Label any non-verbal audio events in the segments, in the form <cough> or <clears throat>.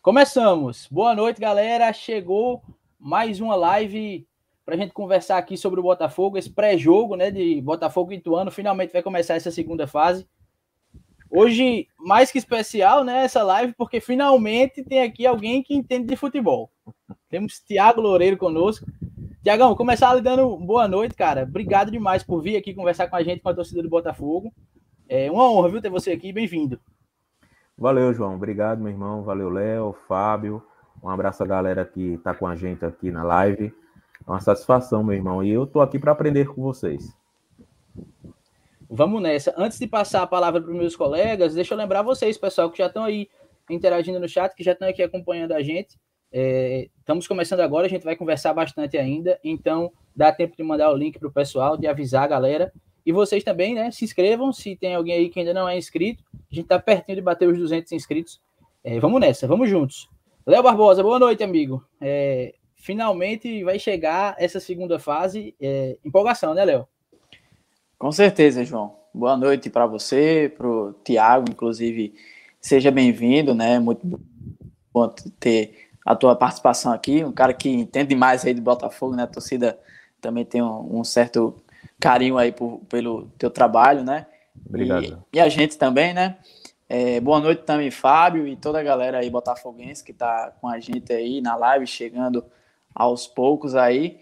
Começamos. Boa noite, galera. Chegou mais uma live para a gente conversar aqui sobre o Botafogo, esse pré-jogo, né, de Botafogo Ituano. Finalmente vai começar essa segunda fase. Hoje, mais que especial, né, essa live, porque finalmente tem aqui alguém que entende de futebol. Temos Tiago Loureiro conosco. Tiagão, começar lhe dando boa noite, cara. Obrigado demais por vir aqui conversar com a gente, com a torcida do Botafogo. É uma honra, viu, ter você aqui. Bem-vindo. Valeu, João. Obrigado, meu irmão. Valeu, Léo, Fábio. Um abraço a galera que está com a gente aqui na live. É uma satisfação, meu irmão. E eu estou aqui para aprender com vocês. Vamos nessa. Antes de passar a palavra para os meus colegas, deixa eu lembrar vocês, pessoal, que já estão aí interagindo no chat, que já estão aqui acompanhando a gente. É, estamos começando agora, a gente vai conversar bastante ainda, então dá tempo de mandar o link para o pessoal, de avisar a galera. E vocês também, né? Se inscrevam, se tem alguém aí que ainda não é inscrito. A gente está pertinho de bater os 200 inscritos. É, vamos nessa, vamos juntos. Léo Barbosa, boa noite, amigo. É, finalmente vai chegar essa segunda fase. É, empolgação, né, Léo? Com certeza, João. Boa noite para você, para o Tiago, inclusive. Seja bem-vindo, né? Muito bom ter a tua participação aqui. Um cara que entende mais aí do Botafogo, né? A torcida também tem um, um certo carinho aí por, pelo teu trabalho, né? Obrigado. E, e a gente também, né? É, boa noite também, Fábio, e toda a galera aí botafoguense que tá com a gente aí na live, chegando aos poucos aí.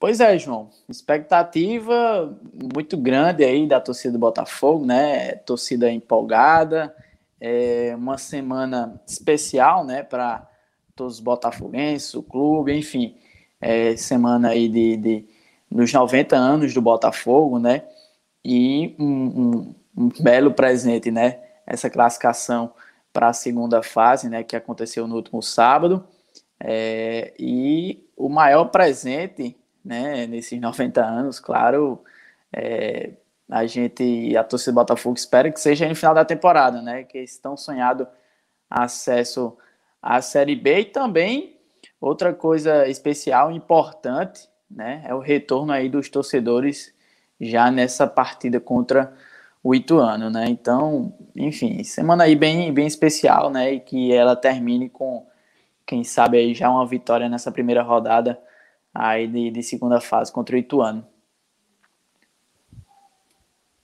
Pois é, João, expectativa muito grande aí da torcida do Botafogo, né? Torcida empolgada, é uma semana especial, né, para todos os botafoguenses, o clube, enfim, é, semana aí de, de nos 90 anos do Botafogo, né? E um, um, um belo presente, né? Essa classificação para a segunda fase, né? Que aconteceu no último sábado. É, e o maior presente, né? Nesses 90 anos, claro, é, a gente, a torcida do Botafogo espera que seja no final da temporada, né? Que estão sonhado acesso à Série B e também outra coisa especial, importante, né? É o retorno aí dos torcedores já nessa partida contra o Ituano, né? Então, enfim, semana aí bem, bem especial, né? E que ela termine com, quem sabe aí já uma vitória nessa primeira rodada aí de, de segunda fase contra o Ituano.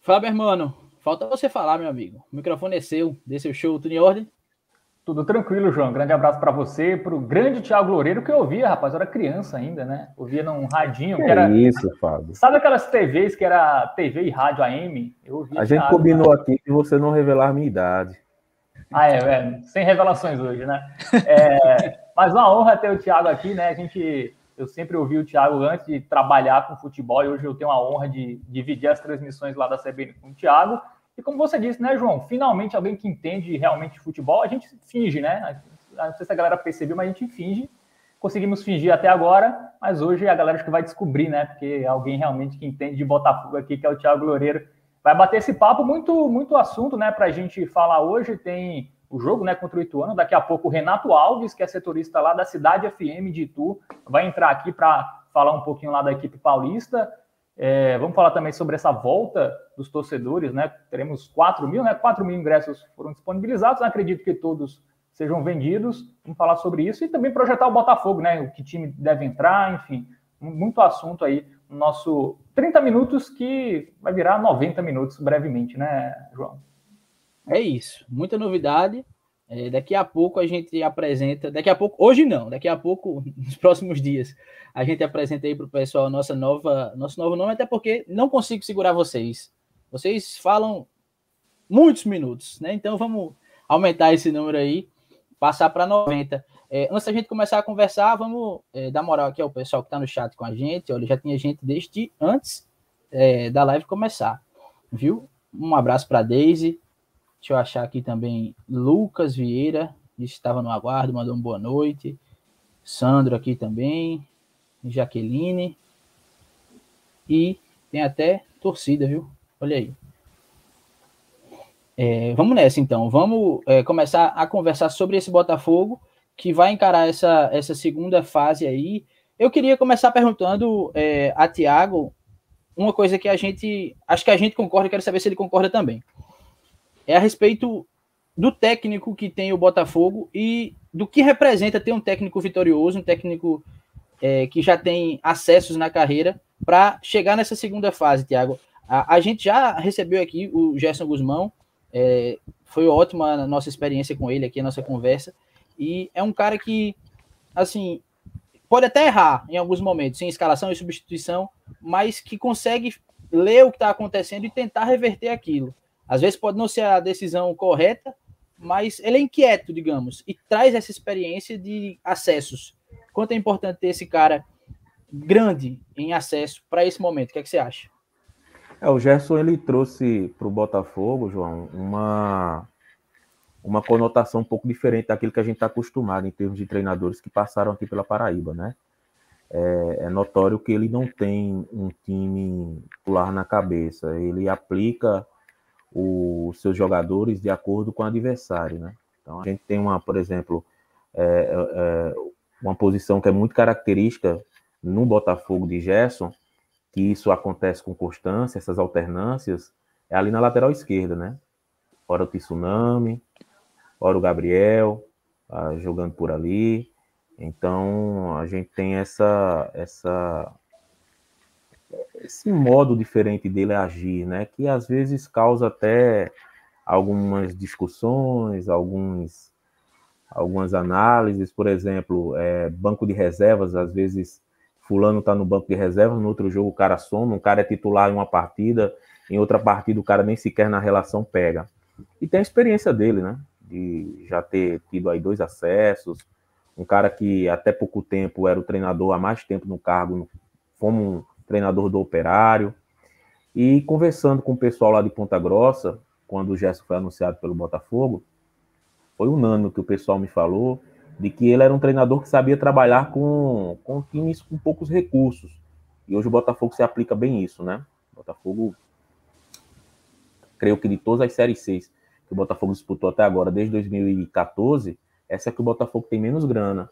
Fábio, hermano, falta você falar, meu amigo. O microfone é seu, dê seu show, tudo em ordem? Tudo tranquilo, João. Grande abraço para você, para o grande Thiago Loureiro, que eu ouvia, rapaz, eu era criança ainda, né? Ouvia num radinho. Que, que era... isso, Fábio. Sabe aquelas TVs que era TV e rádio AM? Eu ouvia a gente Thiago, combinou cara. aqui que você não revelar a minha idade. Ah, é, é sem revelações hoje, né? É, <laughs> mas uma honra ter o Thiago aqui, né? A gente, eu sempre ouvi o Thiago antes de trabalhar com futebol e hoje eu tenho a honra de dividir as transmissões lá da CBN com o Thiago. E como você disse, né, João? Finalmente alguém que entende realmente futebol, a gente finge, né? Não sei se a galera percebeu, mas a gente finge. Conseguimos fingir até agora, mas hoje é a galera que vai descobrir, né? Porque alguém realmente que entende de Botafogo aqui, que é o Thiago Loureiro, vai bater esse papo. Muito, muito assunto, né, para a gente falar hoje. Tem o jogo, né, contra o Ituano. Daqui a pouco o Renato Alves, que é setorista lá da Cidade FM de Itu, vai entrar aqui para falar um pouquinho lá da equipe paulista. É, vamos falar também sobre essa volta dos torcedores, né? Teremos 4 mil, né? 4 mil ingressos foram disponibilizados, Não acredito que todos sejam vendidos. Vamos falar sobre isso e também projetar o Botafogo, né? O que time deve entrar, enfim, muito assunto aí no nosso 30 minutos que vai virar 90 minutos brevemente, né, João? É isso, muita novidade. É, daqui a pouco a gente apresenta, daqui a pouco, hoje não, daqui a pouco, <laughs> nos próximos dias, a gente apresenta aí para o pessoal nossa nova, nosso novo nome, até porque não consigo segurar vocês. Vocês falam muitos minutos, né? Então vamos aumentar esse número aí, passar para 90. É, antes da gente começar a conversar, vamos é, dar moral aqui ao pessoal que está no chat com a gente. Olha, já tinha gente desde antes é, da live começar, viu? Um abraço para Daisy. Deixa eu achar aqui também Lucas Vieira, estava no aguardo, mandou uma boa noite. Sandro aqui também. Jaqueline. E tem até torcida, viu? Olha aí. É, vamos nessa então. Vamos é, começar a conversar sobre esse Botafogo que vai encarar essa, essa segunda fase aí. Eu queria começar perguntando é, a Tiago uma coisa que a gente. Acho que a gente concorda, quero saber se ele concorda também. É a respeito do técnico que tem o Botafogo e do que representa ter um técnico vitorioso, um técnico é, que já tem acessos na carreira para chegar nessa segunda fase, Tiago. A, a, gente já recebeu aqui o Gerson Guzmão, é, foi ótima a nossa experiência com ele aqui, a nossa conversa, e é um cara que, assim, pode até errar em alguns momentos, em escalação e substituição, mas que consegue ler o que está acontecendo e tentar reverter aquilo. Às vezes pode não ser a decisão correta, mas ele é inquieto, digamos, e traz essa experiência de acessos. Quanto é importante ter esse cara grande em acesso para esse momento? O que, é que você acha? É, o Gerson ele trouxe para o Botafogo, João, uma, uma conotação um pouco diferente daquilo que a gente está acostumado em termos de treinadores que passaram aqui pela Paraíba, né? É, é, notório que ele não tem um time pular na cabeça, ele aplica os seus jogadores de acordo com o adversário, né? Então a gente tem uma, por exemplo, é, é, uma posição que é muito característica no Botafogo de Gerson, que isso acontece com constância, essas alternâncias, é ali na lateral esquerda, né? Ora o Tsunami, ora o Gabriel, ah, jogando por ali. Então a gente tem essa, essa esse modo diferente dele agir, né? Que às vezes causa até algumas discussões, alguns, algumas análises, por exemplo, é, banco de reservas, às vezes fulano está no banco de reservas, no outro jogo o cara soma, um cara é titular em uma partida, em outra partida o cara nem sequer na relação pega. E tem a experiência dele, né? De já ter tido aí dois acessos, um cara que até pouco tempo era o treinador há mais tempo no cargo, como treinador do Operário. E conversando com o pessoal lá de Ponta Grossa, quando o Gerson foi anunciado pelo Botafogo, foi unânime que o pessoal me falou de que ele era um treinador que sabia trabalhar com, com times com poucos recursos. E hoje o Botafogo se aplica bem isso, né? O Botafogo, creio que de todas as séries 6 que o Botafogo disputou até agora, desde 2014, essa é que o Botafogo tem menos grana.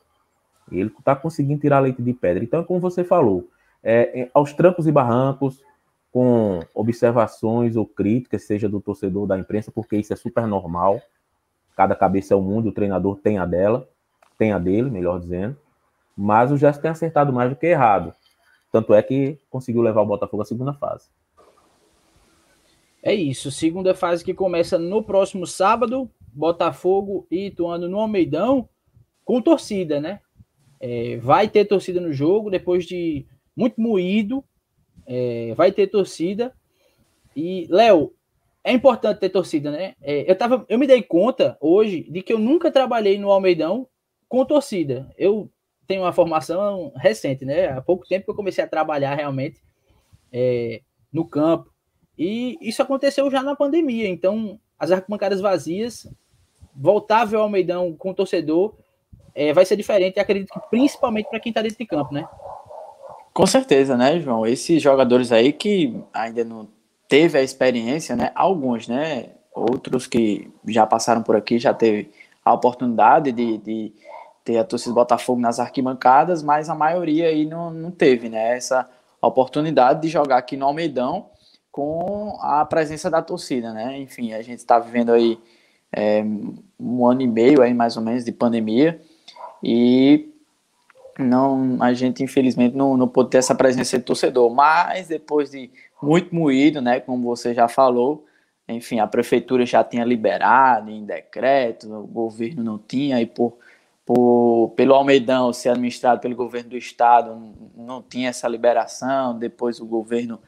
E ele está conseguindo tirar leite de pedra. Então, como você falou, é, aos trancos e barrancos, com observações ou críticas, seja do torcedor da imprensa, porque isso é super normal. Cada cabeça é um mundo, o treinador tem a dela, tem a dele, melhor dizendo. Mas o Gerson tem acertado mais do que errado. Tanto é que conseguiu levar o Botafogo à segunda fase. É isso, segunda fase que começa no próximo sábado, Botafogo e Ituano no Almeidão, com torcida, né? É, vai ter torcida no jogo, depois de muito moído, é, vai ter torcida. E, Léo, é importante ter torcida, né? É, eu, tava, eu me dei conta hoje de que eu nunca trabalhei no Almeidão com torcida. Eu tenho uma formação recente, né? Há pouco tempo que eu comecei a trabalhar realmente é, no campo. E isso aconteceu já na pandemia. Então, as arquibancadas vazias, voltar a ver o Almeidão com o torcedor é, vai ser diferente. Acredito que principalmente para quem está dentro de campo, né? Com certeza, né, João? Esses jogadores aí que ainda não teve a experiência, né? Alguns, né? Outros que já passaram por aqui, já teve a oportunidade de, de ter a torcida Botafogo nas arquibancadas, mas a maioria aí não, não teve, né? Essa oportunidade de jogar aqui no Almeidão com a presença da torcida, né? Enfim, a gente está vivendo aí é, um ano e meio aí mais ou menos de pandemia e não a gente infelizmente não, não pôde ter essa presença de torcedor, mas depois de muito moído, né, como você já falou, enfim, a prefeitura já tinha liberado em decreto, o governo não tinha, e por, por pelo Almeidão ser administrado pelo governo do estado, não tinha essa liberação, depois o governo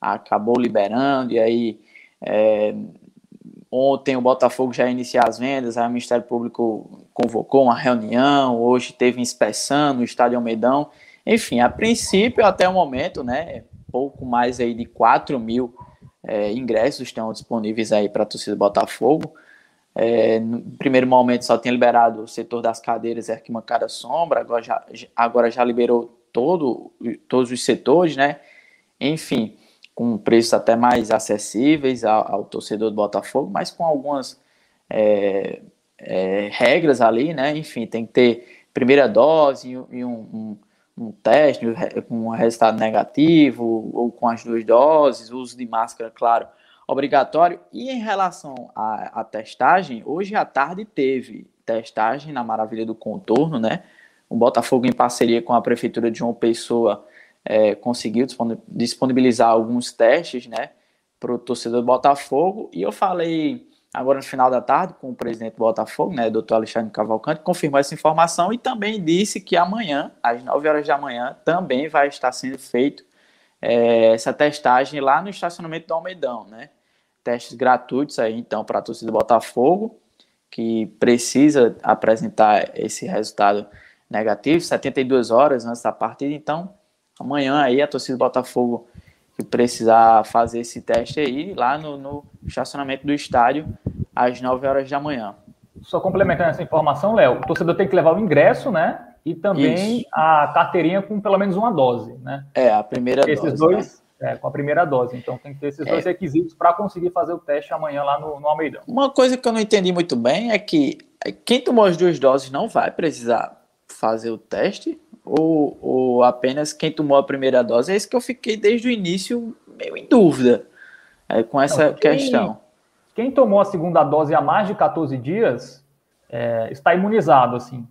acabou liberando, e aí é, Ontem o Botafogo já iniciou as vendas, aí o Ministério Público convocou uma reunião, hoje teve inspeção no Estádio Almeidão. Enfim, a princípio, até o momento, né, pouco mais aí de 4 mil é, ingressos estão disponíveis aí para a torcida do Botafogo. É, no primeiro momento só tinha liberado o setor das cadeiras e arquibancada sombra, agora já, agora já liberou todo, todos os setores, né? Enfim, com preços até mais acessíveis ao, ao torcedor do Botafogo, mas com algumas é, é, regras ali, né? Enfim, tem que ter primeira dose e um, um, um teste com um resultado negativo, ou com as duas doses, uso de máscara, claro, obrigatório. E em relação à, à testagem, hoje à tarde teve testagem na Maravilha do Contorno, né? O Botafogo, em parceria com a Prefeitura de João Pessoa, é, conseguiu disponibilizar alguns testes, né? Para o torcedor do Botafogo. E eu falei agora no final da tarde com o presidente do Botafogo, né, doutor Alexandre Cavalcante, confirmou essa informação e também disse que amanhã, às 9 horas da manhã, também vai estar sendo feito é, essa testagem lá no estacionamento do Almeidão, né? Testes gratuitos aí, então, para a torcida do Botafogo, que precisa apresentar esse resultado negativo, 72 horas antes da partida, então, amanhã aí a torcida do Botafogo que precisar fazer esse teste aí lá no, no estacionamento do estádio às 9 horas da manhã. Só complementando essa informação, Léo, o torcedor tem que levar o ingresso, né? E também Isso. a carteirinha com pelo menos uma dose, né? É, a primeira esses dose. Dois, né? é, com a primeira dose. Então tem que ter esses é. dois requisitos para conseguir fazer o teste amanhã lá no, no Almeidão. Uma coisa que eu não entendi muito bem é que quem tomou as duas doses não vai precisar fazer o teste ou, ou apenas quem tomou a primeira dose? É isso que eu fiquei desde o início meio em dúvida é, com essa Não, quem, questão. Quem tomou a segunda dose há mais de 14 dias é, está imunizado, assim.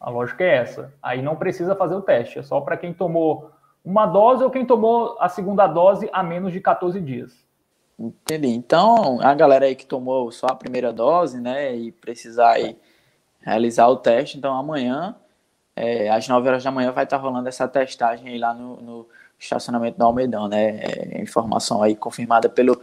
A lógica é essa. Aí não precisa fazer o teste, é só para quem tomou uma dose ou quem tomou a segunda dose há menos de 14 dias. Entendi. Então, a galera aí que tomou só a primeira dose, né, e precisar aí realizar o teste, então amanhã é, às 9 horas da manhã vai estar rolando essa testagem aí lá no, no estacionamento do Almeidão, né? É, informação aí confirmada pelo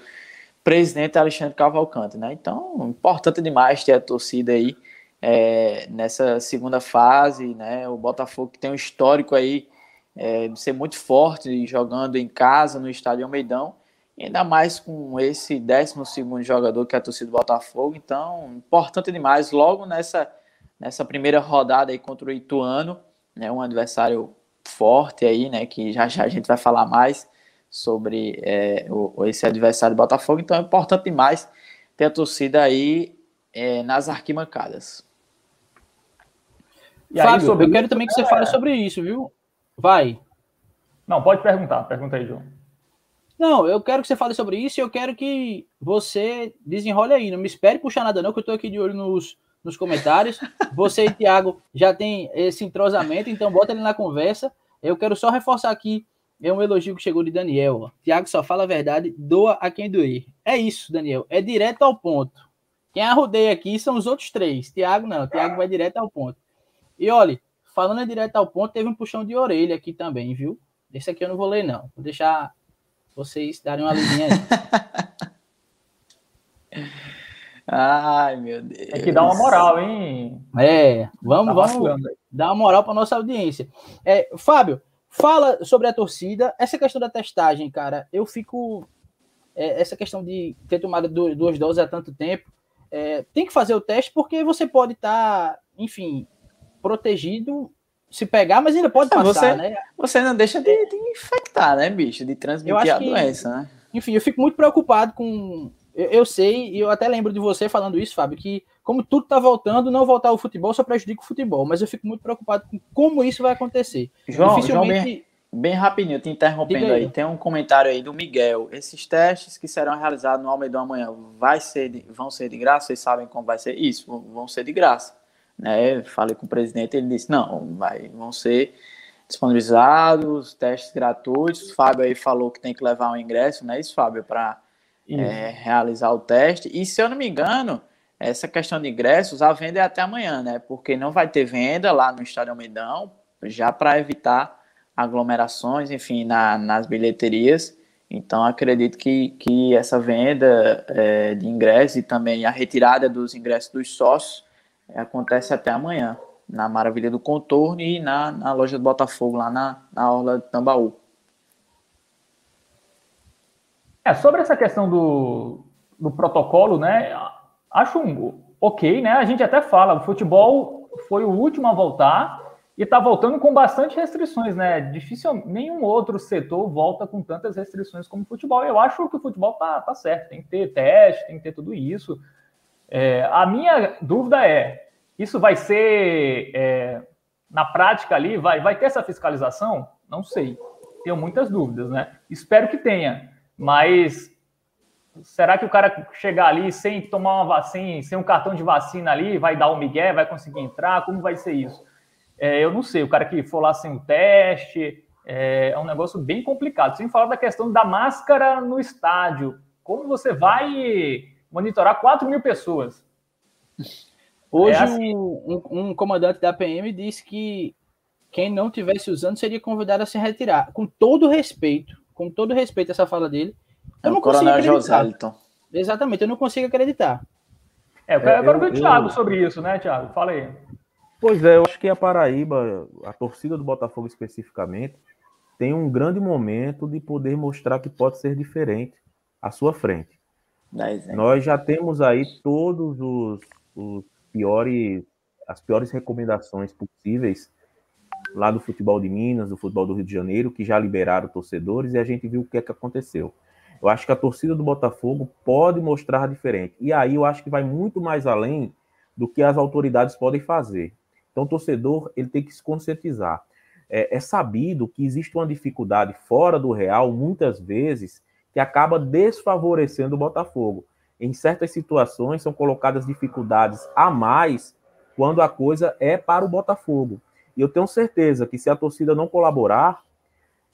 presidente Alexandre Cavalcante, né? Então, importante demais ter a torcida aí é, nessa segunda fase, né? O Botafogo que tem um histórico aí é, de ser muito forte jogando em casa no estádio Almeidão, ainda mais com esse 12 segundo jogador que é a torcida do Botafogo, então, importante demais logo nessa nessa primeira rodada aí contra o Ituano, né, um adversário forte aí, né, que já já a gente vai falar mais sobre é, o, esse adversário do Botafogo, então é importante demais ter a torcida aí é, nas arquibancadas. E Fábio, sobre eu quero também que você é... fale sobre isso, viu? Vai. Não, pode perguntar, pergunta aí, João. Não, eu quero que você fale sobre isso e eu quero que você desenrole aí. Não me espere puxar nada, não, que eu tô aqui de olho nos, nos comentários. Você e Thiago já tem esse entrosamento, então bota ele na conversa. Eu quero só reforçar aqui é um elogio que chegou de Daniel. Tiago só fala a verdade, doa a quem doer. É isso, Daniel. É direto ao ponto. Quem arrodeia aqui são os outros três. Tiago não. Tiago vai direto ao ponto. E olha, falando direto ao ponto, teve um puxão de orelha aqui também, viu? Esse aqui eu não vou ler, não. Vou deixar vocês darem uma lidinha aí. <laughs> Ai, meu Deus. Tem que dar uma moral, hein? É, vamos, tá vamos dar uma moral para nossa audiência. É, Fábio, fala sobre a torcida. Essa questão da testagem, cara, eu fico. É, essa questão de ter tomado duas doses há tanto tempo, é, tem que fazer o teste porque você pode estar, tá, enfim, protegido se pegar, mas ainda pode é, passar, você, né? Você não deixa de, de infectar, né, bicho? De transmitir a que, doença, né? Enfim, eu fico muito preocupado com eu, eu, sei, e eu até lembro de você falando isso, Fábio, que como tudo está voltando, não voltar o futebol só prejudica o futebol. Mas eu fico muito preocupado com como isso vai acontecer. João, Dificilmente... João bem, bem rapidinho, te interrompendo aí. aí. Tem um comentário aí do Miguel. Esses testes que serão realizados no Almeidão amanhã vai ser de, vão ser de graça? Vocês sabem como vai ser? Isso, vão ser de graça. Né? Falei com o presidente, ele disse, não, vai, vão ser disponibilizados, testes gratuitos. O Fábio aí falou que tem que levar um ingresso, não é isso, Fábio? Para é, realizar o teste. E se eu não me engano, essa questão de ingressos, a venda é até amanhã, né? Porque não vai ter venda lá no Estádio Almeidão, já para evitar aglomerações, enfim, na, nas bilheterias. Então, acredito que, que essa venda é, de ingressos e também a retirada dos ingressos dos sócios é, acontece até amanhã, na Maravilha do Contorno e na, na loja do Botafogo, lá na, na Orla de Tambaú. É, sobre essa questão do, do protocolo, né? Acho um, ok, né? A gente até fala, o futebol foi o último a voltar e está voltando com bastante restrições, né? Difícil, nenhum outro setor volta com tantas restrições como o futebol. Eu acho que o futebol tá, tá certo, tem que ter teste, tem que ter tudo isso. É, a minha dúvida é: isso vai ser é, na prática ali, vai, vai ter essa fiscalização? Não sei. Tenho muitas dúvidas, né? Espero que tenha. Mas Será que o cara chegar ali sem tomar uma vacina, sem um cartão de vacina ali, vai dar o um migué, vai conseguir entrar? Como vai ser isso? É, eu não sei, o cara que for lá sem o teste, é, é, um negócio bem complicado. Sem falar da questão da máscara no estádio. Como você vai monitorar 4 mil pessoas? Hoje, é assim. um, um, comandante da PM disse que quem não tivesse usando seria convidado a se retirar. Com todo respeito, com todo respeito essa fala dele, eu é não consigo acreditar. Exatamente, eu não consigo acreditar. É, eu quero é, ver o Thiago eu... sobre isso, né, Thiago? Fala aí. Pois é, eu acho que a Paraíba, a torcida do Botafogo especificamente, tem um grande momento de poder mostrar que pode ser diferente à sua frente. Nós já temos aí todos os, os piores, as piores recomendações possíveis lá do futebol de Minas, do futebol do Rio de Janeiro, que já liberaram torcedores e a gente viu o que é que aconteceu. Eu acho que a torcida do Botafogo pode mostrar diferente. E aí eu acho que vai muito mais além do que as autoridades podem fazer. Então, o torcedor ele tem que se conscientizar. É, é sabido que existe uma dificuldade fora do real, muitas vezes, que acaba desfavorecendo o Botafogo. Em certas situações, são colocadas dificuldades a mais quando a coisa é para o Botafogo. E eu tenho certeza que se a torcida não colaborar,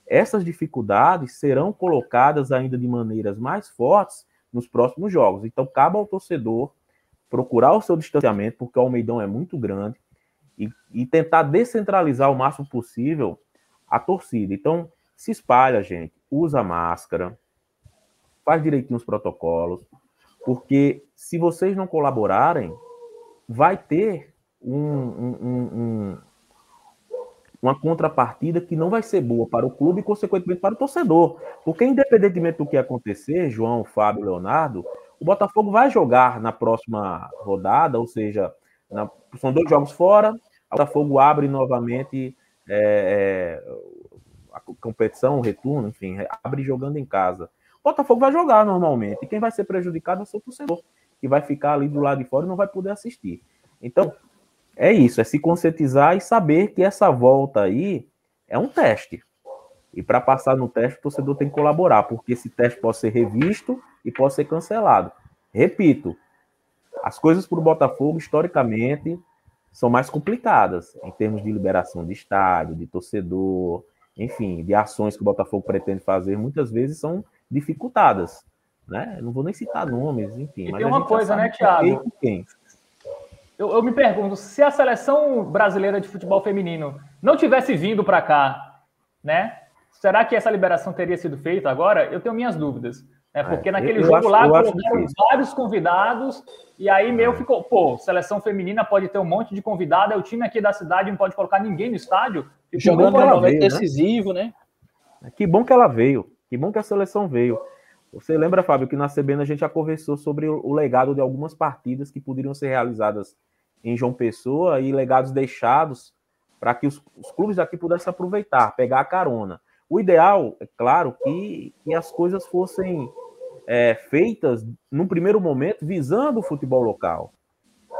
essas dificuldades serão colocadas ainda de maneiras mais fortes nos próximos jogos. Então, cabe ao torcedor procurar o seu distanciamento, porque o Almeidão é muito grande, e, e tentar descentralizar o máximo possível a torcida. Então, se espalha, gente, usa máscara, faz direitinho os protocolos, porque se vocês não colaborarem, vai ter um, um, um, uma contrapartida que não vai ser boa para o clube e, consequentemente, para o torcedor. Porque, independentemente do que acontecer, João, Fábio, Leonardo, o Botafogo vai jogar na próxima rodada, ou seja, na, são dois jogos fora, o Botafogo abre novamente é, é, a competição, o retorno, enfim, abre jogando em casa. O Botafogo vai jogar normalmente, e quem vai ser prejudicado é o seu torcedor, que vai ficar ali do lado de fora e não vai poder assistir. Então, é isso, é se conscientizar e saber que essa volta aí é um teste. E para passar no teste, o torcedor tem que colaborar, porque esse teste pode ser revisto e pode ser cancelado. Repito, as coisas para o Botafogo, historicamente, são mais complicadas em termos de liberação de estádio, de torcedor, enfim, de ações que o Botafogo pretende fazer, muitas vezes são dificultadas. Né? Não vou nem citar nomes, enfim. E tem uma coisa, né, Thiago? Quem eu, eu me pergunto, se a seleção brasileira de futebol feminino não tivesse vindo para cá, né? Será que essa liberação teria sido feita agora? Eu tenho minhas dúvidas. Né? Porque é, naquele jogo acho, lá colocaram vários convidados, e aí meu é. ficou, pô, seleção feminina pode ter um monte de convidado, é o time aqui da cidade não pode colocar ninguém no estádio. Jogando ela veio, né? decisivo, né? né? Que bom que ela veio, que bom que a seleção veio. Você lembra, Fábio, que na CBN a gente já conversou sobre o legado de algumas partidas que poderiam ser realizadas em João Pessoa e legados deixados para que os, os, clubes daqui pudessem aproveitar, pegar a carona. O ideal, é claro, que, que as coisas fossem é, feitas, num primeiro momento, visando o futebol local.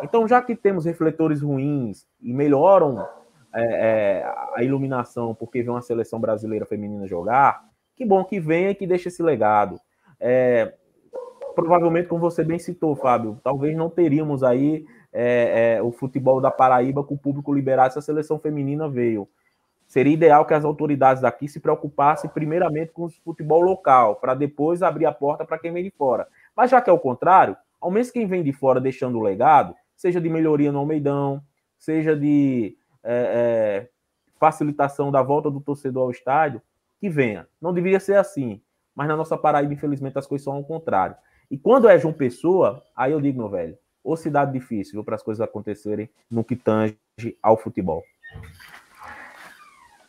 Então, já que temos refletores ruins e melhoram é, é, a iluminação porque vê uma seleção brasileira feminina jogar, que bom que venha e que deixe esse legado. É, provavelmente, como você bem citou, Fábio, talvez não teríamos aí é, é, o futebol da Paraíba com o público liberado se a seleção feminina veio. Seria ideal que as autoridades daqui se preocupassem primeiramente com o futebol local, para depois abrir a porta para quem vem de fora. Mas já que é o contrário, ao menos quem vem de fora deixando o legado, seja de melhoria no Almeidão, seja de é, é, facilitação da volta do torcedor ao estádio, que venha. Não deveria ser assim, mas na nossa Paraíba, infelizmente, as coisas são ao contrário. E quando é João Pessoa, aí eu digo, meu velho, ou cidade difícil para as coisas acontecerem no que tange ao futebol.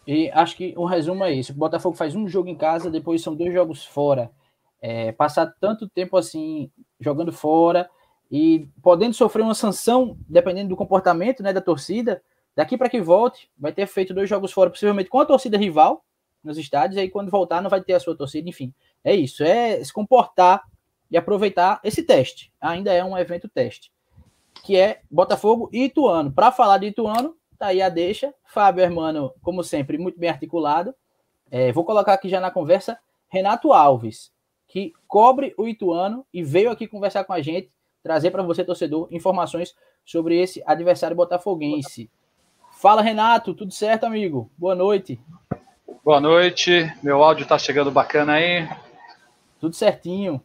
E acho que um resumo é isso. O Botafogo faz um jogo em casa, depois são dois jogos fora. É, passar tanto tempo assim jogando fora e podendo sofrer uma sanção, dependendo do comportamento né, da torcida, daqui para que volte, vai ter feito dois jogos fora, possivelmente com a torcida rival nos estádios, aí quando voltar não vai ter a sua torcida, enfim. É isso, é se comportar e aproveitar esse teste. Ainda é um evento teste, que é Botafogo e Ituano. Para falar de Ituano, tá aí a deixa. Fábio Hermano, como sempre, muito bem articulado. É, vou colocar aqui já na conversa Renato Alves, que cobre o Ituano e veio aqui conversar com a gente, trazer para você, torcedor, informações sobre esse adversário botafoguense. Fala, Renato, tudo certo, amigo? Boa noite. Boa noite, meu áudio está chegando bacana aí. Tudo certinho.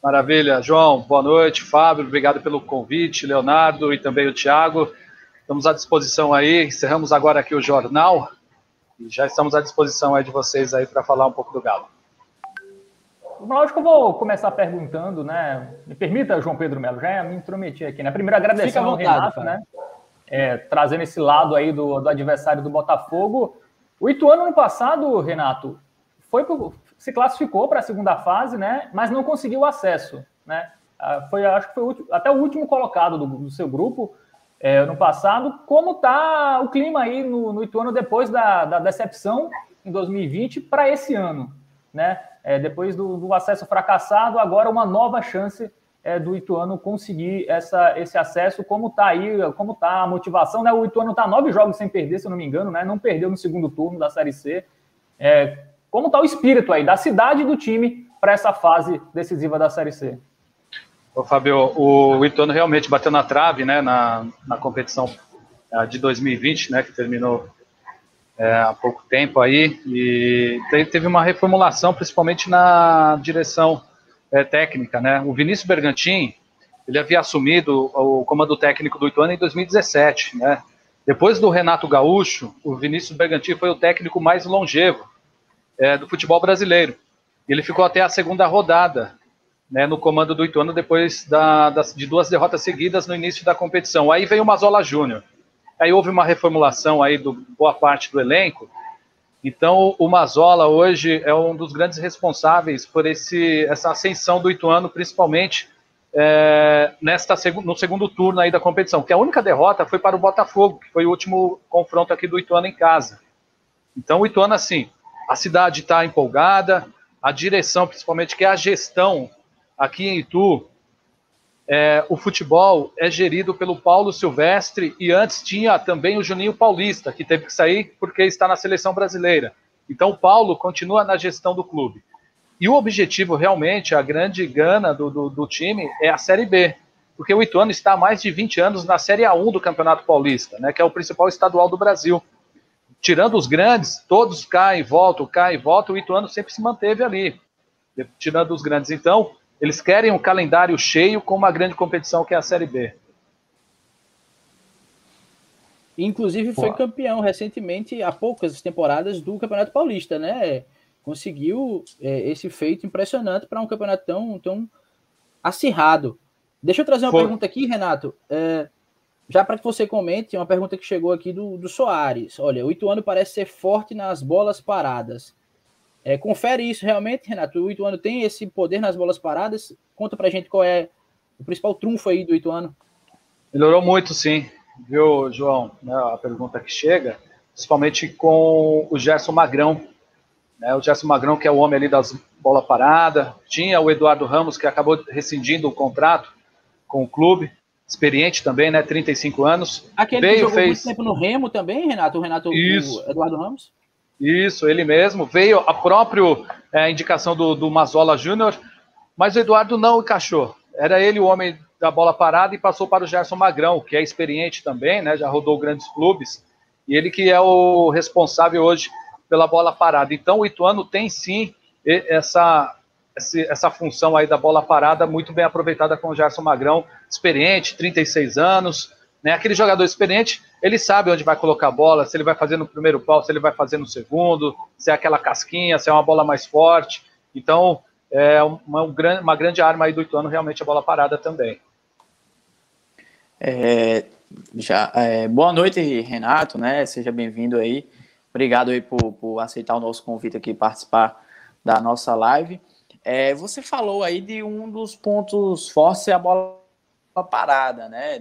Maravilha, João, boa noite, Fábio, obrigado pelo convite, Leonardo e também o Thiago. Estamos à disposição aí, encerramos agora aqui o jornal e já estamos à disposição aí de vocês aí para falar um pouco do Galo. Lógico que eu vou começar perguntando, né? Me permita, João Pedro Melo, já me intrometi aqui, né? Primeiro agradecer ao Renato, né? É, trazendo esse lado aí do, do adversário do Botafogo. O Ituano, ano passado, Renato, foi pro, se classificou para a segunda fase, né? Mas não conseguiu acesso, né? Ah, foi, acho que foi o, até o último colocado do, do seu grupo é, ano passado. Como tá o clima aí no, no Ituano depois da, da decepção em 2020 para esse ano, né? É, depois do, do, acesso fracassado, agora uma nova chance é, do Ituano conseguir essa, esse acesso. Como está aí, como está a motivação, né? O Ituano está nove jogos sem perder, se eu não me engano, né? Não perdeu no segundo turno da Série C. É, como está o espírito aí da cidade do time para essa fase decisiva da Série C? Ô, o Ituano realmente bateu na trave, né, na, na competição é, de 2020, né, que terminou é, há pouco tempo aí, e teve uma reformulação, principalmente na direção é, técnica, né? O Vinícius Bergantin, ele havia assumido o comando técnico do Ituano em 2017, né? Depois do Renato Gaúcho, o Vinícius Bergantin foi o técnico mais longevo é, do futebol brasileiro. Ele ficou até a segunda rodada né, no comando do Ituano depois da, das, de duas derrotas seguidas no início da competição. Aí veio o Mazola Júnior. Aí houve uma reformulação aí do boa parte do elenco. Então o Mazola hoje é um dos grandes responsáveis por esse, essa ascensão do Ituano, principalmente é, nesta no segundo turno aí da competição. Que a única derrota foi para o Botafogo, que foi o último confronto aqui do Ituano em casa. Então o Ituano assim, a cidade está empolgada, a direção, principalmente que é a gestão aqui em Itu, é, o futebol é gerido pelo Paulo Silvestre e antes tinha também o Juninho Paulista, que teve que sair porque está na seleção brasileira. Então o Paulo continua na gestão do clube. E o objetivo realmente, a grande gana do, do, do time é a Série B, porque o Ituano está há mais de 20 anos na Série A1 do Campeonato Paulista, né, que é o principal estadual do Brasil. Tirando os grandes, todos caem e voltam, caem e voltam, o Ituano sempre se manteve ali, tirando os grandes. Então, eles querem um calendário cheio com uma grande competição que é a Série B. Inclusive foi Pô. campeão recentemente, há poucas temporadas, do Campeonato Paulista, né? Conseguiu é, esse feito impressionante para um campeonato tão, tão acirrado. Deixa eu trazer uma Foi. pergunta aqui, Renato. É, já para que você comente, uma pergunta que chegou aqui do, do Soares. Olha, o Ituano parece ser forte nas bolas paradas. É, confere isso realmente, Renato. O Ituano tem esse poder nas bolas paradas. Conta pra gente qual é o principal trunfo aí do Ituano. Melhorou muito, sim. Viu, João? Né, a pergunta que chega, principalmente com o Gerson Magrão. Né, o Gerson Magrão, que é o homem ali das bola parada. Tinha o Eduardo Ramos, que acabou rescindindo o contrato com o clube. Experiente também, né? 35 anos. Aquele Veio, que jogou fez... muito tempo no Remo também, Renato? O Renato Isso. O Eduardo Ramos? Isso, ele mesmo. Veio a própria é, indicação do, do Mazola Júnior, mas o Eduardo não encaixou. Era ele o homem da bola parada e passou para o Gerson Magrão, que é experiente também, né? Já rodou grandes clubes. E ele que é o responsável hoje pela bola parada. Então o Ituano tem sim essa, essa função aí da bola parada muito bem aproveitada com o Gerson Magrão, experiente, 36 anos, né? Aquele jogador experiente, ele sabe onde vai colocar a bola, se ele vai fazer no primeiro pau, se ele vai fazer no segundo, se é aquela casquinha, se é uma bola mais forte. Então, é uma, uma grande arma aí do Ituano, realmente a bola parada também. É, já, é, boa noite, Renato, né? Seja bem-vindo aí. Obrigado aí por, por, aceitar o nosso convite aqui participar da nossa live. É, você falou aí de um dos pontos fortes é a bola parada, né?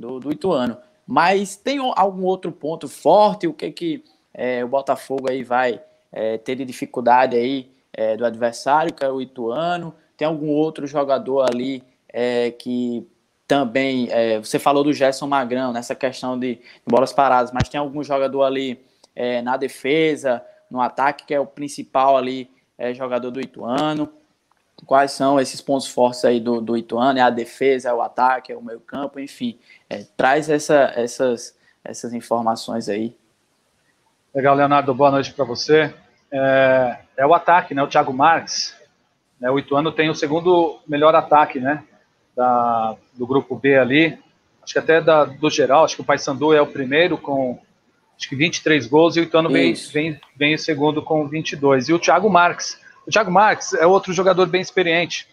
Do, do Ituano. Mas tem algum outro ponto forte? O que que é, o Botafogo aí vai é, ter de dificuldade aí é, do adversário, que é o Ituano? Tem algum outro jogador ali é, que também é, você falou do Gerson Magrão nessa questão de, de bolas paradas, mas tem algum jogador ali é, na defesa, no ataque que é o principal ali jogador do Ituano? Quais são esses pontos fortes aí do, do Ituano, é a defesa, é o ataque, é o meio campo, enfim, é, traz essa, essas, essas informações aí. Legal, Leonardo, boa noite para você. É, é, o ataque, né, o Thiago Marques, né, o Ituano tem o segundo melhor ataque, né, da, do grupo B ali, acho que até da, do geral, acho que o Paysandu é o primeiro com acho que 23 gols e o Ituano vem, vem, vem em segundo com 22. E o Thiago Marques, o Thiago Marques é outro jogador bem experiente.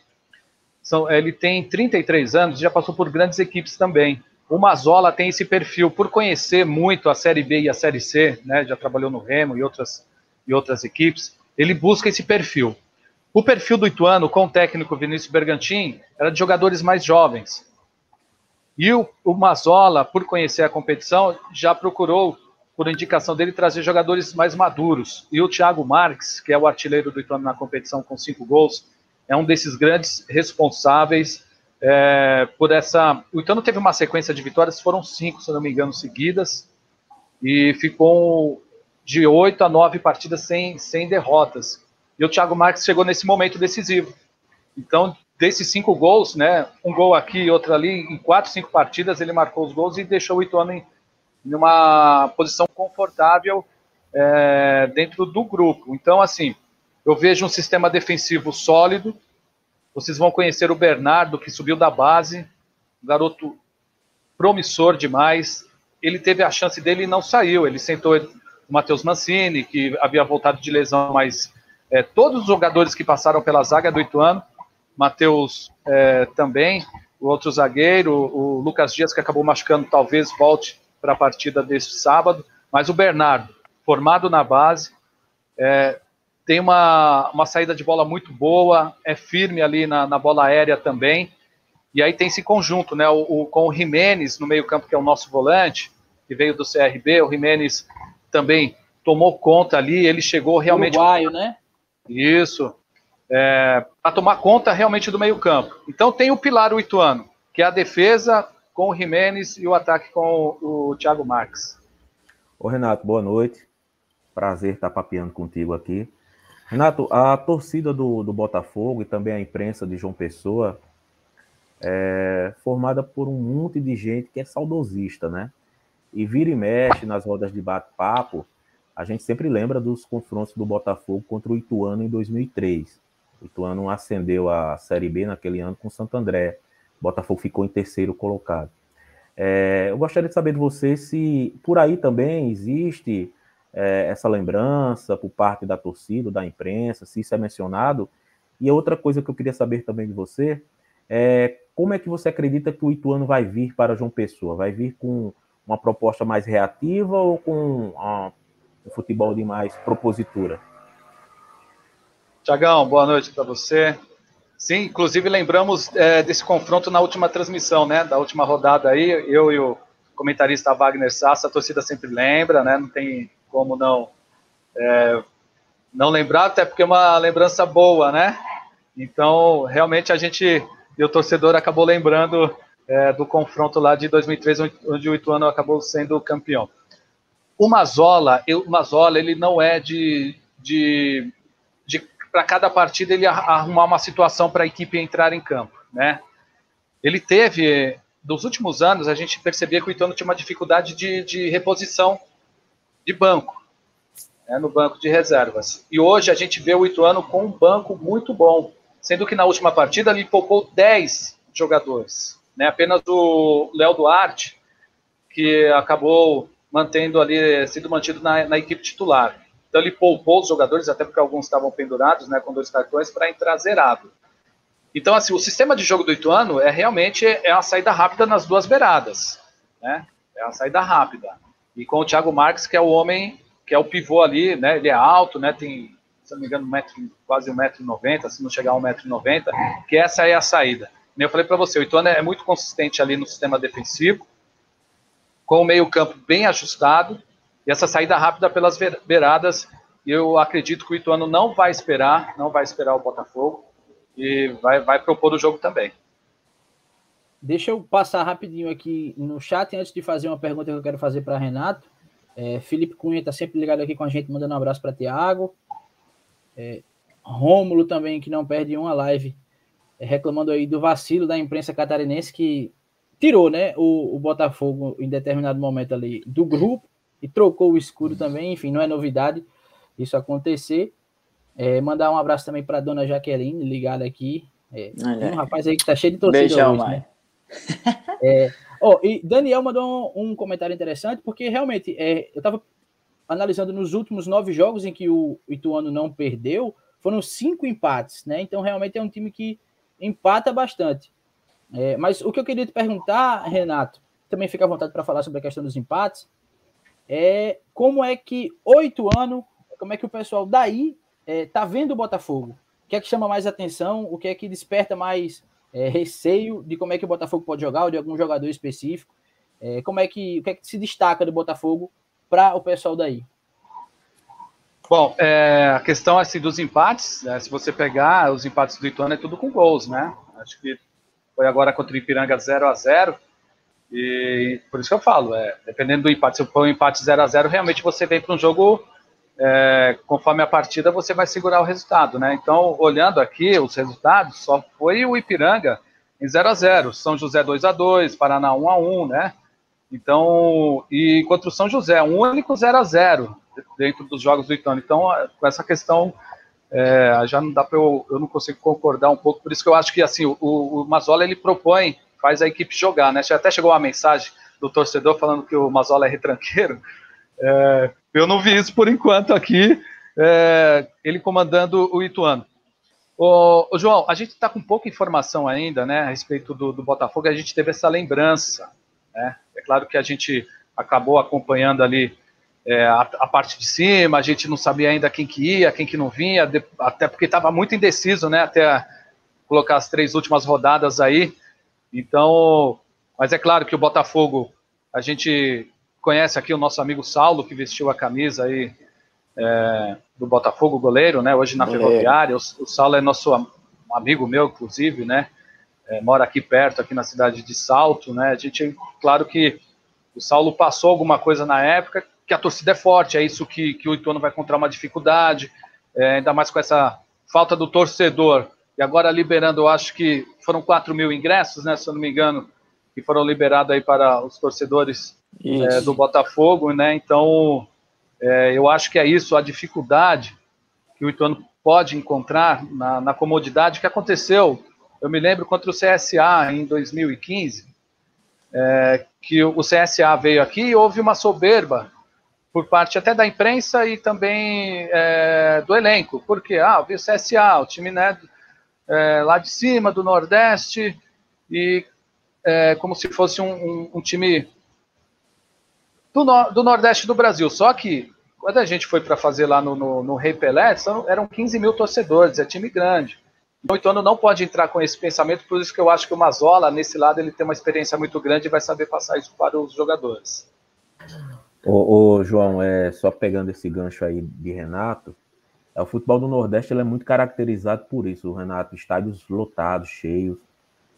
São, ele tem 33 anos, já passou por grandes equipes também. O Mazola tem esse perfil por conhecer muito a Série B e a Série C, né, já trabalhou no Remo e outras, e outras equipes. Ele busca esse perfil. O perfil do Ituano com o técnico Vinícius Bergantin era de jogadores mais jovens. E o, o Mazola, por conhecer a competição, já procurou por indicação dele, trazer jogadores mais maduros. E o Thiago Marques, que é o artilheiro do Ituano na competição com cinco gols, é um desses grandes responsáveis é, por essa. O Ituano teve uma sequência de vitórias, foram cinco, se não me engano, seguidas, e ficou de oito a nove partidas sem, sem derrotas. E o Thiago Marques chegou nesse momento decisivo. Então, desses cinco gols, né, um gol aqui e outro ali, em quatro, cinco partidas, ele marcou os gols e deixou o Ituano em numa posição confortável é, dentro do grupo. Então, assim, eu vejo um sistema defensivo sólido. Vocês vão conhecer o Bernardo, que subiu da base, um garoto promissor demais. Ele teve a chance dele e não saiu. Ele sentou o Matheus Mancini, que havia voltado de lesão, mas é, todos os jogadores que passaram pela zaga do Ituano, Matheus é, também, o outro zagueiro, o Lucas Dias, que acabou machucando, talvez volte para a partida deste sábado. Mas o Bernardo, formado na base, é, tem uma, uma saída de bola muito boa, é firme ali na, na bola aérea também. E aí tem esse conjunto, né? O, o, com o Jimenez no meio-campo, que é o nosso volante, que veio do CRB. O Jimenez também tomou conta ali, ele chegou realmente. Uruguaio, né? Isso. É, para tomar conta realmente do meio-campo. Então tem o pilar o Ituano, que é a defesa com o Jimenez e o ataque com o, Thiago Marques. Ô Renato, boa noite. Prazer estar papeando contigo aqui. Renato, a torcida do, do Botafogo e também a imprensa de João Pessoa é formada por um monte de gente que é saudosista, né? E vira e mexe nas rodas de bate-papo, a gente sempre lembra dos confrontos do Botafogo contra o Ituano em 2003. O Ituano ascendeu a Série B naquele ano com o Santo André. Botafogo ficou em terceiro colocado. É, eu gostaria de saber de você se por aí também existe é, essa lembrança por parte da torcida, da imprensa, se isso é mencionado. E outra coisa que eu queria saber também de você é como é que você acredita que o Ituano vai vir para João Pessoa? Vai vir com uma proposta mais reativa ou com uma, um futebol de mais propositura? Tiagão, boa noite para você. Sim, inclusive lembramos é, desse confronto na última transmissão, né? Da última rodada aí, eu e o comentarista Wagner Sassa, a torcida sempre lembra, né? Não tem como não é, não lembrar, até porque é uma lembrança boa, né? Então, realmente a gente e o torcedor acabou lembrando é, do confronto lá de 2003, onde o Ituano acabou sendo campeão. O Mazola, eu, o Mazola, ele não é de, de para cada partida ele arrumar uma situação para a equipe entrar em campo, né? Ele teve, dos últimos anos, a gente percebia que o Ituano tinha uma dificuldade de, de reposição de banco, né, no banco de reservas. E hoje a gente vê o Ituano com um banco muito bom, sendo que na última partida ele poupou 10 jogadores, né? Apenas o Léo Duarte, que acabou mantendo ali, sendo mantido na, na equipe titular. Então ele poupou os jogadores, até porque alguns estavam pendurados, né, com dois cartões, para entrar zerado. Então, assim, o sistema de jogo do Ituano é realmente é uma saída rápida nas duas beiradas, né? É uma saída rápida. E com o Thiago Marques, que é o homem, que é o pivô ali, né? Ele é alto, né? Tem, se não me engano, um metro, quase 1,90m, se não chegar a 1,90m, que essa é a saída. Eu falei para você, o Ituano é muito consistente ali no sistema defensivo, com o meio-campo bem ajustado, e essa saída rápida pelas beiradas, eu acredito que o Ituano não vai esperar, não vai esperar o Botafogo e vai, vai propor o jogo também. Deixa eu passar rapidinho aqui no chat antes de fazer uma pergunta que eu quero fazer para Renato. É, Felipe Cunha está sempre ligado aqui com a gente, mandando um abraço para Tiago. É, Rômulo também, que não perde uma live, é, reclamando aí do vacilo da imprensa catarinense que tirou né, o, o Botafogo em determinado momento ali do grupo e trocou o escudo também. Enfim, não é novidade isso acontecer. É, mandar um abraço também para dona Jaqueline, ligada aqui. É, um rapaz aí que tá cheio de torcida Beijão, hoje, né? <laughs> é, oh, e Daniel mandou um, um, comentário interessante, porque realmente é, eu estava analisando nos últimos nove jogos em que o Ituano não perdeu, foram cinco empates, né? Então realmente é um time que empata bastante. É, mas o que eu queria te perguntar, Renato, também fica à vontade para falar sobre a questão dos empates, é como é que oito anos, como é que o pessoal daí é, tá vendo o Botafogo? O que é que chama mais atenção? O que é que desperta mais é, receio de como é que o Botafogo pode jogar ou de algum jogador específico? É, como é que o que é que se destaca do Botafogo para o pessoal daí? Bom, é, a questão assim, dos empates, né, se você pegar os empates do Ituano é tudo com gols, né? Acho que foi agora contra o Ipiranga 0 a 0 e por isso que eu falo, é, dependendo do empate, se for um empate 0 a 0 realmente você vem para um jogo é, conforme a partida, você vai segurar o resultado, né? Então, olhando aqui os resultados, só foi o Ipiranga em 0 a 0 São José 2 a 2 Paraná 1 a 1 né? Então, e contra o São José, um único 0 a 0 dentro dos jogos do Ituano. Então, com essa questão, é, já não dá para eu, eu não consigo concordar um pouco, por isso que eu acho que assim, o, o Mazola ele propõe, faz a equipe jogar, né? Até chegou uma mensagem do torcedor falando que o Mazola é retranqueiro. É, eu não vi isso por enquanto aqui, é, ele comandando o Ituano. Ô, ô João, a gente está com pouca informação ainda, né, a respeito do, do Botafogo. A gente teve essa lembrança, né? É claro que a gente acabou acompanhando ali é, a, a, parte de cima. A gente não sabia ainda quem que ia, quem que não vinha, de, até porque estava muito indeciso, né, até colocar as três últimas rodadas aí. Então, mas é claro que o Botafogo, a gente conhece aqui o nosso amigo Saulo, que vestiu a camisa aí é, do Botafogo, goleiro, né? Hoje na goleiro. Ferroviária. O, o, Saulo é nosso amigo meu, inclusive, né? É, mora aqui perto, aqui na cidade de Salto, né? A gente, claro que o Saulo passou alguma coisa na época, que a torcida é forte, é isso que, que o Ituano vai encontrar uma dificuldade, é, ainda mais com essa falta do torcedor. E agora liberando, eu acho que foram 4 mil ingressos, né? Se eu não me engano, que foram liberados aí para os torcedores é, do Botafogo, né? Então, é, eu acho que é isso, a dificuldade que o Ituano pode encontrar na, na, comodidade que aconteceu. Eu me lembro contra o CSA em 2015, é, que o CSA veio aqui e houve uma soberba por parte até da imprensa e também é, do elenco, porque ah, o CSA, o time né, é, lá de cima do Nordeste e é, como se fosse um, um, um time do, no, do Nordeste do Brasil. Só que, quando a gente foi para fazer lá no, no, no Rei Pelé, são, eram 15 mil torcedores, é time grande. O Ituano não pode entrar com esse pensamento, por isso que eu acho que o Mazola, nesse lado, ele tem uma experiência muito grande e vai saber passar isso para os jogadores. Ô, ô, João, é, só pegando esse gancho aí de Renato, o futebol do Nordeste é muito caracterizado por isso, Renato, estádios lotados, cheios,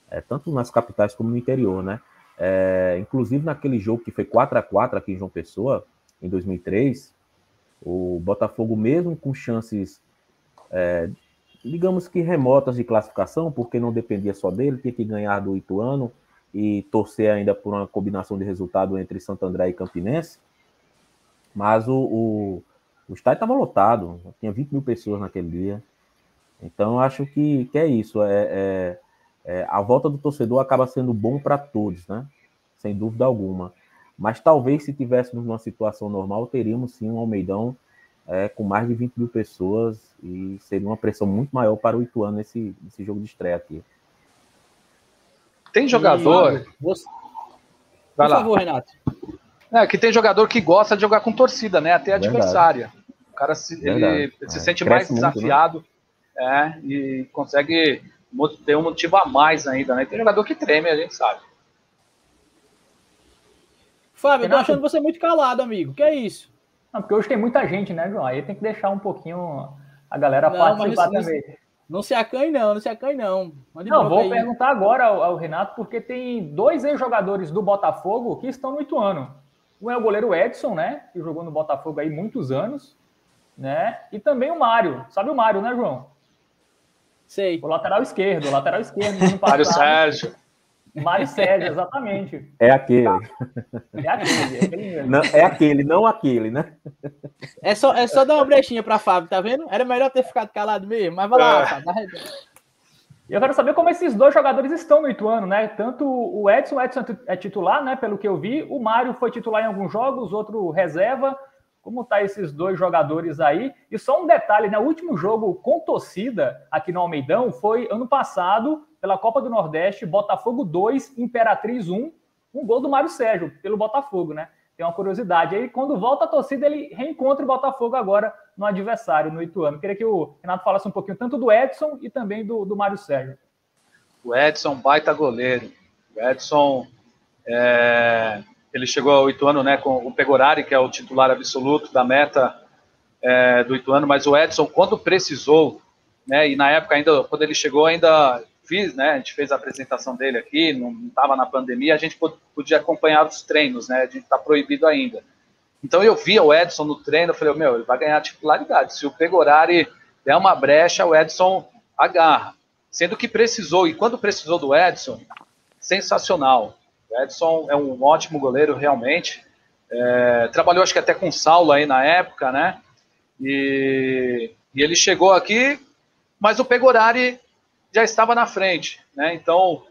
é, tanto nas capitais como no interior, né? É, inclusive naquele jogo que foi 4 a 4 aqui em João Pessoa, em 2003, o Botafogo, mesmo com chances, é, digamos que remotas de classificação, porque não dependia só dele, tinha que ganhar do Ituano e torcer ainda por uma combinação de resultado entre Santo André e Campinense. Mas o, o, o estádio estava lotado, tinha 20 mil pessoas naquele dia. Então, acho que, que é isso. é, é é, a volta do torcedor acaba sendo bom para todos, né? Sem dúvida alguma. Mas talvez se tivéssemos numa situação normal, teríamos sim um Almeidão é, com mais de 20 mil pessoas e seria uma pressão muito maior para o Ituano nesse, nesse jogo de estreia aqui. Tem jogador. Você... Vai Por lá. favor, Renato. É, que tem jogador que gosta de jogar com torcida, né? Até adversária. O cara se, ele, se é, sente mais desafiado muito, né? é, e consegue tem um motivo a mais ainda, né? Tem jogador que treme, a gente sabe. Fábio, eu tô achando você muito calado, amigo. Que é isso? Não, porque hoje tem muita gente, né, João? Aí tem que deixar um pouquinho a galera não, participar não, também. Não se acanhe, não, não se acanhe, não. Mande não, vou aí. perguntar agora ao, ao, Renato, porque tem dois ex-jogadores do Botafogo que estão no Ituano. Um é o goleiro Edson, né? Que jogou no Botafogo aí muitos anos, né? E também o Mário. Sabe o Mário, né, João? Sei. O lateral esquerdo, o lateral esquerdo. <laughs> Mário Sérgio. Mário Sérgio, exatamente. É aquele. É aquele, é aquele mesmo. Não, é aquele, não aquele, né? É só, é só dar uma brechinha pra Fábio, tá vendo? Era melhor ter ficado calado mesmo, mas vai lá, É. Fábio. E eu quero saber como esses dois jogadores estão no Ituano, né? Tanto o Edson, o Edson é titular, né? Pelo que eu vi. O Mário foi titular em alguns jogos, outro reserva. Como tá esses dois jogadores aí? E só um detalhe, né? O último jogo com torcida aqui no Almeidão foi ano passado, pela Copa do Nordeste, Botafogo 2, Imperatriz 1, um gol do Mário Sérgio, pelo Botafogo, né? Tem uma curiosidade. Aí, quando volta a torcida, ele reencontra o Botafogo agora no adversário, no Ituano. Queria que o Renato falasse um pouquinho tanto do Edson e também do, do Mário Sérgio. O Edson, baita goleiro. O Edson, é, ele chegou ao Ituano né, com o Pegorari, que é o titular absoluto da meta é, do Ituano, mas o Edson, quando precisou, né, e na época ainda, quando ele chegou, ainda fiz, né, a gente fez a apresentação dele aqui, não estava na pandemia, a gente pod- podia acompanhar os treinos, né, a gente está proibido ainda. Então eu via o Edson no treino, eu falei, meu, ele vai ganhar titularidade. Se o Pegorari der uma brecha, o Edson agarra. Sendo que precisou, e quando precisou do Edson, sensacional. O Edson é um ótimo goleiro, realmente. É, trabalhou, acho que até com o Saulo aí na época, né? E, e ele chegou aqui, mas o Pegorari já estava na frente, né? Então,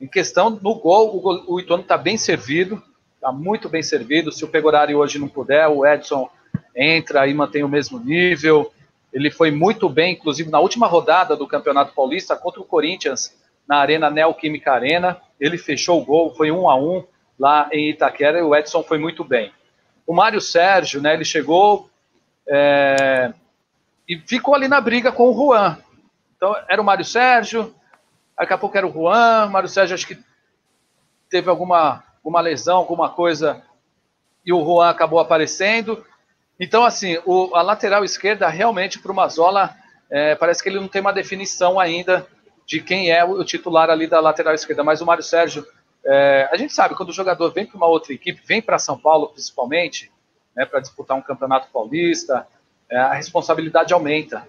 em questão no gol, o, gol- o Ituano está bem servido, está muito bem servido. Se o Pegorari hoje não puder, o Edson entra e mantém o mesmo nível. Ele foi muito bem, inclusive na última rodada do Campeonato Paulista contra o Corinthians, na Arena Neoquímica Arena. Ele fechou o gol, foi um a um lá em Itaquera e o Edson foi muito bem. O Mário Sérgio, né, ele chegou é, e ficou ali na briga com o Juan. Então era o Mário Sérgio, daqui a pouco era o Juan, o Mário Sérgio acho que teve alguma, alguma lesão, alguma coisa, e o Juan acabou aparecendo. Então, assim, o, a lateral esquerda, realmente, para o Mazola, é, parece que ele não tem uma definição ainda de quem é o, titular ali da lateral esquerda. Mas o Mário Sérgio, é, a gente sabe, quando o jogador vem para uma outra equipe, vem para São Paulo principalmente, né, para disputar um campeonato paulista, é, a responsabilidade aumenta.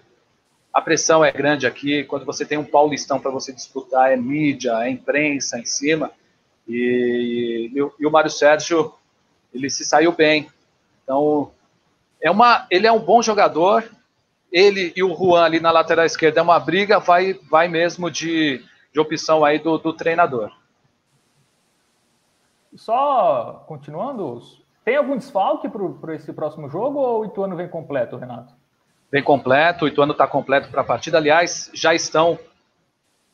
A pressão é grande aqui, quando você tem um paulistão para você disputar, é mídia, é imprensa em cima. E, e, e o Mário Sérgio, ele se saiu bem. Então, é uma, ele é um bom jogador. Ele e o Juan ali na lateral esquerda é uma briga, vai, vai mesmo de, de opção aí do, do treinador. Só continuando, tem algum desfalque para esse próximo jogo ou o Ituano vem completo, Renato? Bem completo, o Ituano está completo para a partida. Aliás, já estão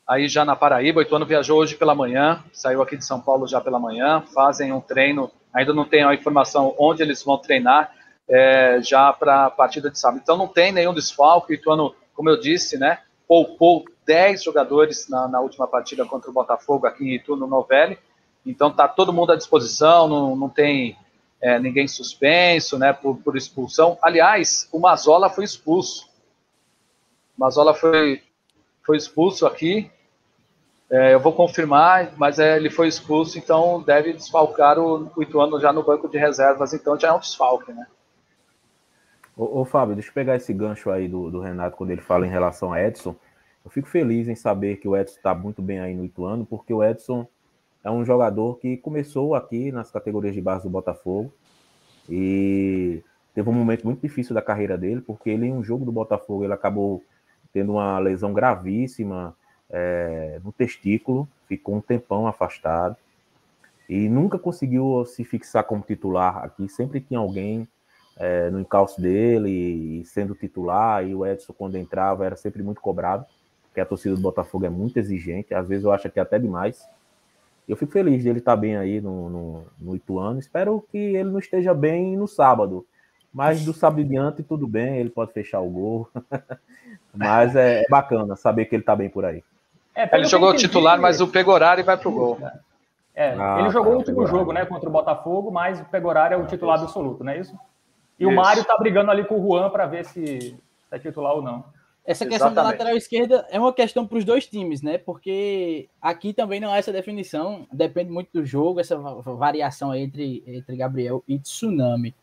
aí já na Paraíba. O Ituano viajou hoje pela manhã, saiu aqui de São Paulo já pela manhã, fazem um treino. Ainda não tenho a informação onde eles vão treinar é, já para a partida de sábado. Então não tem nenhum desfalque. O Ituano, como eu disse, né, poupou 10 jogadores na, na última partida contra o Botafogo aqui em Itu, no Novelli. Então está todo mundo à disposição, não, não tem é, ninguém suspenso, né, por, por, expulsão. Aliás, o Mazola foi expulso. O Mazola foi, foi expulso aqui. É, eu vou confirmar, mas é, ele foi expulso, então deve desfalcar o, o Ituano já no banco de reservas, então já é um desfalque, né? Ô, ô Fábio, deixa eu pegar esse gancho aí do, do, Renato quando ele fala em relação a Edson. Eu fico feliz em saber que o Edson está muito bem aí no Ituano, porque o Edson é um jogador que começou aqui nas categorias de base do Botafogo e teve um momento muito difícil da carreira dele, porque ele em um jogo do Botafogo ele acabou tendo uma lesão gravíssima é, no testículo, ficou um tempão afastado e nunca conseguiu se fixar como titular aqui. Sempre tinha alguém é, no encalço dele, e sendo titular, e o Edson, quando entrava, era sempre muito cobrado, porque a torcida do Botafogo é muito exigente, às vezes eu acho que até demais. Eu fico feliz dele estar bem aí no, no, no Ituano. Espero que ele não esteja bem no sábado. Mas do sábado em diante, tudo bem, ele pode fechar o gol. <laughs> mas é, é, bacana saber que ele está bem por aí. É, ele jogou entendi, titular, mas o Pegorari vai pro gol. É, ah, ele jogou tá, o último Pegorari. jogo, né, contra o Botafogo, mas o Pegorari é o titular isso. absoluto, não é isso? E isso. o Mário tá brigando ali com o Juan para ver se, se é titular ou não. Essa questão Exatamente. da lateral esquerda é uma questão para os dois times, né? Porque aqui também não há essa definição, depende muito do jogo, essa variação entre, entre Gabriel e Tsunami.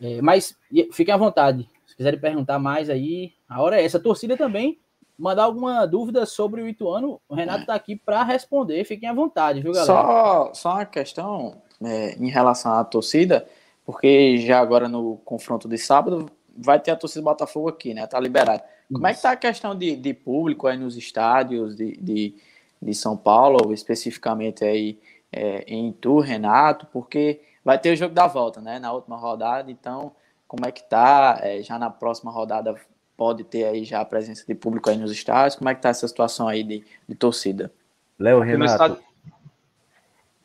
É, mas fiquem à vontade, se quiserem perguntar mais aí, a hora é essa. A torcida também mandar alguma dúvida sobre o Ituano, o Renato está aqui para responder. Fiquem à vontade, viu, galera? Só, só uma questão é, em relação à torcida, porque já agora no confronto de sábado vai ter a torcida do Botafogo aqui, né? Tá liberado. Como é que tá a questão de, de público aí nos estádios de, de, de São Paulo, especificamente aí é, em Itu, Renato? Porque vai ter o jogo da volta, né? Na última rodada, então como é que tá? É, já na próxima rodada pode ter aí já a presença de público aí nos estádios? Como é que tá essa situação aí de, de torcida? Léo Renato,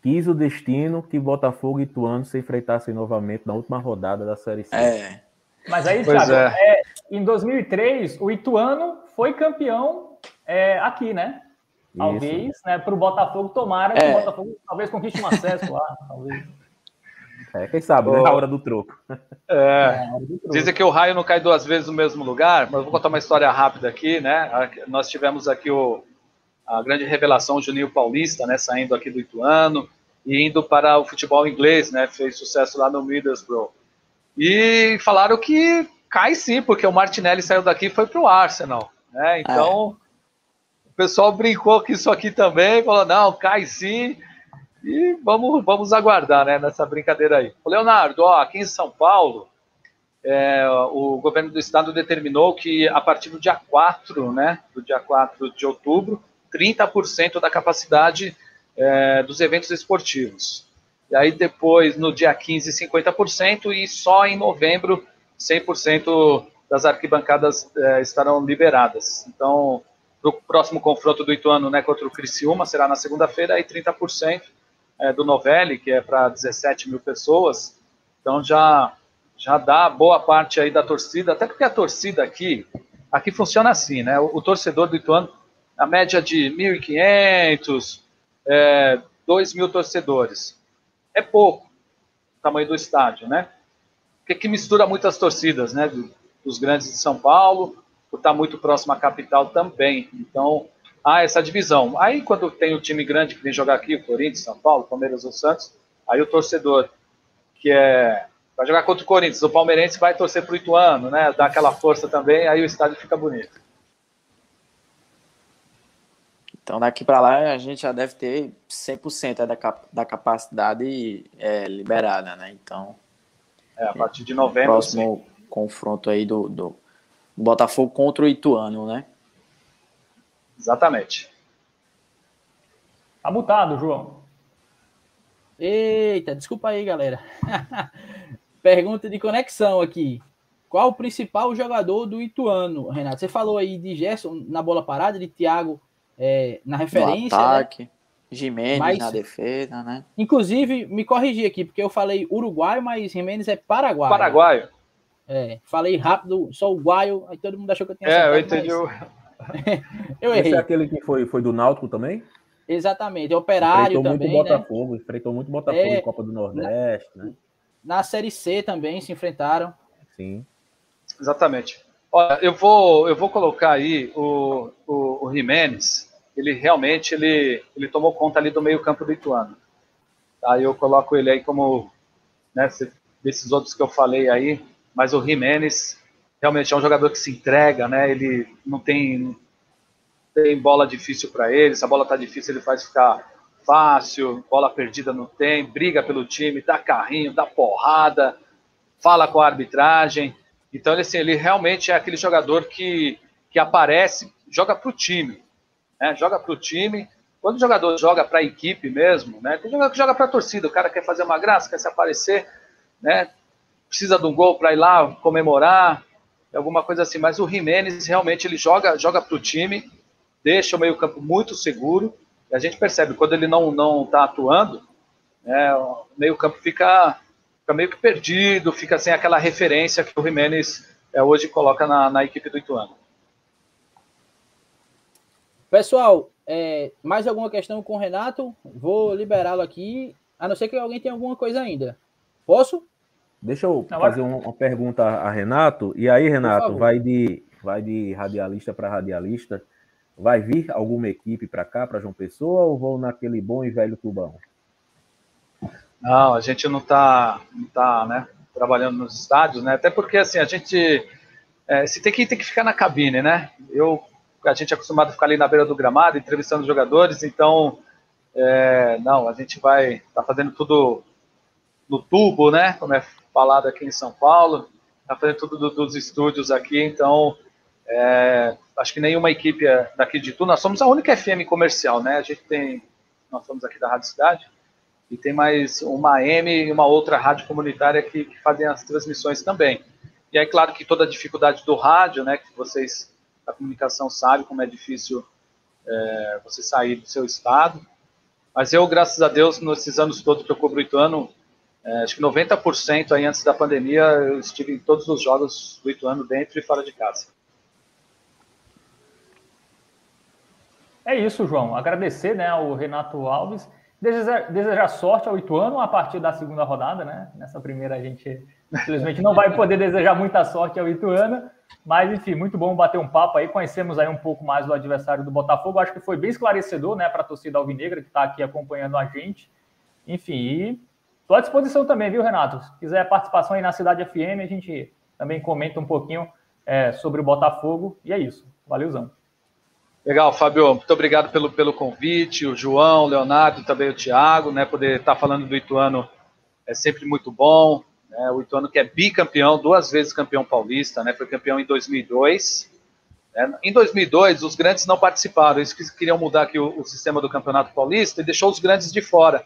quis o destino que Botafogo e Ituano se enfrentassem novamente na última rodada da Série C. É. Mas aí, Thiago, é. É, em 2003, o Ituano foi campeão é, aqui, né? Talvez, né, para o Botafogo, tomara que o Botafogo talvez conquiste um acesso lá, <laughs> talvez. É, quem sabe, né? A hora do troco. É, dizem que o raio não cai duas vezes no mesmo lugar, mas eu vou contar uma história rápida aqui, né? Nós tivemos aqui o, a grande revelação, Juninho Paulista, né? Saindo aqui do Ituano e indo para o futebol inglês, né? Fez sucesso lá no Middlesbrough. E falaram que cai sim, porque o Martinelli saiu daqui e foi para o Arsenal, né? Então, é. o pessoal brincou com isso aqui também, falou, não, cai sim. E vamos, vamos aguardar, né, nessa brincadeira aí. O Leonardo, ó, aqui em São Paulo, é, o governo do estado determinou que a partir do dia 4, né, do dia 4 de outubro, 30% da capacidade é, dos eventos esportivos. E aí depois, no dia 15, 50%, e só em novembro, 100% das arquibancadas é, estarão liberadas. Então, o próximo confronto do Ituano né, contra o Criciúma será na segunda-feira, e 30% é, do Novelli, que é para 17 mil pessoas, então já, já dá boa parte aí da torcida, até porque a torcida aqui, aqui funciona assim, né? O, o torcedor do Ituano, a média de 1.500, é, 2 mil torcedores. É pouco o tamanho do estádio, né? Porque que mistura muitas torcidas, né? Dos grandes de São Paulo, por estar muito próximo à capital também. Então, há essa divisão. Aí, quando tem o um time grande que vem jogar aqui, o Corinthians, São Paulo, Palmeiras ou Santos, aí o torcedor que é vai jogar contra o Corinthians, o palmeirense vai torcer para o Ituano, né? Dá aquela força também, aí o estádio fica bonito. Então, daqui para lá, a gente já deve ter 100% da, cap da capacidade é, liberada, né? Então, é, a partir de novembro. Próximo sim. confronto aí do, do Botafogo contra o Ituano, né? Exatamente. Tá mutado, João. Eita, desculpa aí, galera. <laughs> Pergunta de conexão aqui. Qual o principal jogador do Ituano, Renato? Você falou aí de Gerson na bola parada, de Thiago é, na referência. No né? ataque, né? Jimenez mas, na defesa, né? Inclusive, me corrigi aqui, porque eu falei uruguaio, mas Jimenez é paraguaio. Paraguaio. É, falei rápido, sou uruguaio, aí todo mundo achou que eu tinha É, eu entendi. Mas... <laughs> eu errei. Esse é aquele que foi, foi do Náutico também? Exatamente, é operário enfrentou também, muito né? Botafogo, enfrentou muito Botafogo é, Copa do Nordeste, na, né? Na Série C também se enfrentaram. Sim. Exatamente. Olha, eu vou, eu vou colocar aí o, o, o Jimenez, ele realmente ele, ele tomou conta ali do meio campo do Ituano. Aí eu coloco ele aí como, né, desses outros que eu falei aí, mas o Jimenez realmente é um jogador que se entrega, né? Ele não tem, tem bola difícil para ele. Se a bola tá difícil, ele faz ficar fácil. Bola perdida não tem. Briga pelo time, dá carrinho, dá porrada, fala com a arbitragem. Então, ele, assim, ele realmente é aquele jogador que, que aparece, joga para o time. Né? Joga para o time. Quando o jogador joga para a equipe mesmo, né? tem jogador que joga para a torcida. O cara quer fazer uma graça, quer se aparecer, né? precisa de um gol para ir lá comemorar alguma coisa assim. Mas o Jimenez realmente ele joga, joga para o time, deixa o meio campo muito seguro. E a gente percebe quando ele não está atuando, né, o meio campo fica, fica meio que perdido, fica sem aquela referência que o Jimenez é, hoje coloca na, na equipe do Ituano. Pessoal, é, mais alguma questão com o Renato? Vou liberá-lo aqui, a não ser que alguém tenha alguma coisa ainda. Posso? Deixa eu fazer uma pergunta a Renato. E aí, Renato, vai de, vai de radialista para radialista. Vai vir alguma equipe para cá, para João Pessoa, ou vão naquele bom e velho tubão? Não, a gente não está não tá, né, trabalhando nos estádios, né? Até porque assim, a gente é, se tem que tem que ficar na cabine, né? Eu a gente é acostumado a ficar ali na beira do gramado, entrevistando os jogadores, então, é, não, a gente vai tá fazendo tudo no tubo, né? Como é falado aqui em São Paulo, está fazendo tudo do, dos estúdios aqui, então é, acho que nenhuma equipe é daqui de Tu, nós somos a única FM comercial, né? A gente tem, nós somos aqui da Rádio Cidade, e tem mais uma M e uma outra rádio comunitária que, que fazem as transmissões também. E aí, claro que toda a dificuldade do rádio, né, que vocês da comunicação sabem como é difícil é, você sair do seu estado. Mas eu, graças a Deus, nesses anos todos que eu cobro o Ituano, é, acho que 90% aí antes da pandemia, eu estive em todos os jogos do Ituano, dentro e fora de casa. É isso, João. Agradecer né, ao Renato Alves. Desejar, desejar sorte ao Ituano a partir da segunda rodada, né? Nessa primeira a gente, infelizmente, não vai poder desejar muita sorte ao Ituano. Mas, enfim, muito bom bater um papo aí. Conhecemos aí um pouco mais do adversário do Botafogo. Acho que foi bem esclarecedor, né, para a torcida alvinegra que está aqui acompanhando a gente. Enfim, estou à disposição também, viu, Renato? Se quiser participação aí na Cidade FM, a gente também comenta um pouquinho é, sobre o Botafogo. E é isso. Valeuzão. Legal, Fábio. Muito obrigado pelo, pelo convite. O João, o Leonardo também o Thiago, né? Poder estar falando do Ituano é sempre muito bom. Né? O Ituano que é bicampeão, duas vezes campeão paulista, né? foi campeão em 2002. Né? Em 2002, os grandes não participaram, eles queriam mudar aqui o, o sistema do Campeonato Paulista e deixou os grandes de fora.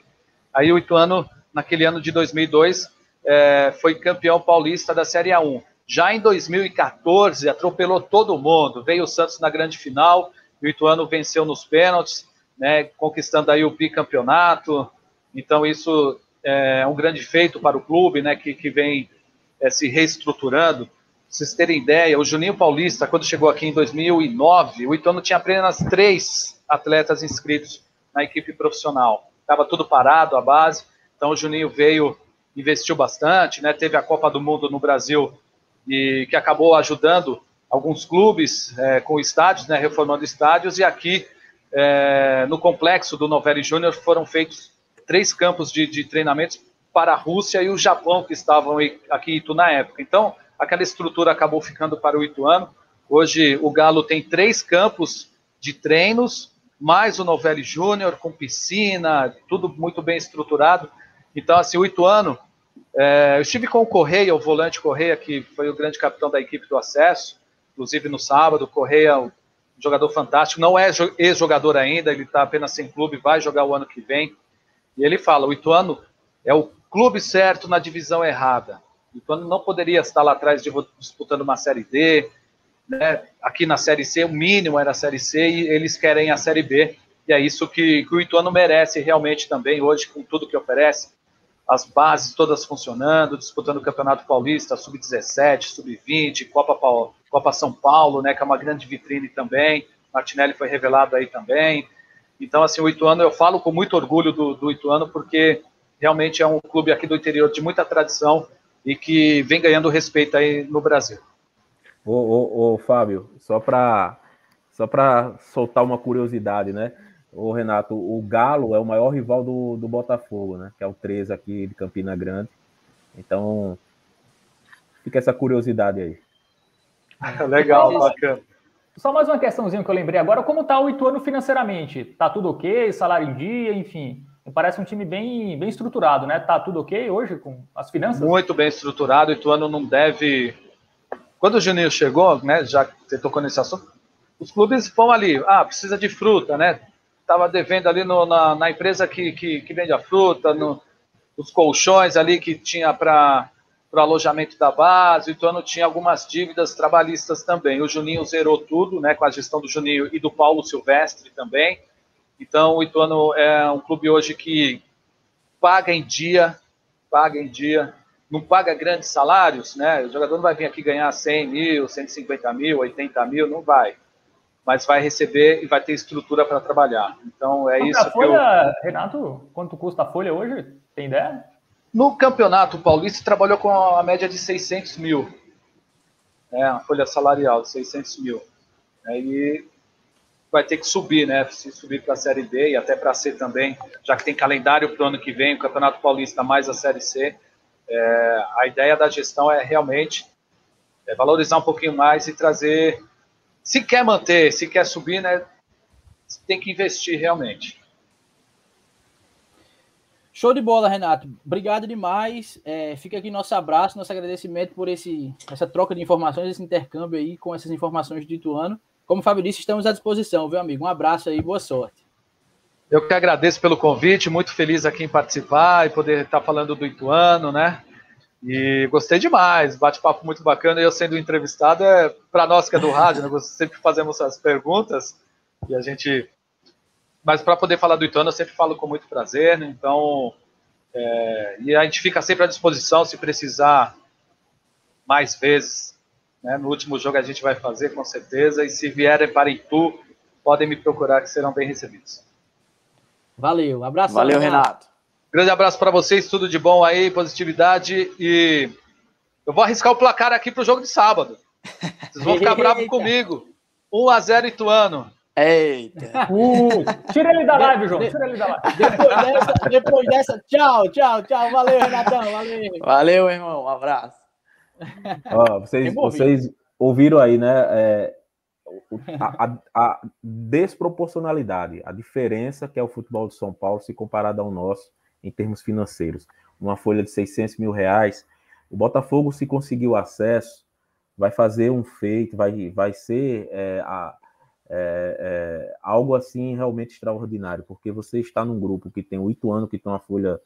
Aí o Ituano, naquele ano de 2002, é, foi campeão paulista da Série A1. Já em 2014, atropelou todo mundo. Veio o Santos na grande final, o Ituano venceu nos pênaltis, né, conquistando aí o bicampeonato. Então, isso é um grande feito para o clube, né, que, que vem é, se reestruturando. Pra vocês terem ideia, o Juninho Paulista, quando chegou aqui em 2009, o Ituano tinha apenas três atletas inscritos na equipe profissional. Estava tudo parado, a base. Então o Juninho veio, investiu bastante, né, teve a Copa do Mundo no Brasil e que acabou ajudando alguns clubes é, com estádios, né, reformando estádios, e aqui é, no complexo do Novelli Júnior foram feitos três campos de, de treinamentos para a Rússia e o Japão, que estavam aqui em Itu na época. Então, aquela estrutura acabou ficando para o Ituano. Hoje, o Galo tem três campos de treinos, mais o Novelli Júnior, com piscina, tudo muito bem estruturado. Então, assim, o Ituano, é, eu estive com o Correia, o volante Correia, que foi o grande capitão da equipe do acesso, inclusive no sábado, Correia, um jogador fantástico, não é ex-jogador ainda, ele está apenas sem clube, vai jogar o ano que vem. E ele fala: o Ituano é o clube certo na divisão errada. O Ituano não poderia estar lá atrás disputando uma Série D. Né? Aqui na Série C, o mínimo era a Série C e eles querem a Série B. E é isso que, que o Ituano merece realmente também, hoje, com tudo que oferece. As bases todas funcionando, disputando o Campeonato Paulista, Sub-17, Sub-20, Copa, Copa São Paulo, né, que é uma grande vitrine também. Martinelli foi revelado aí também. Então, assim, o Ituano, eu falo com muito orgulho do, do Ituano, porque realmente é um clube aqui do interior de muita tradição e que vem ganhando respeito aí no Brasil. Ô, ô, ô Fábio, só para só soltar uma curiosidade, né? O Renato, o Galo é o maior rival do, do Botafogo, né? Que é o 13 aqui de Campina Grande. Então, fica essa curiosidade aí. <laughs> Legal, bacana. Só mais uma questãozinha que eu lembrei agora, como está o Ituano financeiramente? Tá tudo ok? Salário em dia, enfim. Parece um time bem, bem estruturado, né? Tá tudo ok hoje com as finanças? Muito bem estruturado. O Ituano não deve. Quando o Juninho chegou, né? Já que você tocou nesse assunto, os clubes vão ali. Ah, precisa de fruta, né? Tava devendo ali no, na, na, empresa que, que, que, vende a fruta, no, os colchões ali que tinha para para o alojamento da base, o Ituano tinha algumas dívidas trabalhistas também. O Juninho zerou tudo, né, com a gestão do Juninho e do Paulo Silvestre também. Então, o Ituano é um clube hoje que paga em dia, paga em dia, não paga grandes salários, né? O jogador não vai vir aqui ganhar 100 mil, 150 mil, 80 mil, não vai. Mas vai receber e vai ter estrutura para trabalhar. Então, é isso a folha, eu... Renato, quanto custa a folha hoje? Tem ideia? No Campeonato Paulista, trabalhou com a média de 600 mil. Né, a folha salarial de 600 mil. Aí vai ter que subir, né? Se subir para a Série B e até para a C também, já que tem calendário para o ano que vem, o Campeonato Paulista mais a Série C. É, a ideia da gestão é realmente é valorizar um pouquinho mais e trazer se quer manter, se quer subir, né, tem que investir realmente. Show de bola, Renato. Obrigado demais. É, fica aqui nosso abraço, nosso agradecimento por esse, essa troca de informações, esse intercâmbio aí com essas informações do Ituano. Como o Fábio disse, estamos à disposição, viu, amigo? Um abraço aí, boa sorte. Eu que agradeço pelo convite, muito feliz aqui em participar e poder estar falando do Ituano, né? E gostei demais, bate-papo muito bacana. Eu sendo entrevistado, é para nós que é do rádio, né? sempre fazemos as perguntas e a gente mas para poder falar do Ituano, eu sempre falo com muito prazer, né? então, é, e a gente fica sempre à disposição se precisar mais vezes. Né? No último jogo a gente vai fazer, com certeza, e se vierem para Itu, podem me procurar que serão bem recebidos. Valeu, abraço. Valeu, Renato. Grande abraço para vocês, tudo de bom aí, positividade, e eu vou arriscar o placar aqui para o jogo de sábado. Vocês vão ficar bravos <laughs> comigo. 1 a 0 Ituano. Eita! Uh, tira ele da live, João. Tira ele da live. Depois dessa, depois dessa, tchau, tchau, tchau. Valeu, Renatão. Valeu. Valeu, irmão. Um abraço. Ó, vocês, vocês ouviram aí, né? É, a, a, a, desproporcionalidade, a diferença que é o futebol de São Paulo se comparado ao nosso em termos financeiros. Uma folha de 600 mil reais. O Botafogo, se conseguir o acesso, vai fazer um feito, vai, vai ser é, a é, é, algo assim realmente extraordinário, porque você está num grupo que tem oito anos, que tem uma folha,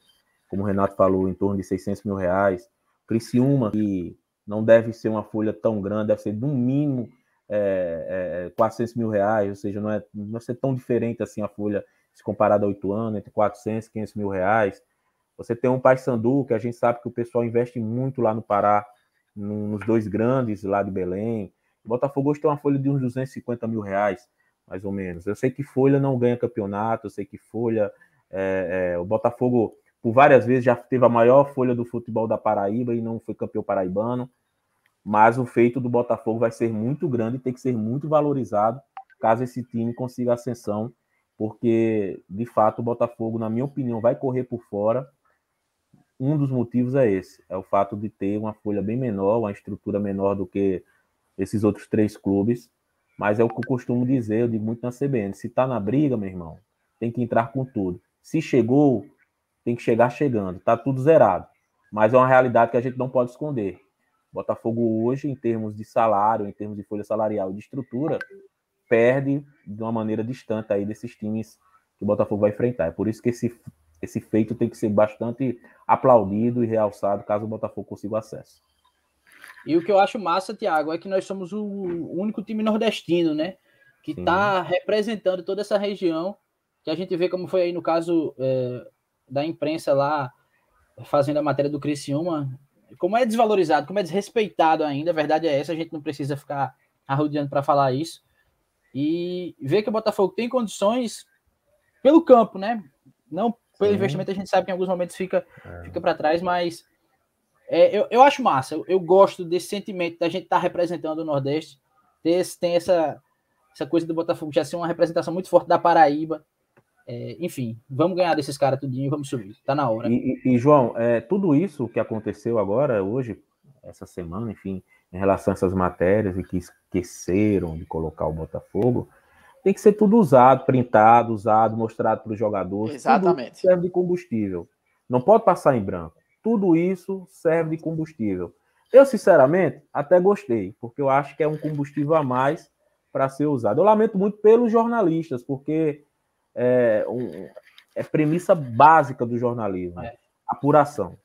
como o Renato falou, em torno de 600 mil reais, Criciúma, que não deve ser uma folha tão grande, deve ser no mínimo é, é, 400 mil reais, ou seja, não, é, não ser tão diferente assim a folha se comparada a oito anos, entre 400 e 500 mil reais. Você tem um Paysandu, que a gente sabe que o pessoal investe muito lá no Pará, nos dois grandes lá de Belém, o Botafogo hoje tem uma folha de uns 250 mil reais, mais ou menos. Eu sei que Folha não ganha campeonato, eu sei que Folha. É, é, o Botafogo, por várias vezes, já teve a maior folha do futebol da Paraíba e não foi campeão paraibano. Mas o feito do Botafogo vai ser muito grande e tem que ser muito valorizado caso esse time consiga ascensão, porque de fato o Botafogo, na minha opinião, vai correr por fora. Um dos motivos é esse: é o fato de ter uma folha bem menor, uma estrutura menor do que esses outros três clubes, mas é o que eu costumo dizer, eu digo muito na CBN, se tá na briga, meu irmão, tem que entrar com tudo. Se chegou, tem que chegar chegando, tá tudo zerado. Mas é uma realidade que a gente não pode esconder. Botafogo hoje, em termos de salário, em termos de folha salarial e de estrutura, perde de uma maneira distante aí desses times que o Botafogo vai enfrentar. É por isso que esse, esse feito tem que ser bastante aplaudido e realçado caso o Botafogo consiga acesso. E o que eu acho massa, Tiago, é que nós somos o único time nordestino, né? Que está representando toda essa região, que a gente vê como foi aí no caso é, da imprensa lá, fazendo a matéria do Criciúma, como é desvalorizado, como é desrespeitado ainda, a verdade é essa, a gente não precisa ficar arrodeando para falar isso. E ver que o Botafogo tem condições pelo campo, né? Não pelo Sim. investimento, a gente sabe que em alguns momentos fica, é. fica para trás, mas é, eu, eu acho massa, eu, eu, gosto desse sentimento da gente estar tá representando o Nordeste. Tem, tem essa, essa coisa do Botafogo já ser uma representação muito forte da Paraíba. É, enfim, vamos ganhar desses caras tudinho e vamos subir. Tá na hora. E, e, e João, é, tudo isso que aconteceu agora, hoje, essa semana, enfim, em relação a essas matérias e que esqueceram de colocar o Botafogo, tem que ser tudo usado, printado, usado, mostrado para os jogadores. Exatamente. serve de combustível. Não pode passar em branco tudo isso serve de combustível. Eu, sinceramente, até gostei, porque eu acho que é um combustível a mais para ser usado. Eu lamento muito pelos jornalistas, porque é, um, é premissa básica do jornalismo: é. apuração,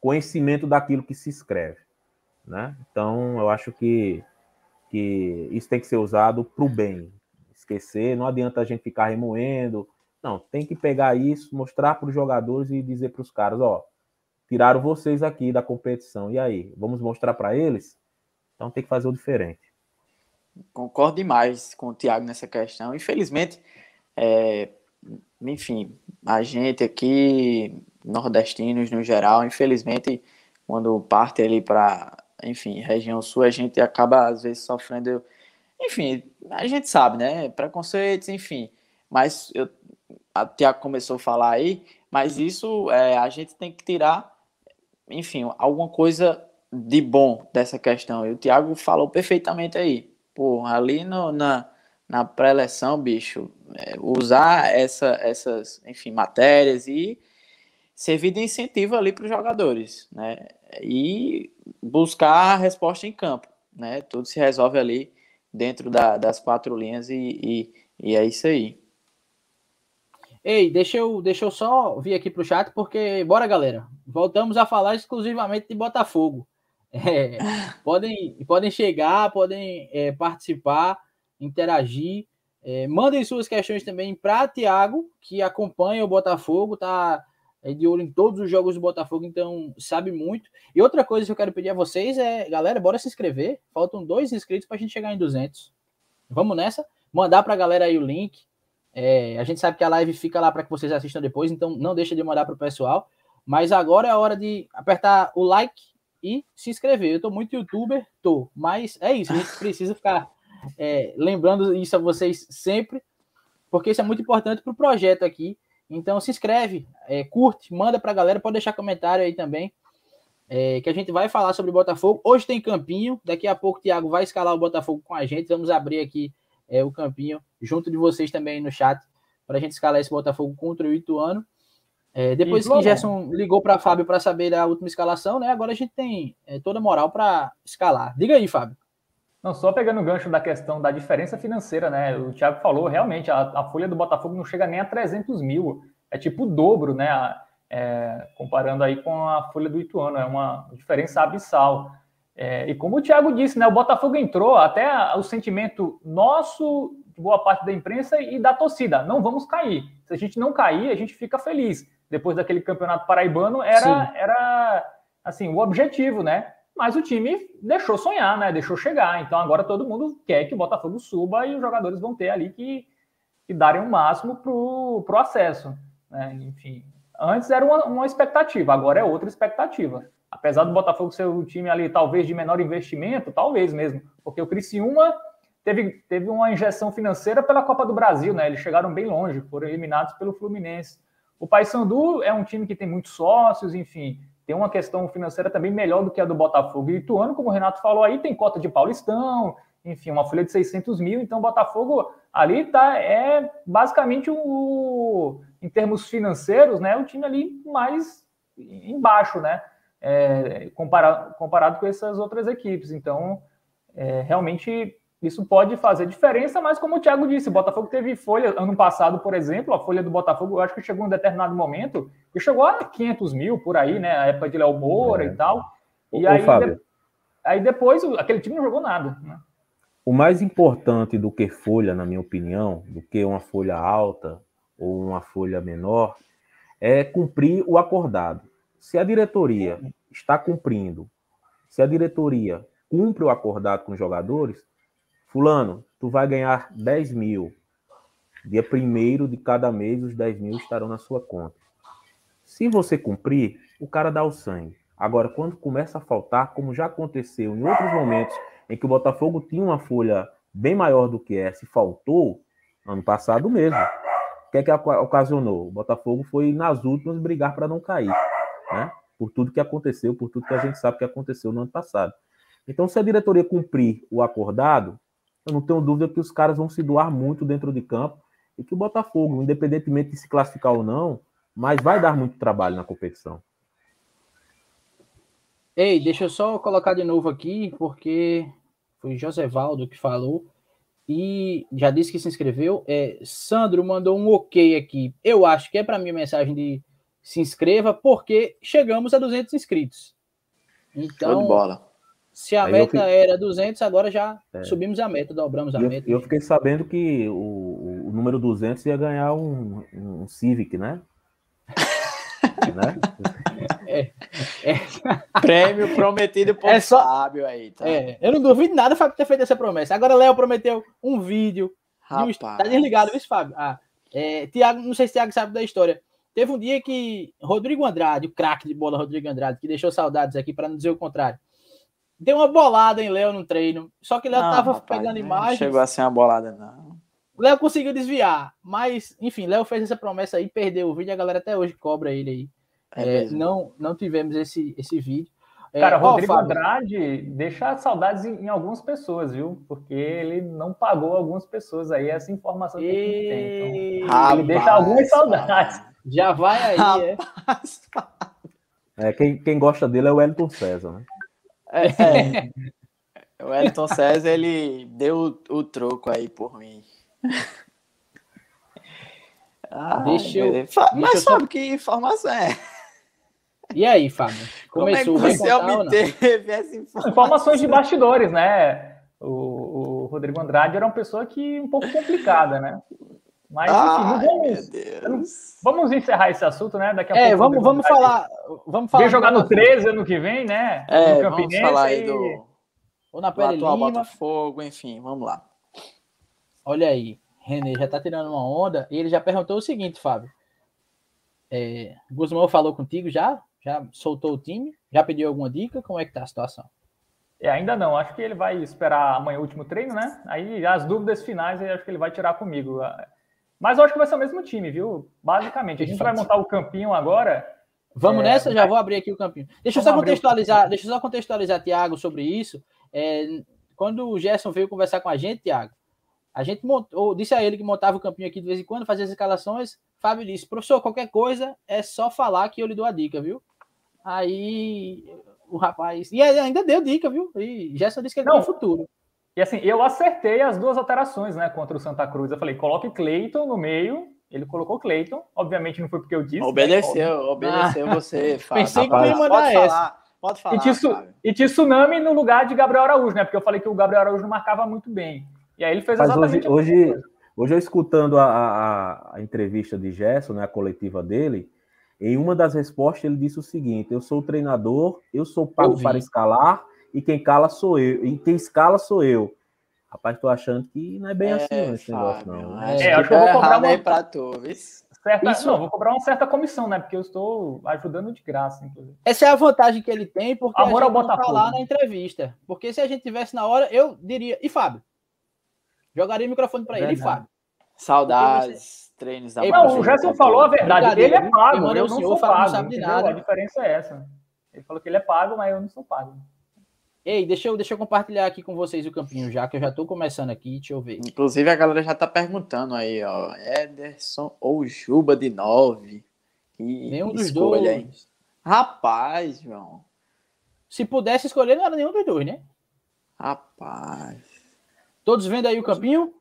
conhecimento daquilo que se escreve. Né? Então, eu acho que, que isso tem que ser usado para o bem. Esquecer, não adianta a gente ficar remoendo. Não, tem que pegar isso, mostrar para os jogadores e dizer para os caras: ó, tiraram vocês aqui da competição. E aí, vamos mostrar para eles? Então tem que fazer o diferente. Concordo demais com o Thiago nessa questão. Infelizmente, é, enfim, a gente aqui, nordestinos no geral, infelizmente, quando parte ali para, enfim, região sul, a gente acaba às vezes sofrendo, enfim, a gente sabe, né? Preconceitos, enfim. Mas eu, Tiago começou a falar aí, mas isso é, a gente tem que tirar enfim, alguma coisa de bom dessa questão. E o Thiago falou perfeitamente aí. pô, ali no, na, na pré-eleção, bicho, é, usar essa, essas, enfim, matérias e servir de incentivo ali para os jogadores, né? E buscar a resposta em campo, né? Tudo se resolve ali dentro da, das quatro linhas e, e, e, é isso aí. Ei, deixa eu, deixa eu só vir aqui para o chat, porque, bora galera, voltamos a falar exclusivamente de Botafogo. <laughs> É, <laughs> podem, podem chegar, podem é, participar, interagir. É, mandem suas questões também para Tiago, que acompanha o Botafogo, tá é de olho em todos os jogos do Botafogo, então sabe muito. E outra coisa que eu quero pedir a vocês é, galera, bora se inscrever. Faltam dois inscritos para a gente chegar em 200. Vamos nessa? Mandar para a galera aí o link. É, a gente sabe que a live fica lá para que vocês assistam depois, então não deixa de mandar para o pessoal. Mas agora é hora de apertar o like e se inscrever. Eu estou muito youtuber, tô, mas é isso. A gente <laughs> precisa ficar é, lembrando isso a vocês sempre, porque isso é muito importante para o projeto aqui então se inscreve, é, curte, manda para a galera, pode deixar comentário aí também, é, que a gente vai falar sobre o Botafogo. Hoje tem campinho, daqui a pouco o Thiago vai escalar o Botafogo com a gente. Vamos abrir aqui é, o campinho junto de vocês também no chat para a gente escalar esse Botafogo contra o Ituano. É, depois que Gerson ligou para Fábio para saber da última escalação, né? Agora a gente tem é, toda a moral para escalar. Diga aí, Fábio. Não, só pegando o gancho da questão da diferença financeira, né? O Thiago falou, realmente, a, a folha do Botafogo não chega nem a 300 mil. É tipo o dobro, né? É, comparando aí com a folha do Ituano. É uma diferença abissal. É, e como o Thiago disse, né? O Botafogo entrou até o sentimento nosso, boa parte da imprensa e da torcida. Não vamos cair. Se a gente não cair, a gente fica feliz. Depois daquele campeonato paraibano, era, era assim, o objetivo, né? mas o time deixou sonhar, né? Deixou chegar. Então agora todo mundo quer que o Botafogo suba e os jogadores vão ter ali que, que darem o máximo para o acesso. Né? Enfim, antes era uma, uma, expectativa, agora é outra expectativa. Apesar do Botafogo ser um time ali talvez de menor investimento, talvez mesmo, porque o Criciúma teve, teve uma injeção financeira pela Copa do Brasil, né? Eles chegaram bem longe, foram eliminados pelo Fluminense. O Paysandu é um time que tem muitos sócios, enfim, tem uma questão financeira também melhor do que a do Botafogo. E Ituano, como o Renato falou aí, tem cota de Paulistão, enfim, uma folha de 600 mil. Então, o Botafogo ali tá, é basicamente o, em termos financeiros, né, o time ali mais embaixo, né, é, comparado, comparado com essas outras equipes. Então, é, realmente isso pode fazer diferença, mas como o Thiago disse, o Botafogo teve folha, ano passado, por exemplo, a folha do Botafogo, eu acho que chegou em um determinado momento, e chegou a 500 mil por aí, né? A época de Léo Moura é. e tal. E Ô, aí, de... aí depois aquele time não jogou nada. Né? O mais importante do que folha, na minha opinião, do que uma folha alta ou uma folha menor, é cumprir o acordado. Se a diretoria está cumprindo, se a diretoria cumpre o acordado com os jogadores, Fulano, tu vai ganhar 10 mil. Dia primeiro de cada mês, os 10 mil estarão na sua conta. Se você cumprir, o cara dá o sangue. Agora, quando começa a faltar, como já aconteceu em outros momentos em que o Botafogo tinha uma folha bem maior do que essa e faltou, ano passado mesmo. O que é que ocasionou? O Botafogo foi nas últimas brigar para não cair, né? Por tudo que aconteceu, por tudo que a gente sabe que aconteceu no ano passado. Então, se a diretoria cumprir o acordado, eu não tenho dúvida que os caras vão se doar muito dentro de campo e que o Botafogo, independentemente de se classificar ou não, mas vai dar muito trabalho na competição. Ei, deixa eu só colocar de novo aqui, porque foi José Valdo que falou e já disse que se inscreveu. É, Sandro mandou um ok aqui. Eu acho que é para mim a mensagem de se inscreva, porque chegamos a 200 inscritos. Então, Show de bola. Se a Aí meta fiquei... era 200, agora já é. subimos a meta, dobramos a eu, meta. Eu fiquei sabendo que o, o número 200 ia ganhar um, um Civic, né? <laughs> né? É, é. Prêmio prometido por é só... Fábio aí, tá? É, eu não duvido nada Fábio ter feito essa promessa. Agora Léo prometeu um vídeo. Rapaz. Tá desligado, viu, Fábio? Ah, é, Tiago, não sei se Tiago sabe da história. Teve um dia que Rodrigo Andrade, o craque de bola Rodrigo Andrade, que deixou saudades aqui para não dizer o contrário Deu uma bolada em Léo no treino. Só que Léo não, tava rapaz, pegando imagens. Chegou a ser uma bolada, não. Léo conseguiu desviar. Mas, enfim, Léo fez essa promessa aí, perdeu o vídeo. A galera até hoje cobra ele aí. É é, não, não tivemos esse, esse vídeo. Cara, é, Rodrigo oh, Andrade deixa saudades em, em, algumas pessoas, viu? Porque ele não pagou algumas pessoas aí, essa informação que a gente tem. Então, Rapaz, ele deixa algumas saudades. Já vai aí, Rapaz, <laughs> é. é quem, quem gosta dele é o Wellington César, né? É, é. o Wellington César, ele deu o, o troco aí por mim. Ah, deixa eu. Mas deixa sabe eu... que informação é? E aí, Fábio? Começou Como é que você obteve essa informação? Informações de bastidores, né? O, o, Rodrigo Andrade era uma pessoa que um pouco complicada, né? Mas enfim, vamos, vamos encerrar esse assunto, né? Daqui a é, pouco. Vamos, vamos falar. Vamos falar. Vem jogar no 13 ano que vem, né? É, no vamos falar aí do. Ou na Pele atual Lima. Botafogo, enfim, vamos lá. Olha aí, René já tá tirando uma onda e ele já perguntou o seguinte, Fábio. É, Guzmão falou contigo já? Já soltou o time? Já pediu alguma dica? Como é que tá a situação? É, ainda não. Acho que ele vai esperar amanhã o último treino, né? Aí as dúvidas finais, acho que ele vai tirar comigo. Mas eu acho que vai ser o mesmo time, viu? Basicamente. A gente vai montar o campinho agora. Vamos é... nessa? Já vou abrir aqui o campinho. Deixa eu só contextualizar, deixa eu só contextualizar, Tiago, sobre isso. É, quando o Gerson veio conversar com a gente, Tiago, a gente montou, disse a ele que montava o campinho aqui de vez em quando, fazia as escalações. Fábio disse: professor, qualquer coisa é só falar que eu lhe dou a dica, viu? Aí o rapaz. E ainda deu dica, viu? E Gerson disse que ele Não. tem futuro. E assim, eu acertei as duas alterações, né, contra o Santa Cruz. Eu falei, coloque Cleiton no meio. Ele colocou Cleiton. Obviamente não foi porque eu disse. Obedeceu, né? obedeceu ah. você. <laughs> Fábio. Pensei que ia mandar pode essa. Falar, pode falar. E, tsu, e Tsunami no lugar de Gabriel Araújo, né? Porque eu falei que o Gabriel Araújo não marcava muito bem. E aí ele fez Mas exatamente hoje, hoje, hoje eu escutando a, a, a, entrevista de Gerson, né, a coletiva dele, em uma das respostas ele disse o seguinte: eu sou o treinador, eu sou pago para escalar e quem cala sou eu, e quem escala sou eu. Rapaz, tô achando que não é bem é, assim esse negócio, não. É, é acho que eu vou cobrar uma... pra tu, certa... Isso... Não, vou cobrar uma certa comissão, né? Porque eu estou ajudando de graça, inclusive. Essa é a vantagem que ele tem, porque Amor a gente não tá lá na entrevista. Porque se a gente tivesse na hora, eu diria. E Fábio? Jogaria o microfone para ele, Fábio. Saudades, treinos da Não, o Gerson falou a verdade. Ele é pago, eu, eu não sou pago. Não sabe de nada. A diferença é essa. Ele falou que ele é pago, mas eu não sou pago. Ei, deixa eu, deixa eu compartilhar aqui com vocês o campinho já, que eu já estou começando aqui, deixa eu ver. Inclusive a galera já está perguntando aí, ó, Ederson ou Juba de 9? Nenhum dos dois. Aí. Rapaz, João. Se pudesse escolher, não era nenhum dos dois, né? Rapaz. Todos vendo aí o campinho?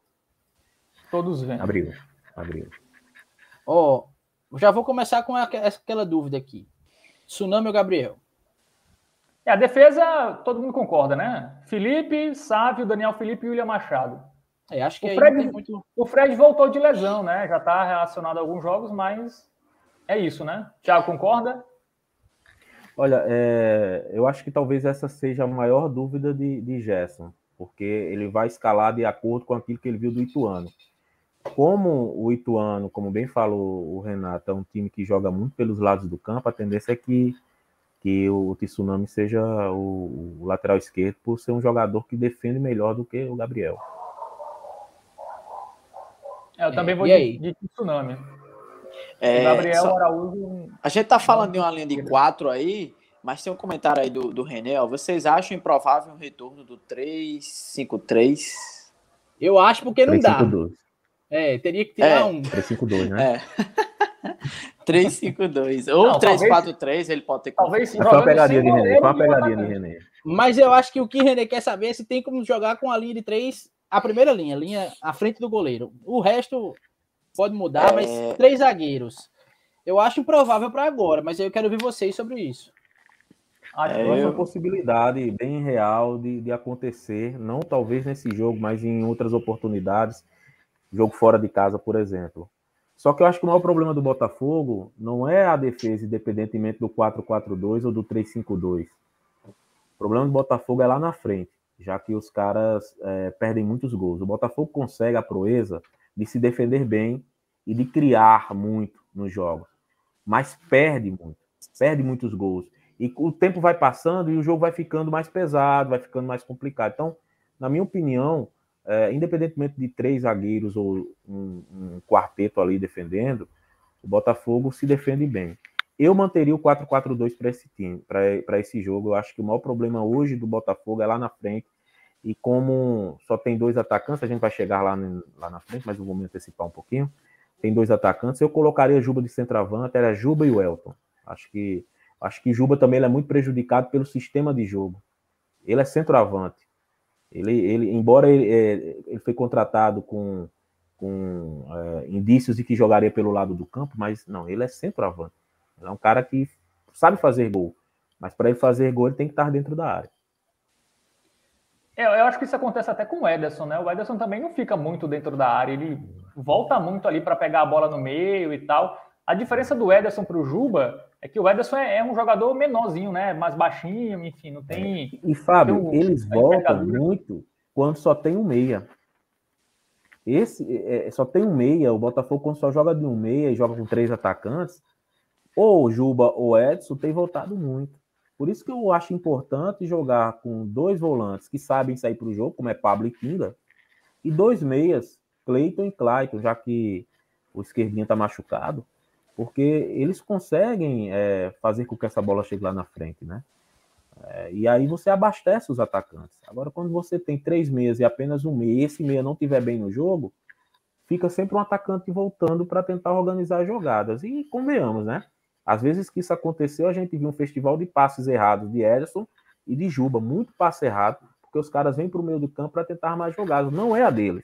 Todos vendo. Abriu, abriu. Ó, já vou começar com aquela dúvida aqui. Tsunami ou Gabriel? É, a defesa, todo mundo concorda, né? Felipe, Sávio, Daniel Felipe e William Machado. É, acho que o Fred, muito... o Fred voltou de lesão, né? Já está relacionado a alguns jogos, mas é isso, né? Thiago, concorda? Olha, é, eu acho que talvez essa seja a maior dúvida de, de Gerson, porque ele vai escalar de acordo com aquilo que ele viu do Ituano. Como o Ituano, como bem falou o Renato, é um time que joga muito pelos lados do campo, a tendência é que que o Tsunami seja o, o, lateral esquerdo por ser um jogador que defende melhor do que o Gabriel. É, eu também é, vou de, de, Tsunami. É, Gabriel só, Araújo. A gente tá falando de uma linha de quatro aí, mas tem um comentário aí do, do René. Ó, vocês acham improvável o retorno do 3-5-3? Eu acho porque não 3, dá. 5, 2. É, teria que tirar é. um. 3-5-2, né? É. <laughs> 352. Ou 343, ele pode ter. Talvez Foi uma pegadinha de René. Foi uma pegadinha de René. Mas eu acho que o que René quer saber é se tem como jogar com a linha de três, a primeira linha, linha à frente do goleiro. O resto pode mudar, é... mas três zagueiros. Eu acho improvável para agora, mas eu quero ouvir vocês sobre isso. Acho é, é uma possibilidade bem real de, de acontecer, não talvez nesse jogo, mas em outras oportunidades. Jogo fora de casa, por exemplo. Só que eu acho que o maior problema do Botafogo não é a defesa, independentemente do 4-4-2 ou do 3-5-2. O problema do Botafogo é lá na frente, já que os caras é, perdem muitos gols. O Botafogo consegue a proeza de se defender bem e de criar muito nos jogos, mas perde muito, perde muitos gols. E o tempo vai passando e o jogo vai ficando mais pesado, vai ficando mais complicado. Então, na minha opinião, é, independentemente de três zagueiros ou um, um, quarteto ali defendendo, o Botafogo se defende bem. eu manteria o 4-4-2 para esse time, para esse jogo. Eu acho que o maior problema hoje do Botafogo é lá na frente. E como só tem dois atacantes, a gente vai chegar lá, lá na frente, mas eu vou me antecipar um pouquinho. Tem dois atacantes, eu colocaria Juba de centroavante, era Juba e o Elton. Acho que acho que Juba também é muito prejudicado pelo sistema de jogo. Ele é centroavante. Ele, ele embora ele, é, ele foi contratado com, com é, indícios de que jogaria pelo lado do campo, mas não, ele é centroavante. Ele é um cara que sabe fazer gol, mas para ele fazer gol ele tem que estar dentro da área. É, eu acho que isso acontece até com o Ederson, né? O Ederson também não fica muito dentro da área, ele volta muito ali para pegar a bola no meio e tal. A diferença do Ederson para o Juba é que o Ederson é, é, um jogador menorzinho, né? Mais baixinho, enfim, não tem. E Fábio, um, eles voltam muito quando só tem um meia. Esse é, é, só tem um meia. O Botafogo, quando só joga de um meia e joga com três atacantes, ou o Juba ou o Edson, tem voltado muito. Por isso que eu acho importante jogar com dois volantes que sabem sair para o jogo, como é Pablo e Kinga, e dois meias, Cleiton e Clayton, já que o esquerdinho está machucado, porque eles conseguem é, fazer com que essa bola chegue lá na frente, né? É, e aí você abastece os atacantes. Agora, quando você tem três meias e apenas um meia, e esse meia não tiver bem no jogo, fica sempre um atacante voltando para tentar organizar as jogadas. E convenhamos, né? Às vezes que isso aconteceu, a gente viu um festival de passes errados de Ederson e de Juba, muito passe errado, porque os caras vêm para o meio do campo para tentar mais jogadas. Não é a deles.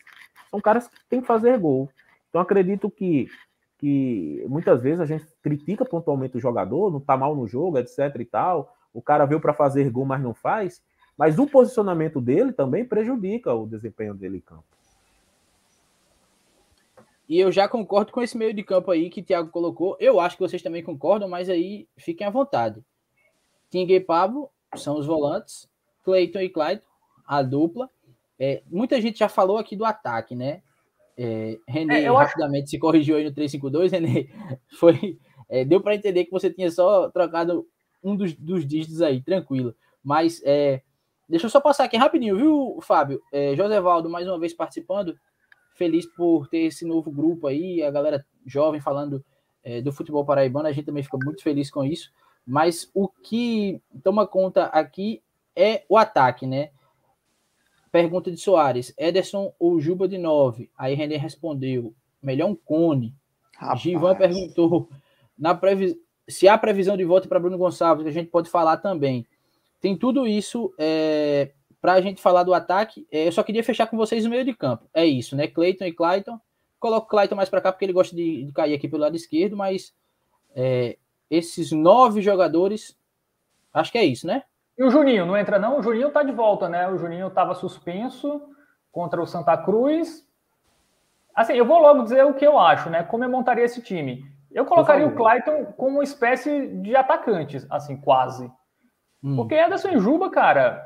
São caras que têm que fazer gol. Então acredito que, que muitas vezes a gente critica pontualmente o jogador, não está mal no jogo, etc e tal. O cara veio para fazer gol, mas não faz. Mas o posicionamento dele também prejudica o desempenho dele em campo. E eu já concordo com esse meio de campo aí que o Thiago colocou. Eu acho que vocês também concordam, mas aí fiquem à vontade. Tinga e Pablo são os volantes. Cleiton e Clayton, a dupla. É, muita gente já falou aqui do ataque, né? É, René é, rapidamente acho... se corrigiu aí no 352. René, <laughs> foi, é, deu para entender que você tinha só trocado um dos, dos dígitos aí, tranquilo. Mas é, deixa eu só passar aqui rapidinho, viu, Fábio? É, José Valdo, mais uma vez participando feliz por ter esse novo grupo aí, a galera jovem falando é, do futebol paraibano, a gente também fica muito feliz com isso. Mas o que toma conta aqui é o ataque, né? Pergunta de Soares: Ederson ou Juba de 9? Aí René respondeu: melhor um cone. Rapaz. Givan perguntou: na previ... se há previsão de volta para Bruno Gonçalves, que a gente pode falar também. Tem tudo isso é, para a gente falar do ataque, é, eu só queria fechar com vocês no meio de campo. É isso, né? Cleiton e Clayton. Coloco o Clayton mais para cá porque ele gosta de, de, cair aqui pelo lado esquerdo, mas é, esses nove jogadores, acho que é isso, né? E o Juninho, não entra não? O Juninho tá de volta, né? O Juninho estava suspenso contra o Santa Cruz. Assim, eu vou logo dizer o que eu acho, né? Como eu montaria esse time. Eu colocaria o Clayton como uma espécie de atacante, assim, quase. Hum. Porque Anderson e Juba, cara,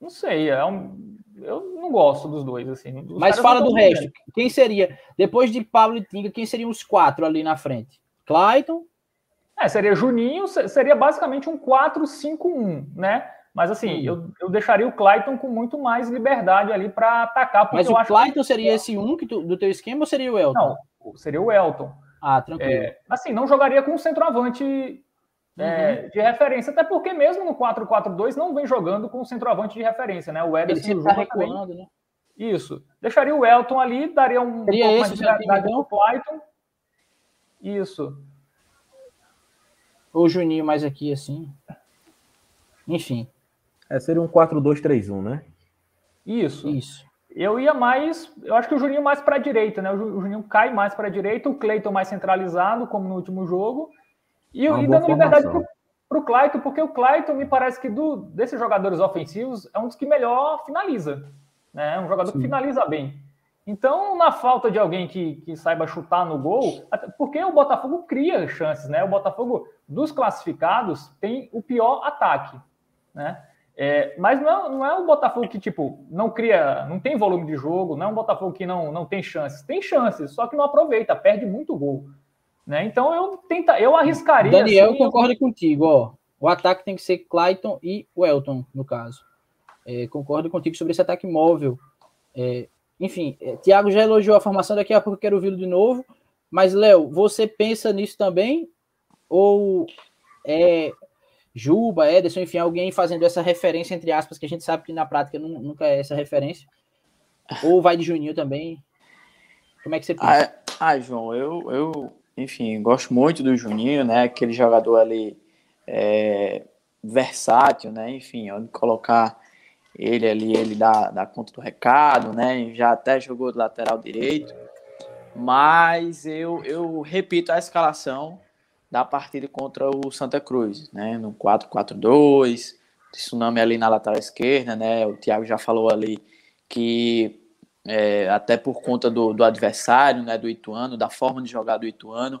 não sei, é um, eu não gosto dos dois, assim. Mas fala do resto. Bem. Quem seria, depois de Pablo e Tinga, quem seriam os quatro ali na frente? Clayton? É, seria Juninho, seria basicamente um 4-5-1, né? Mas assim, eu, eu deixaria o Clayton com muito mais liberdade ali para atacar. Mas o Clayton que... seria esse um que tu, do teu esquema ou seria o Elton? Não, seria o Elton. Ah, tranquilo. É, assim, não jogaria com um centroavante é, uhum. de referência, até porque mesmo no 4-4-2 não vem jogando com o centroavante de referência, né? O Ederson Ele tá recuando, né? Isso. Deixaria o Elton ali, daria um Seria pouco mais de gravidade o Clayton. Isso. O Juninho mais aqui, assim. Enfim. É, seria um 4-2-3-1, né? Isso. Isso. Eu ia mais, eu acho que o Juninho mais para a direita, né? O Juninho cai mais para a direita, o Cleiton mais centralizado, como no último jogo, e, e dando liberdade para o Clayton, porque o Clayton me parece que do, desses jogadores ofensivos é um dos que melhor finaliza. Né? É um jogador Sim. que finaliza bem. Então, na falta de alguém que, que saiba chutar no gol, porque o Botafogo cria chances, né? O Botafogo, dos classificados, tem o pior ataque, né? É, mas não é, não é um Botafogo que, tipo, não cria, não tem volume de jogo, não é um Botafogo que não, não tem chances. Tem chances, só que não aproveita, perde muito gol. Né? Então eu tenta, eu arriscaria. Daniel, assim, concordo eu... contigo. Ó. O ataque tem que ser Clayton e Welton, no caso. É, concordo contigo sobre esse ataque móvel. É, enfim, é, Thiago já elogiou a formação, daqui a pouco eu quero ouvi-lo de novo. Mas, Léo, você pensa nisso também? Ou é Juba, Ederson, enfim, alguém fazendo essa referência, entre aspas, que a gente sabe que na prática nunca é essa referência? Ou vai de Juninho também? Como é que você pensa? Ah, ah, João, eu, eu, enfim, gosto muito do Juninho, né? Aquele jogador ali é, versátil, né? Enfim, onde colocar ele ali, ele dá, dá conta do recado, né? Já até jogou de lateral direito. Mas eu, eu repito a escalação da partida contra o Santa Cruz, né? No 4-4-2, Tsunami ali na lateral esquerda, né? O Thiago já falou ali que é, até por conta do, do adversário, né? Do Ituano, da forma de jogar do Ituano,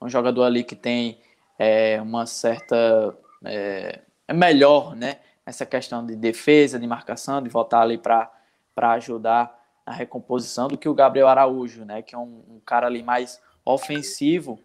um jogador ali que tem é, uma certa é, é melhor, né? Essa questão de defesa, de marcação, de voltar ali para ajudar na recomposição do que o Gabriel Araújo, né? Que é um, um cara ali mais ofensivo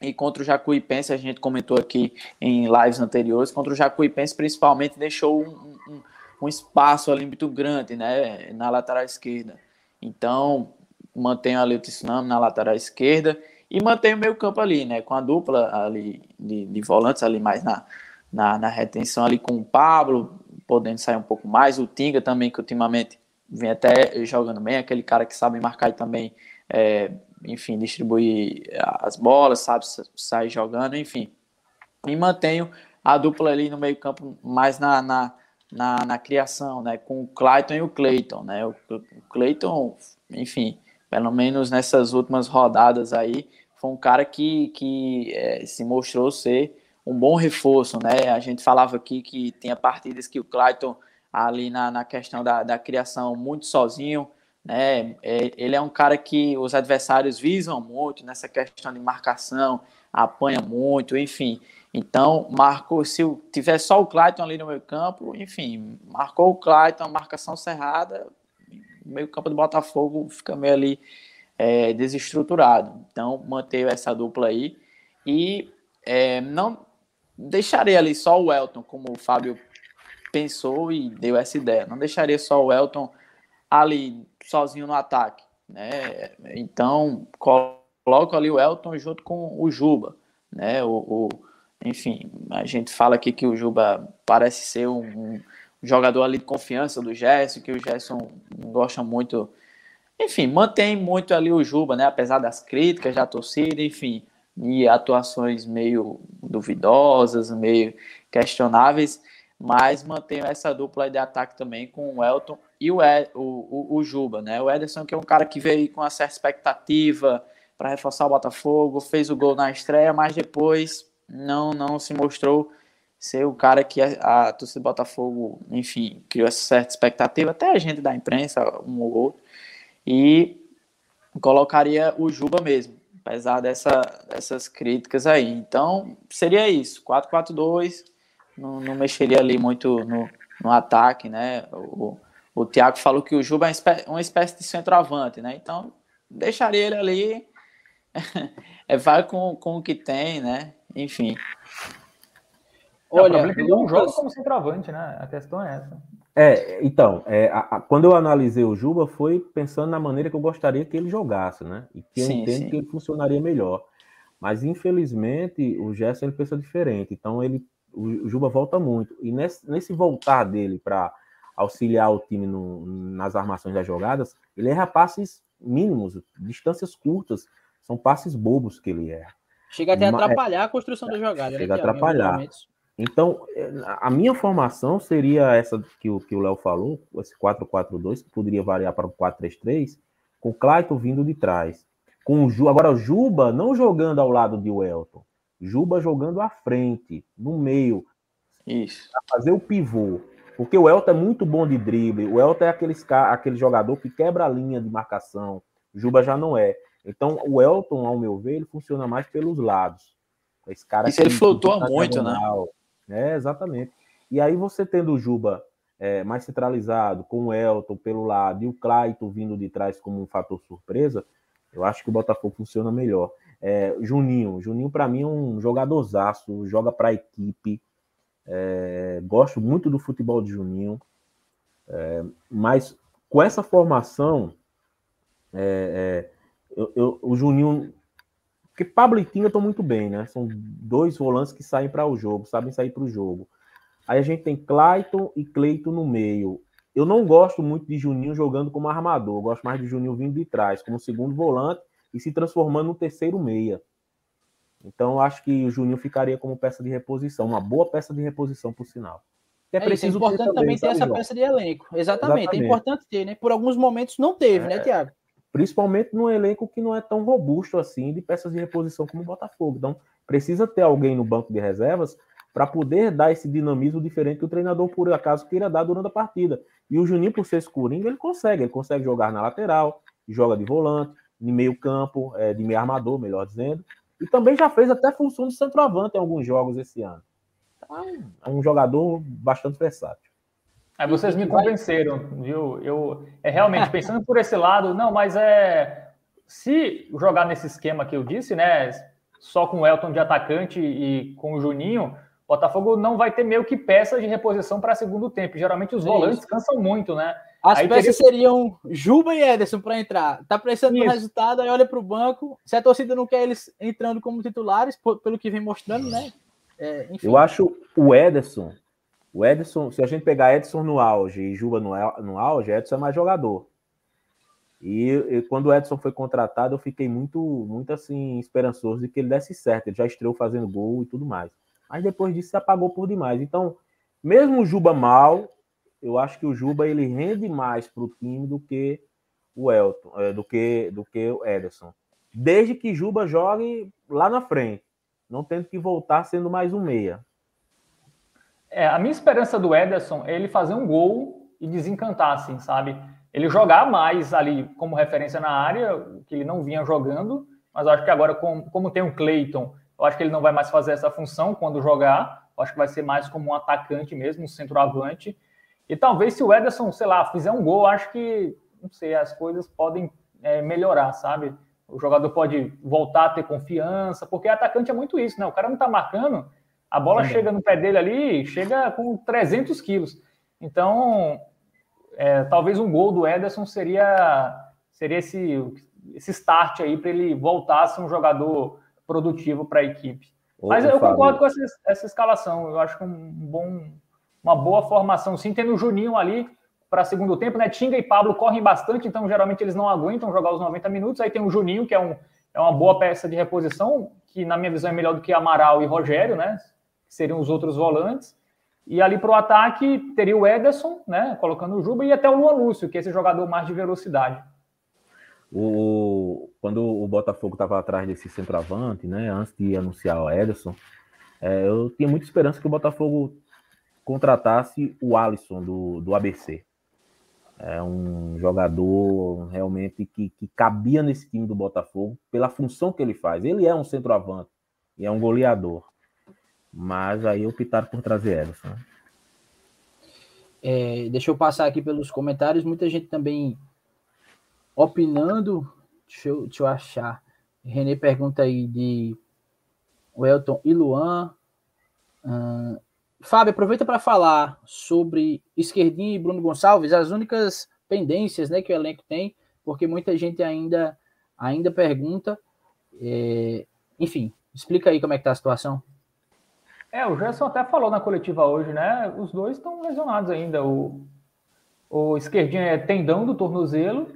e contra o Jacuipense, a gente comentou aqui em lives anteriores, contra o Jacuipense principalmente deixou um, um, um espaço ali muito grande, né, na lateral esquerda. Então, mantenho ali o Tsunami na lateral esquerda e mantenho o meio campo ali, né, com a dupla ali de, de volantes ali mais na, na, na, retenção ali com o Pablo, podendo sair um pouco mais, o Tinga também, que ultimamente vem até jogando bem, aquele cara que sabe marcar e também é, enfim, distribuir as bolas, sabe, sair jogando, enfim. E mantenho a dupla ali no meio campo mais na, na, na, na criação, né, com o Clayton e o Clayton, né, o, o Clayton, enfim, pelo menos nessas últimas rodadas aí, foi um cara que, que é, se mostrou ser um bom reforço, né, a gente falava aqui que tinha partidas que o Clayton ali na, na questão da, da criação muito sozinho, né? É, ele é um cara que os adversários visam muito nessa questão de marcação, apanha muito, enfim. Então, marcou, se tiver só o Clayton ali no meio campo, enfim, marcou o Clayton, marcação cerrada, o meio campo do Botafogo fica meio ali é, desestruturado. Então, mantenho essa dupla aí e é, não deixarei ali só o Elton, como o Fábio pensou e deu essa ideia. Não deixaria só o Elton ali sozinho no ataque, né? Então coloco ali o Elton junto com o Juba, né? O, o enfim, a gente fala aqui que o Juba parece ser um, um jogador ali de confiança do Gerson, que o Gerson gosta muito, enfim, mantém muito ali o Juba, né? Apesar das críticas da torcida, enfim, e atuações meio duvidosas, meio questionáveis, mas mantenho essa dupla de ataque também com o Elton e o, Ed, o, o, o, Juba, né? O Ederson, que é um cara que veio com uma certa expectativa para reforçar o Botafogo, fez o gol na estreia, mas depois não, não se mostrou ser o cara que a, a torcida do Botafogo, enfim, criou essa certa expectativa, até a gente da imprensa, um ou outro, e colocaria o Juba mesmo, apesar dessa, dessas críticas aí. Então, seria isso, 4-4-2, não, não mexeria ali muito no, no ataque, né? O, o Thiago falou que o Juba é uma espécie de centroavante, né? Então, deixaria ele ali, <laughs> é, vai com, com o que tem, né? Enfim. Olha, ele não joga como centroavante, né? A questão é essa. É, então, é, a, a, quando eu analisei o Juba, foi pensando na maneira que eu gostaria que ele jogasse, né? E que eu sim, entendo sim. que ele funcionaria melhor. Mas, infelizmente, o Gerson ele pensa diferente. Então, ele, o Juba volta muito. E nesse, nesse voltar dele para auxiliar o time no, nas armações das jogadas, ele erra passes mínimos, distâncias curtas, são passes bobos que ele erra. Chega até a atrapalhar a construção da jogada. Né, Chega né, a atrapalhar. Então, é, a minha formação seria essa que o que o Léo falou, esse 4-4-2, que poderia variar para o 4-3-3, com o Clayton vindo de trás. Com o Ju, agora o Juba não jogando ao lado de Welton, Juba jogando à frente, no meio. Isso. Para fazer o pivô. Porque o Elton é muito bom de drible. O Elton é aquele, aquele jogador que quebra a linha de marcação. O Juba já não é. Então, o Elton, ao meu ver, ele funciona mais pelos lados. Esse cara Isso ele flutua muito, né? É, exatamente. E aí você tendo o Juba é, mais centralizado, com o Elton pelo lado e o Clayton vindo de trás como um fator surpresa, eu acho que o Botafogo funciona melhor. É, Juninho, Juninho para mim é um jogadorzaço, joga para a equipe, é, gosto muito do futebol de Juninho, é, mas com essa formação, é, é, eu, eu, o Juninho Porque Pablo e Tinga estão muito bem, né? São dois volantes que saem para o jogo, sabem sair para o jogo. Aí a gente tem Clayton e Cleiton no meio. Eu não gosto muito de Juninho jogando como armador. Eu gosto mais de Juninho vindo de trás, como segundo volante e se transformando no terceiro meia. Então, eu acho que o Juninho ficaria como peça de reposição, uma boa peça de reposição, por sinal. É, é preciso é importante também, ter essa peça de elenco. Exatamente, Exatamente, é importante ter, né? Por alguns momentos não teve, né, é, né, Tiago? Principalmente num elenco que não é tão robusto assim de peças de reposição como o Botafogo. Então, precisa ter alguém no banco de reservas para poder dar esse dinamismo diferente que o treinador, por acaso, queira dar durante a partida. E o Juninho, por ser escurinho, ele consegue. Ele consegue jogar na lateral, joga de volante, de meio campo, é, de meio armador, melhor dizendo. E também já fez até função de centroavante em alguns jogos esse ano. Então, é um jogador bastante versátil. Aí vocês me convenceram, viu? Eu é realmente pensando por esse lado, não, mas é se jogar nesse esquema que eu disse, né, só com o Elton de atacante e com o Juninho, Botafogo não vai ter meio que peças de reposição para segundo tempo. Geralmente os volantes cansam muito, né? As aí peças teria... seriam Juba e Ederson para entrar. Tá precisando do resultado, aí olha para o banco. Se a torcida não quer eles entrando como titulares, pelo que vem mostrando, né? É, Eu acho o Ederson, o Ederson, se a gente pegar Ederson no auge e Juba no, no auge, Ederson é mais jogador. E, e, quando o Edson foi contratado, eu fiquei muito, muito assim, esperançoso de que ele desse certo. Ele já estreou fazendo gol e tudo mais mas depois disso se apagou por demais. Então, mesmo o Juba mal, eu acho que o Juba ele rende mais para o time do que o Elton, é, do que do que o Ederson. Desde que Juba jogue lá na frente, não tendo que voltar sendo mais um meia. É, a minha esperança do Ederson é ele fazer um gol e desencantar, assim, sabe? Ele jogar mais ali como referência na área, que ele não vinha jogando, mas eu acho que agora, como, como tem o Cleiton eu acho que ele não vai mais fazer essa função quando jogar. Eu acho que vai ser mais como um atacante mesmo, um centroavante. E talvez se o Ederson, sei lá, fizer um gol, acho que, não sei, as coisas podem é, melhorar, sabe? O jogador pode voltar a ter confiança, porque atacante é muito isso, né? O cara não tá marcando, a bola Sim. chega no pé dele ali, chega com 300 quilos. Então, é, talvez um gol do Ederson seria, seria esse, esse start aí para ele voltar a ser um jogador produtivo para a equipe. Mas eu Fábio. concordo com essa, essa, escalação. Eu acho que um bom, uma boa formação, sim, tendo o Juninho ali para segundo tempo, né? Tinga e Pablo correm bastante, então geralmente eles não aguentam jogar os 90 minutos. Aí tem o Juninho, que é, um, é uma boa peça de reposição, que na minha visão é melhor do que Amaral e Rogério, né? Que seriam os outros volantes. E ali para o ataque teria o Ederson, né? Colocando o Juba, e até o Luan Lúcio, que é esse jogador mais de velocidade. O, quando o Botafogo estava atrás desse centroavante, né, antes de anunciar o Ederson, é, eu tinha muita esperança que o Botafogo contratasse o Alisson do, do ABC. É um jogador realmente que, que cabia nesse time do Botafogo pela função que ele faz. Ele é um centroavante e é um goleador. Mas aí optaram por trazer Ederson. Né? É, deixa eu passar aqui pelos comentários. Muita gente também opinando. Deixa eu, deixa eu achar. Renê pergunta aí de Welton e Luan. Uh, Fábio, aproveita para falar sobre Esquerdinho e Bruno Gonçalves, as únicas pendências né, que o elenco tem, porque muita gente ainda, ainda pergunta. É, enfim, explica aí como é que tá a situação. É, o Gerson até falou na coletiva hoje, né? Os dois estão lesionados ainda. O, o Esquerdinho é tendão do tornozelo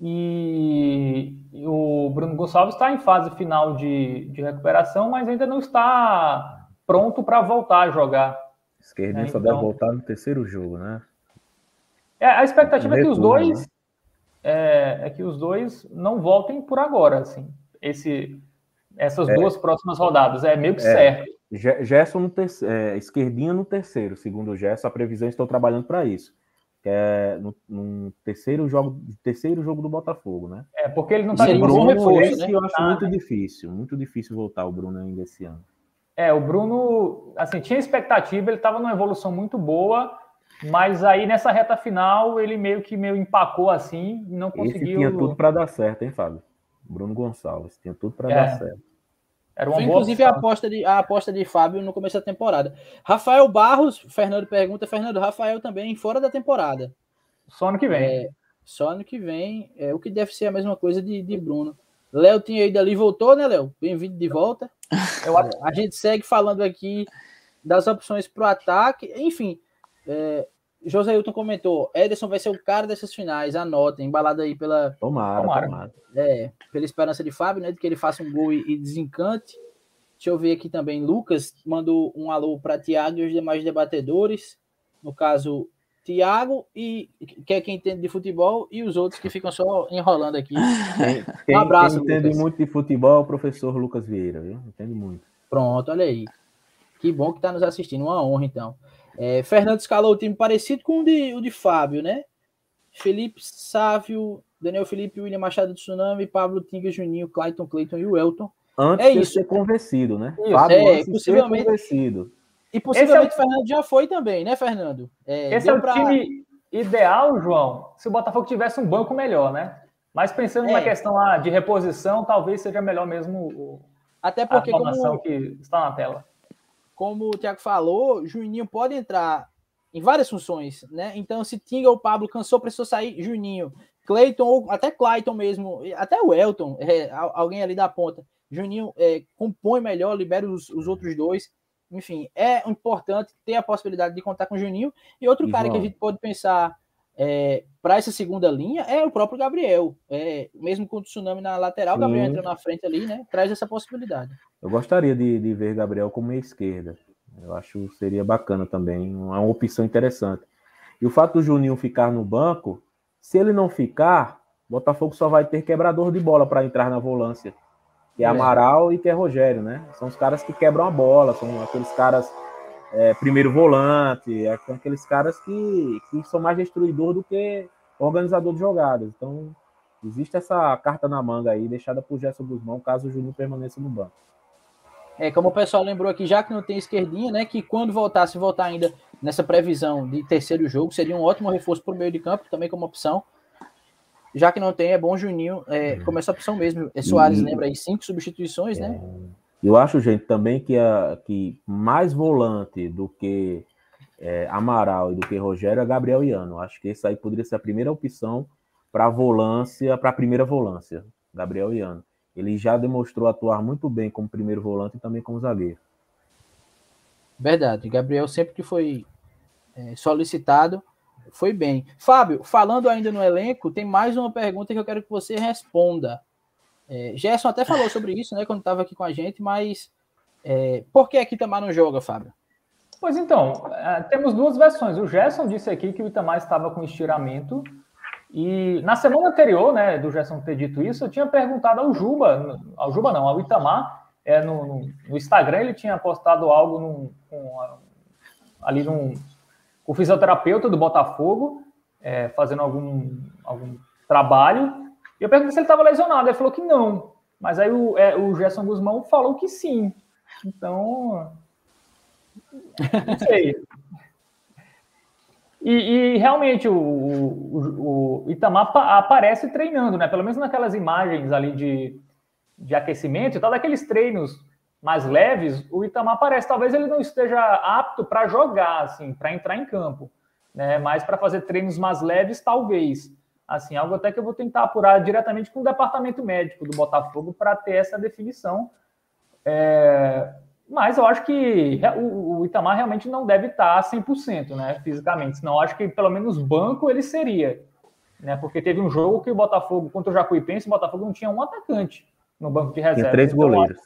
e o Bruno Gonçalves está em fase final de, de recuperação, mas ainda não está pronto para voltar a jogar. Esquerdinho né? só então, deve voltar no terceiro jogo, né? É, a expectativa é que os dois né? é, é, que os dois não voltem por agora, assim. Esse, essas é, duas próximas rodadas é meio que é, certo. Gerson no terceiro, é, esquerdinha no terceiro, segundo o Gerson, a previsão estão trabalhando para isso é no, no, terceiro jogo, terceiro jogo do Botafogo, né? É, porque ele não está de Bruno, reforço, esse né? eu acho ah, muito né? difícil, muito difícil voltar o Bruno ainda esse ano. É, o Bruno, assim, tinha expectativa, ele estava numa evolução muito boa, mas aí nessa reta final ele meio que meio empacou assim, não conseguiu. Esse tinha tudo para dar certo, hein, Fábio? Bruno Gonçalves tinha tudo para é. dar certo. Era uma Foi, inclusive, a aposta, de, a aposta de Fábio no começo da temporada. Rafael Barros, Fernando pergunta, Fernando, Rafael também fora da temporada. Só ano que vem. É, só ano que vem, é o que deve ser a mesma coisa de, de Bruno. Léo tinha ido ali, voltou, né, Léo? Bem-vindo de volta. Eu, a gente segue falando aqui das opções para o ataque. Enfim, é, José Hilton comentou: Ederson vai ser o cara dessas finais, anotem, embalado aí pela. Tomara, tomara. tomara. É, pela esperança de Fábio, né? De que ele faça um gol e, e desencante. Deixa eu ver aqui também. Lucas mandou um alô para Tiago e os demais debatedores. No caso, Tiago, e que é quem entende de futebol, e os outros que ficam só enrolando aqui. Quem, um abraço, quem entende Lucas. muito de futebol é o professor Lucas Vieira, viu? Entende muito. Pronto, olha aí. Que bom que está nos assistindo, uma honra, então. É, Fernando escalou o time parecido com o de, o de Fábio, né? Felipe Sávio, Daniel Felipe, William Machado do Tsunami, Pablo Tinga, Juninho, Clayton, Clayton e o Elton. Antes é de isso. ser convencido, né? Isso, Fábio é, possivelmente, convencido. E possivelmente é o Fernando já foi também, né, Fernando? É, esse é o pra... time ideal, João, se o Botafogo tivesse um banco melhor, né? Mas pensando é. na questão lá de reposição, talvez seja melhor mesmo o, Até porque, a como, que está na tela. Como o Tiago falou, Juninho pode entrar em várias funções, né? Então, se Tinga ou Pablo cansou, precisou sair, Juninho. Cleiton, ou até Clayton mesmo, até o Elton, é, alguém ali da ponta. Juninho é, compõe melhor, libera os, os outros dois enfim, é importante ter a possibilidade de contar com o Juninho. E outro e cara que a gente pode pensar é, para essa segunda linha é o próprio Gabriel. É, mesmo com o tsunami na lateral, o Gabriel entra na frente ali, né? Traz essa possibilidade. Eu gostaria de, de ver Gabriel como meia esquerda. Eu acho que seria bacana também, é uma opção interessante. E o fato do Juninho ficar no banco, se ele não ficar, Botafogo só vai ter quebrador de bola para entrar na volância que é, é Amaral e que é Rogério, né? São os caras que quebram a bola, são aqueles caras é, primeiro volante, é, são aqueles caras que, que são mais destruidor do que organizador de jogadas. Então, existe essa carta na manga aí, deixada por Gerson Guzmão, caso o Juninho permaneça no banco. É, como o pessoal lembrou aqui, já que não tem esquerdinha, né? Que quando voltasse, voltar ainda nessa previsão de terceiro jogo, seria um ótimo reforço para o meio de campo, também como opção já que não tem, é bom Juninho é, como essa opção mesmo. É Soares e, lembra aí, cinco substituições, né? Eu acho, gente, também que, a, que mais volante do que é, Amaral e do que Rogério é Gabriel Iano. Acho que esse aí poderia ser a primeira opção para volância, para a primeira volância, Gabriel Iano. Ele já demonstrou atuar muito bem como primeiro volante e também como zagueiro. Verdade. Gabriel sempre que foi é, solicitado, foi bem. Fábio, falando ainda no elenco, tem mais uma pergunta que eu quero que você responda. É, Gerson até falou sobre isso, né, quando estava aqui com a gente, mas é, por que aqui Itamar não joga, Fábio? Pois então, é, temos duas versões. O Gerson disse aqui que o Itamar estava com estiramento, e na semana anterior, né, do Gerson ter dito isso, eu tinha perguntado ao Juba, ao Juba não, ao Itamar, é, no, no, no Instagram ele tinha postado algo num, com, ali num, o fisioterapeuta do Botafogo, é, fazendo algum, algum trabalho. E eu perguntei se ele estava lesionado. Ele falou que não. Mas aí o, é, o Gerson Guzmão falou que sim. Então. Não sei. <laughs> E, e realmente o, o, o, Itamar aparece treinando, né? Pelo menos naquelas imagens ali de, de aquecimento e tal, daqueles treinos mais leves, o Itamar parece, talvez ele não esteja apto para jogar, assim, para entrar em campo, né? Mas para fazer treinos mais leves, talvez. Assim, algo até que eu vou tentar apurar diretamente com o departamento médico do Botafogo para ter essa definição. É... Mas eu acho que o Itamar realmente não deve estar 100%, né, fisicamente. Senão eu acho que pelo menos banco ele seria, né? Porque teve um jogo que o Botafogo contra o Jacuipense, o Botafogo não tinha um atacante no banco de reserva. Tinha três então, goleiros.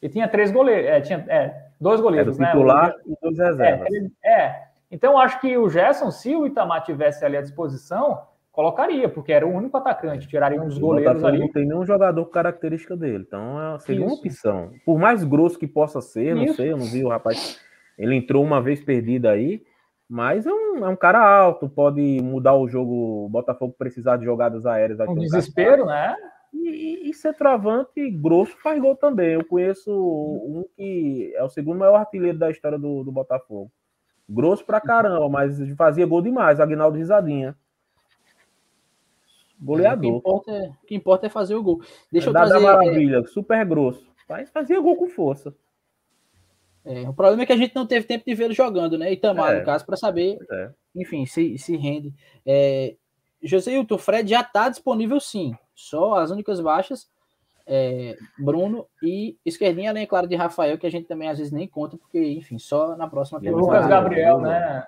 E tinha três goleiros, é, tinha é, dois goleiros, Era o titular né? e dois reservas. É, é, então acho que o Gerson, se o Itamar tivesse ali à disposição, colocaria, porque era o único atacante, tiraria um dos goleiros ali. Não tem nenhum jogador com característica dele, então é, seria Isso. uma opção. Por mais grosso que possa ser, não Isso. sei, eu não vi o rapaz. Ele entrou uma vez perdida aí, mas é um, é um cara alto, pode mudar o jogo. O Botafogo precisar de jogadas aéreas. Um desespero, né? E, e centroavante grosso faz gol também. Eu conheço um que é o segundo maior artilheiro da história do, do Botafogo. Grosso pra caramba, mas fazia gol demais. Agnaldo Risadinha. Goleador. É, o, que importa é, o que importa é fazer o gol. Deixa eu trazer. maravilha, é... super grosso. Mas fazia gol com força. É, o problema é que a gente não teve tempo de vê-lo jogando, né? Itamar, é. no caso, para saber, é. enfim, se, se rende. É, José Hilton, Fred já está disponível sim. Só as únicas baixas é, Bruno e esquerdinha, além, claro, de Rafael, que a gente também às vezes nem conta, porque, enfim, só na próxima temporada. Lucas Gabriel, né?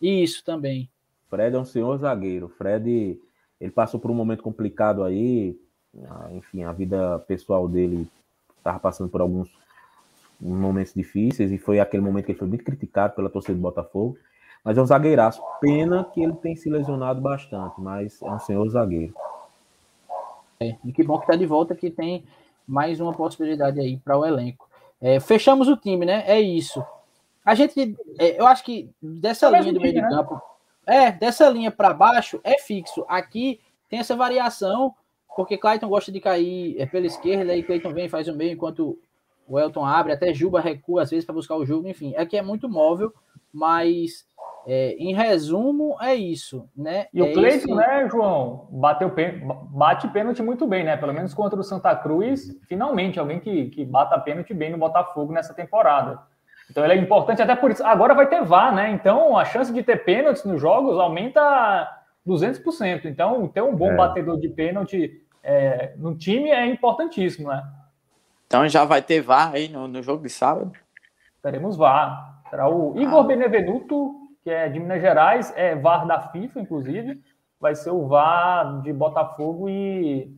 Isso também. Fred é um senhor zagueiro. Fred, ele passou por um momento complicado aí, enfim, a vida pessoal dele estava passando por alguns momentos difíceis e foi aquele momento que ele foi muito criticado pela torcida do Botafogo. Mas é um zagueiraço. Pena que ele tem se lesionado bastante, mas é um senhor zagueiro. É, e que bom que está de volta, que tem mais uma possibilidade aí para o elenco. É, fechamos o time, né? É isso. A gente, é, eu acho que dessa linha do meio de né? campo, é, dessa linha para baixo é fixo. Aqui tem essa variação, porque Clayton gosta de cair é, pela esquerda e Clayton vem e faz o meio enquanto o Elton abre, até Juba recua às vezes para buscar o jogo, enfim. Aqui é muito móvel, mas é, em resumo, é isso, né? E é o Cleiton, esse... né, João, bateu bate pênalti muito bem, né? Pelo menos contra o Santa Cruz, finalmente, alguém que, que bata pênalti bem no Botafogo nessa temporada. Então ele é importante até por isso. Agora vai ter VAR, né? Então a chance de ter pênaltis nos jogos aumenta 200%. Então ter um bom é. batedor de pênalti é, no time é importantíssimo, né? Então já vai ter VAR aí no, no jogo de sábado? Teremos VAR. Será o Igor ah. Benevenuto que é de Minas Gerais, é VAR da FIFA, inclusive, vai ser o VAR de Botafogo e,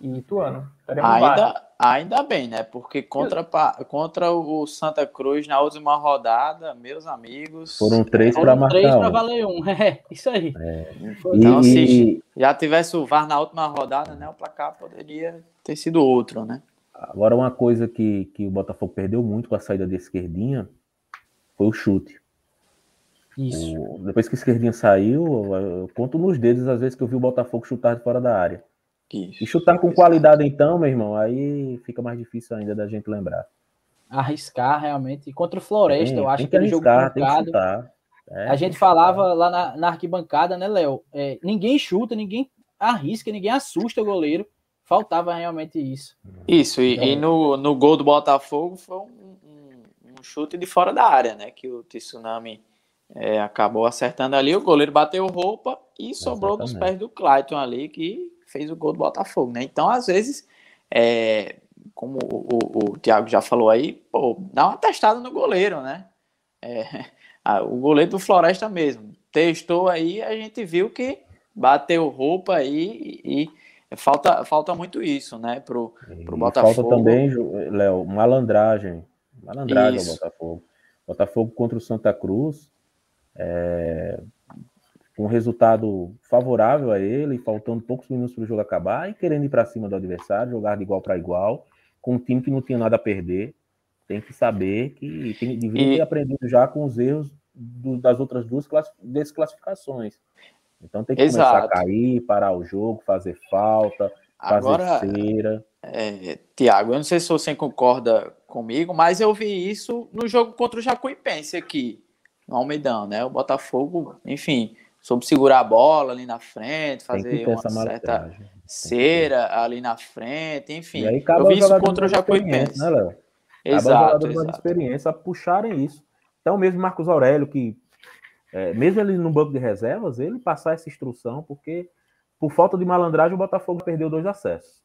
e Ituano. Ainda, ainda bem, né? Porque contra, contra o Santa Cruz na última rodada, meus amigos. Foram três para marcar. Três para valer um. <laughs> É, isso aí. É. Então, e... se já tivesse o VAR na última rodada, né? O placar poderia ter sido outro, né? Agora, uma coisa que, que o Botafogo perdeu muito com a saída de esquerdinha foi o chute. Isso. O, depois que o esquerdinho saiu, eu conto nos dedos às vezes que eu vi o Botafogo chutar de fora da área. Isso. E chutar com qualidade, então, meu irmão, aí fica mais difícil ainda da gente lembrar. Arriscar realmente. E contra o Floresta, tem, eu acho que, aquele jogo truncado. É, a gente falava lá na, na, arquibancada, né, Léo? É, ninguém chuta, ninguém arrisca, ninguém assusta o goleiro. Faltava realmente isso. Isso, e, então, e no, no gol do Botafogo foi um, um, um, chute de fora da área, né? Que o Tsunami é, acabou acertando ali, o goleiro bateu roupa e sobrou Exatamente. nos pés do Clayton ali, que fez o gol do Botafogo, né? Então, às vezes, é, como o, o, o Thiago já falou aí, pô, dá uma testada no goleiro, né? É, a, <laughs> o goleiro do Floresta mesmo. Testou aí, a gente viu que bateu roupa aí e, e falta, falta muito isso, né, pro, pro Botafogo. Falta também, Léo, malandragem. Malandragem ao Botafogo. Botafogo contra o Santa Cruz, é, um resultado favorável a ele, faltando poucos minutos para o jogo acabar e querendo ir para cima do adversário, jogar de igual para igual, com um time que não tinha nada a perder. Tem que saber que tem, deveria e... ter aprendido já com os erros do, das outras duas desclassificações. Então tem que Exato. começar a cair, parar o jogo, fazer falta, fazer Agora, cera. É, Tiago, eu não sei se você concorda comigo, mas eu vi isso no jogo contra o Jacuipense aqui no Almeidão, né? O Botafogo, enfim, soube segurar a bola ali na frente, fazer uma certa cera ali na frente, enfim. eu vi isso contra o Jacuipense. Né, Léo? Exato, exato. de experiência a puxarem isso. Então mesmo Marcos Aurélio, que é, mesmo ele no banco de reservas, ele passar essa instrução, porque por falta de malandragem o Botafogo perdeu dois acessos.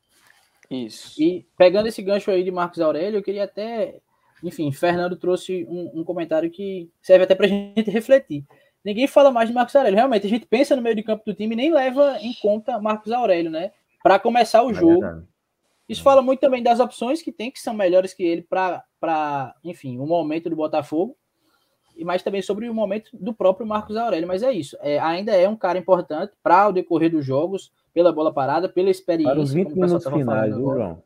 Isso. E pegando esse gancho aí de Marcos Aurélio, eu queria até enfim, Fernando trouxe um, um comentário que serve até para a gente refletir. Ninguém fala mais de Marcos Aurélio. Realmente, a gente pensa no meio de campo do time e nem leva em conta Marcos Aurélio, né? Para começar o é jogo. Verdade. Isso fala muito também das opções que tem, que são melhores que ele para, enfim, o momento do Botafogo, e mais também sobre o momento do próprio Marcos Aurélio. Mas é isso. É, ainda é um cara importante para o decorrer dos jogos, pela bola parada, pela experiência. Para os 20 minutos finais, viu, João?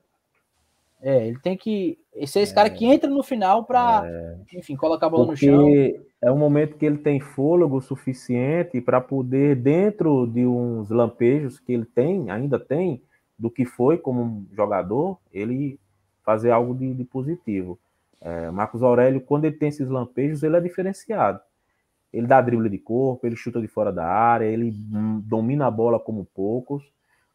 É, ele tem que ser esse é, cara que entra no final para, é, enfim, colocar a bola no chão. É um momento que ele tem fôlego suficiente para poder, dentro de uns lampejos que ele tem, ainda tem, do que foi como jogador, ele fazer algo de, de positivo. É, Marcos Aurélio, quando ele tem esses lampejos, ele é diferenciado. Ele dá drible de corpo, ele chuta de fora da área, ele hum, domina a bola como poucos.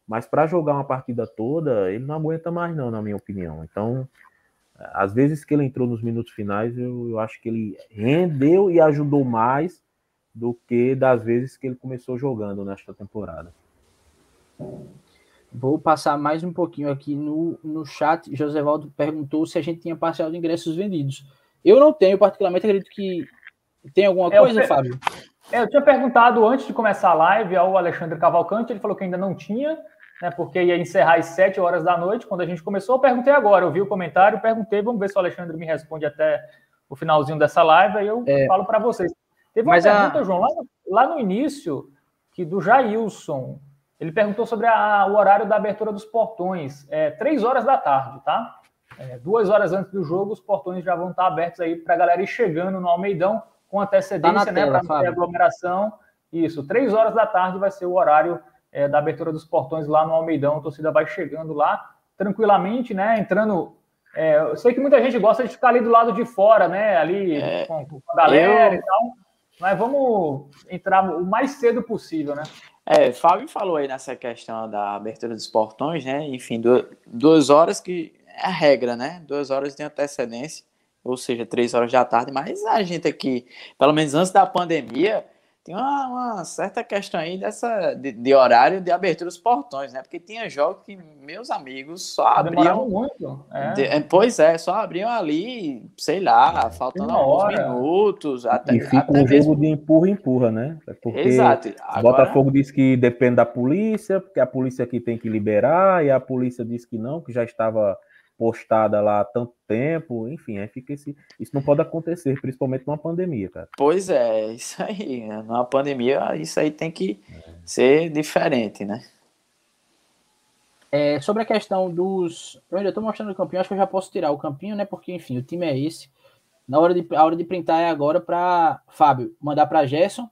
Mas para jogar uma partida toda, ele não aguenta mais, não, na minha opinião. Então, às vezes que ele entrou nos minutos finais, eu, eu acho que ele rendeu e ajudou mais do que das vezes que ele começou jogando nesta temporada. Vou passar mais um pouquinho aqui no, no chat. José Valdo perguntou se a gente tinha parcial de ingressos vendidos. Eu não tenho, particularmente, acredito que tem alguma é, coisa, Fábio? É, eu tinha perguntado antes de começar a live ao Alexandre Cavalcante, ele falou que ainda não tinha, né, porque ia encerrar às 7 horas da noite, quando a gente começou. Eu perguntei agora, eu vi o comentário, perguntei, vamos ver se o Alexandre me responde até o finalzinho dessa live, aí eu é, falo para vocês. Teve uma pergunta, a... João, lá no, lá no, início, que do Jailson, ele perguntou sobre a, o horário da abertura dos portões. É três horas da tarde, tá? É, duas horas antes do jogo, os portões já vão estar abertos aí para a galera ir chegando no Almeidão com antecedência, tá né? Para não ter aglomeração. Isso, três horas da tarde vai ser o horário é, da abertura dos portões lá no Almeidão. A torcida vai chegando lá tranquilamente, né? Entrando. É, eu sei que muita gente gosta de ficar ali do lado de fora, né? Ali é, com, com, a galera eu... e tal. Mas vamos entrar o mais cedo possível, né? É, Fábio falou aí nessa questão da abertura dos portões, né? Enfim, duas horas que é a regra, né? Duas horas de antecedência, ou seja, três horas da tarde. Mas a gente aqui, pelo menos antes da pandemia, tem uma, uma, certa questão aí dessa de, de, horário de abertura dos portões, né? Porque tinha jogos que meus amigos só abriam muito. É. De, é, pois é, só abriam ali, sei lá, faltando alguns minutos. Até, e fica até um mesmo... jogo de empurra empurra, né? É porque Exato. Agora... Botafogo diz que depende da polícia, porque a polícia aqui tem que liberar e a polícia diz que não, que já estava postada lá há tanto tempo, enfim, aí fica esse. Isso não pode acontecer, principalmente numa pandemia, cara. Pois é, isso aí. Né? Numa pandemia, isso aí tem que é. ser diferente, né? É, sobre a questão dos. Eu ainda estou mostrando o campinho, acho que eu já posso tirar o campinho, né? Porque, enfim, o time é esse. Na hora de, a hora de printar é agora para Fábio mandar para Gerson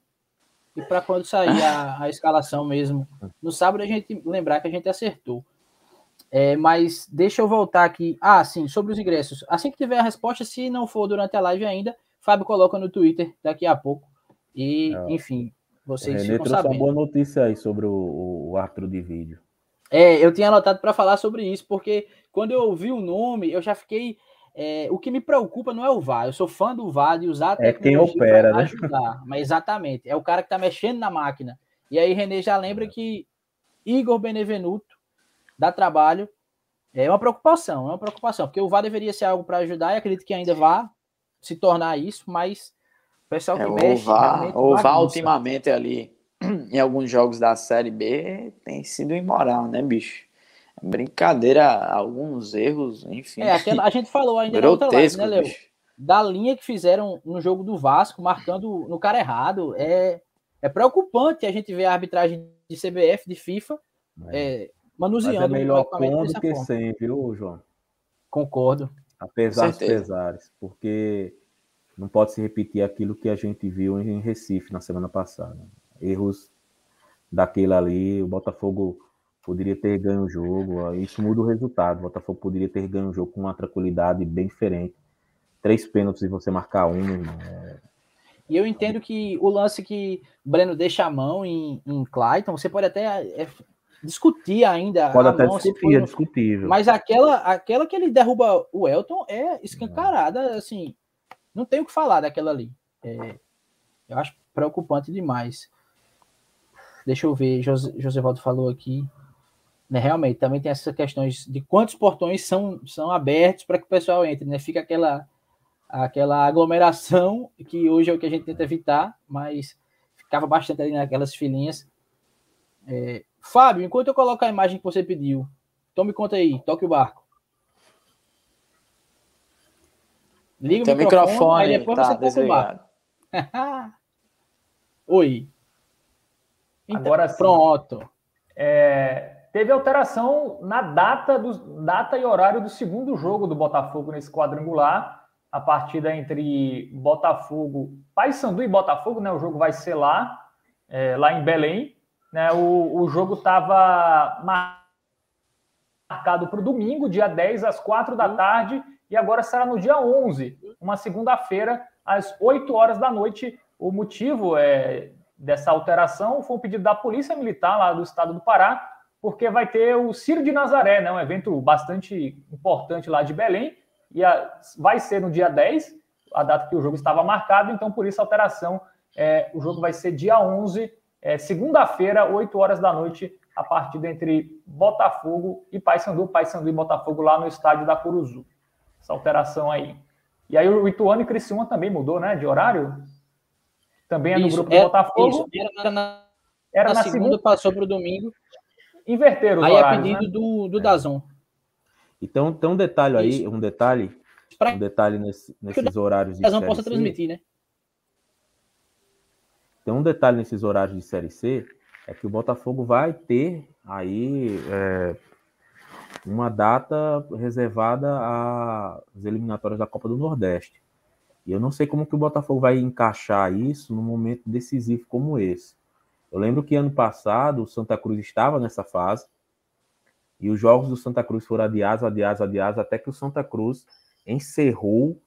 e para quando sair a, a escalação mesmo. No sábado a gente lembrar que a gente acertou. É, mas deixa eu voltar aqui. Ah, sim, sobre os ingressos. Assim que tiver a resposta, se não for durante a live ainda, Fábio coloca no Twitter daqui a pouco. E, é. enfim, vocês René ficam sabendo. uma boa notícia aí sobre o, o árbitro de vídeo. É, eu tinha anotado para falar sobre isso, porque quando eu ouvi o nome, eu já fiquei. É, o que me preocupa não é o VAR, eu sou fã do VAR de usar a é quem opera, né? ajudar, <laughs> mas exatamente, é o cara que está mexendo na máquina. E aí, Renê já lembra que Igor Benevenuto dá trabalho. É uma preocupação, é uma preocupação, porque o VAR deveria ser algo para ajudar e acredito que ainda vá se tornar isso, mas o pessoal que é, mexe. O VAR, o VAR ultimamente ali, <clears throat> em alguns jogos da Série B, tem sido imoral, né, bicho? Brincadeira, alguns erros, enfim. É, aquela, a gente falou ainda na outra live, né, Leo? Da linha que fizeram no jogo do Vasco, marcando no cara errado. É, é preocupante a gente ver a arbitragem de CBF, de FIFA, é. É, manuseando. Mas é melhor com do que forma. sem, viu, João? Concordo. Apesar dos pesares, porque não pode se repetir aquilo que a gente viu em Recife na semana passada. Erros daquele ali, o Botafogo poderia ter ganho o jogo, isso muda o resultado. O Botafogo poderia ter ganho o jogo com uma tranquilidade bem diferente. Três pênaltis e você marcar um, irmão. É... E eu entendo que o lance que o Breno deixa a mão em, em Clayton, você pode até é, discutir ainda. Pode até discutir, é discutível. Mas aquela, aquela que ele derruba o Elton é escancarada, assim, não tem o que falar daquela ali. É, eu acho preocupante demais. Deixa eu ver, José, José Valdo falou aqui. Né, realmente, também tem essas questões de quantos portões são, são abertos para que o pessoal entre, né? Fica aquela, aquela aglomeração que hoje é o que a gente tenta evitar, mas ficava bastante ali naquelas filinhas. É, Fábio, enquanto eu coloco a imagem que você pediu, tome conta aí, toque o barco. Liga Tem o microfone, microfone aí depois tá, você toca o barco. <laughs> Oi. Então, Agora sim. Pronto. É, teve alteração na data, do, data e horário do segundo jogo do Botafogo nesse quadrangular. A partida entre Botafogo, Paysandu e Botafogo, né? O jogo vai ser lá, é, lá em Belém. Né? O, o jogo estava marcado para o domingo, dia 10, às 4 da tarde, e agora será no dia 11, uma segunda-feira, às 8 horas da noite. O motivo é, dessa alteração foi um pedido da Polícia Militar lá do estado do Pará, porque vai ter o Ciro de Nazaré, né? um evento bastante importante lá de Belém, e a, vai ser no dia 10, a data que o jogo estava marcado, então por isso a alteração, é, o jogo vai ser dia 11, é, segunda-feira, 8 horas da noite, a partida entre Botafogo e Paysandu, Paysandu e Botafogo lá no estádio da Curuzu. Essa alteração aí. E aí o Ituano e Criciúma também mudou, né, de horário? Também é no isso, grupo do Botafogo. Isso, era na, era na, na segunda, segunda, passou para o domingo. Inverteram os Aí é horários, é pedido né? do, do Dazon. Então tem um detalhe aí, isso. um detalhe, um detalhe nesse, nesses horários de Dazon possa transmitir, né? Tem um detalhe nesses horários de Série C, é que o Botafogo vai ter aí é, uma data reservada às eliminatórias da Copa do Nordeste. E eu não sei como que o Botafogo vai encaixar isso num momento decisivo como esse. Eu lembro que ano passado o Santa Cruz estava nessa fase e os jogos do Santa Cruz foram adiados, adiados, adiados, até que o Santa Cruz encerrou,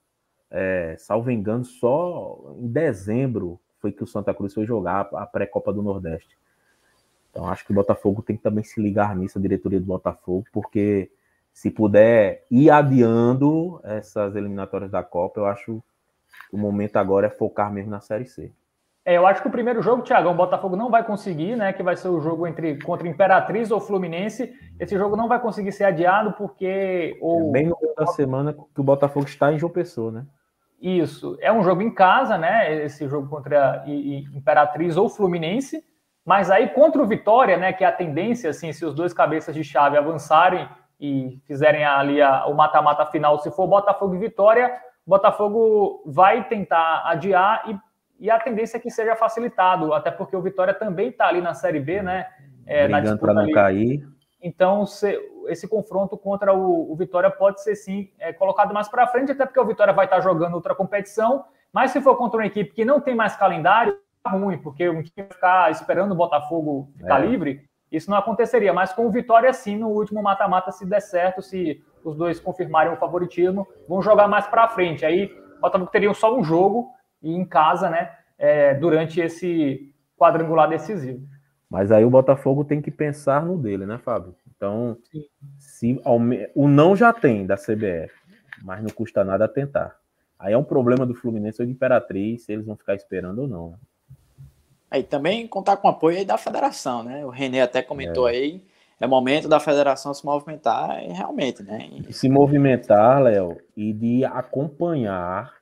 é, salvo engano, só em dezembro foi que o Santa Cruz foi jogar a pré-Copa do Nordeste. Então acho que o Botafogo tem que também se ligar nisso, a diretoria do Botafogo, porque se puder ir adiando essas eliminatórias da Copa, eu acho que o momento agora é focar mesmo na Série C. É, eu acho que o primeiro jogo, Thiago, o Botafogo não vai conseguir, né? Que vai ser o jogo entre contra Imperatriz ou Fluminense. Esse jogo não vai conseguir ser adiado porque. Ou, é bem no meio da semana que o Botafogo está em João Pessoa, né? Isso. É um jogo em casa, né? Esse jogo contra Imperatriz ou Fluminense. Mas aí contra o Vitória, né? Que é a tendência, assim, se os dois cabeças de chave avançarem e fizerem ali a, o mata-mata final, se for Botafogo e Vitória, Botafogo vai tentar adiar e, e, a tendência é que seja facilitado, até porque o Vitória também está ali na Série B, né? É, Brigando para não ali. cair. Então, se, esse confronto contra o, o, Vitória pode ser sim é, colocado mais para frente, até porque o Vitória vai estar tá jogando outra competição. Mas se for contra uma equipe que não tem mais calendário, é ruim, porque um time ficar esperando o Botafogo ficar é. livre, isso não aconteceria. Mas com o Vitória, sim, no último mata-mata, se der certo, se os dois confirmarem o favoritismo, vão jogar mais para frente. Aí o Botafogo teria só um jogo e em casa, né? É, durante esse quadrangular decisivo. Mas aí o Botafogo tem que pensar no dele, né, Fábio? Então, se o não já tem da CBF, mas não custa nada tentar. Aí é um problema do Fluminense ou de Imperatriz, se eles vão ficar esperando ou não. Aí também contar com o apoio da federação, né? O Renê até comentou é. aí é momento da federação se movimentar realmente, né? Se movimentar, Léo, e de acompanhar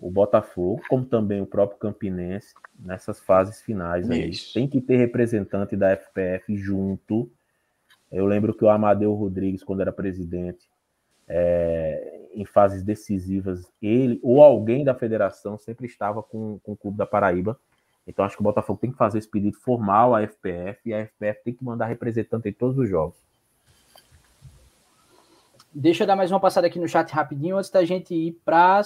o Botafogo, como também o próprio Campinense, nessas fases finais aí. Tem que ter representante da FPF junto. Eu lembro que o Amadeu Rodrigues, quando era presidente, é, em fases decisivas, ele ou alguém da federação sempre estava com, com o Clube da Paraíba então acho que o Botafogo tem que fazer esse pedido formal à FPF e a FPF tem que mandar representante em todos os jogos. Deixa eu dar mais uma passada aqui no chat rapidinho antes da gente ir para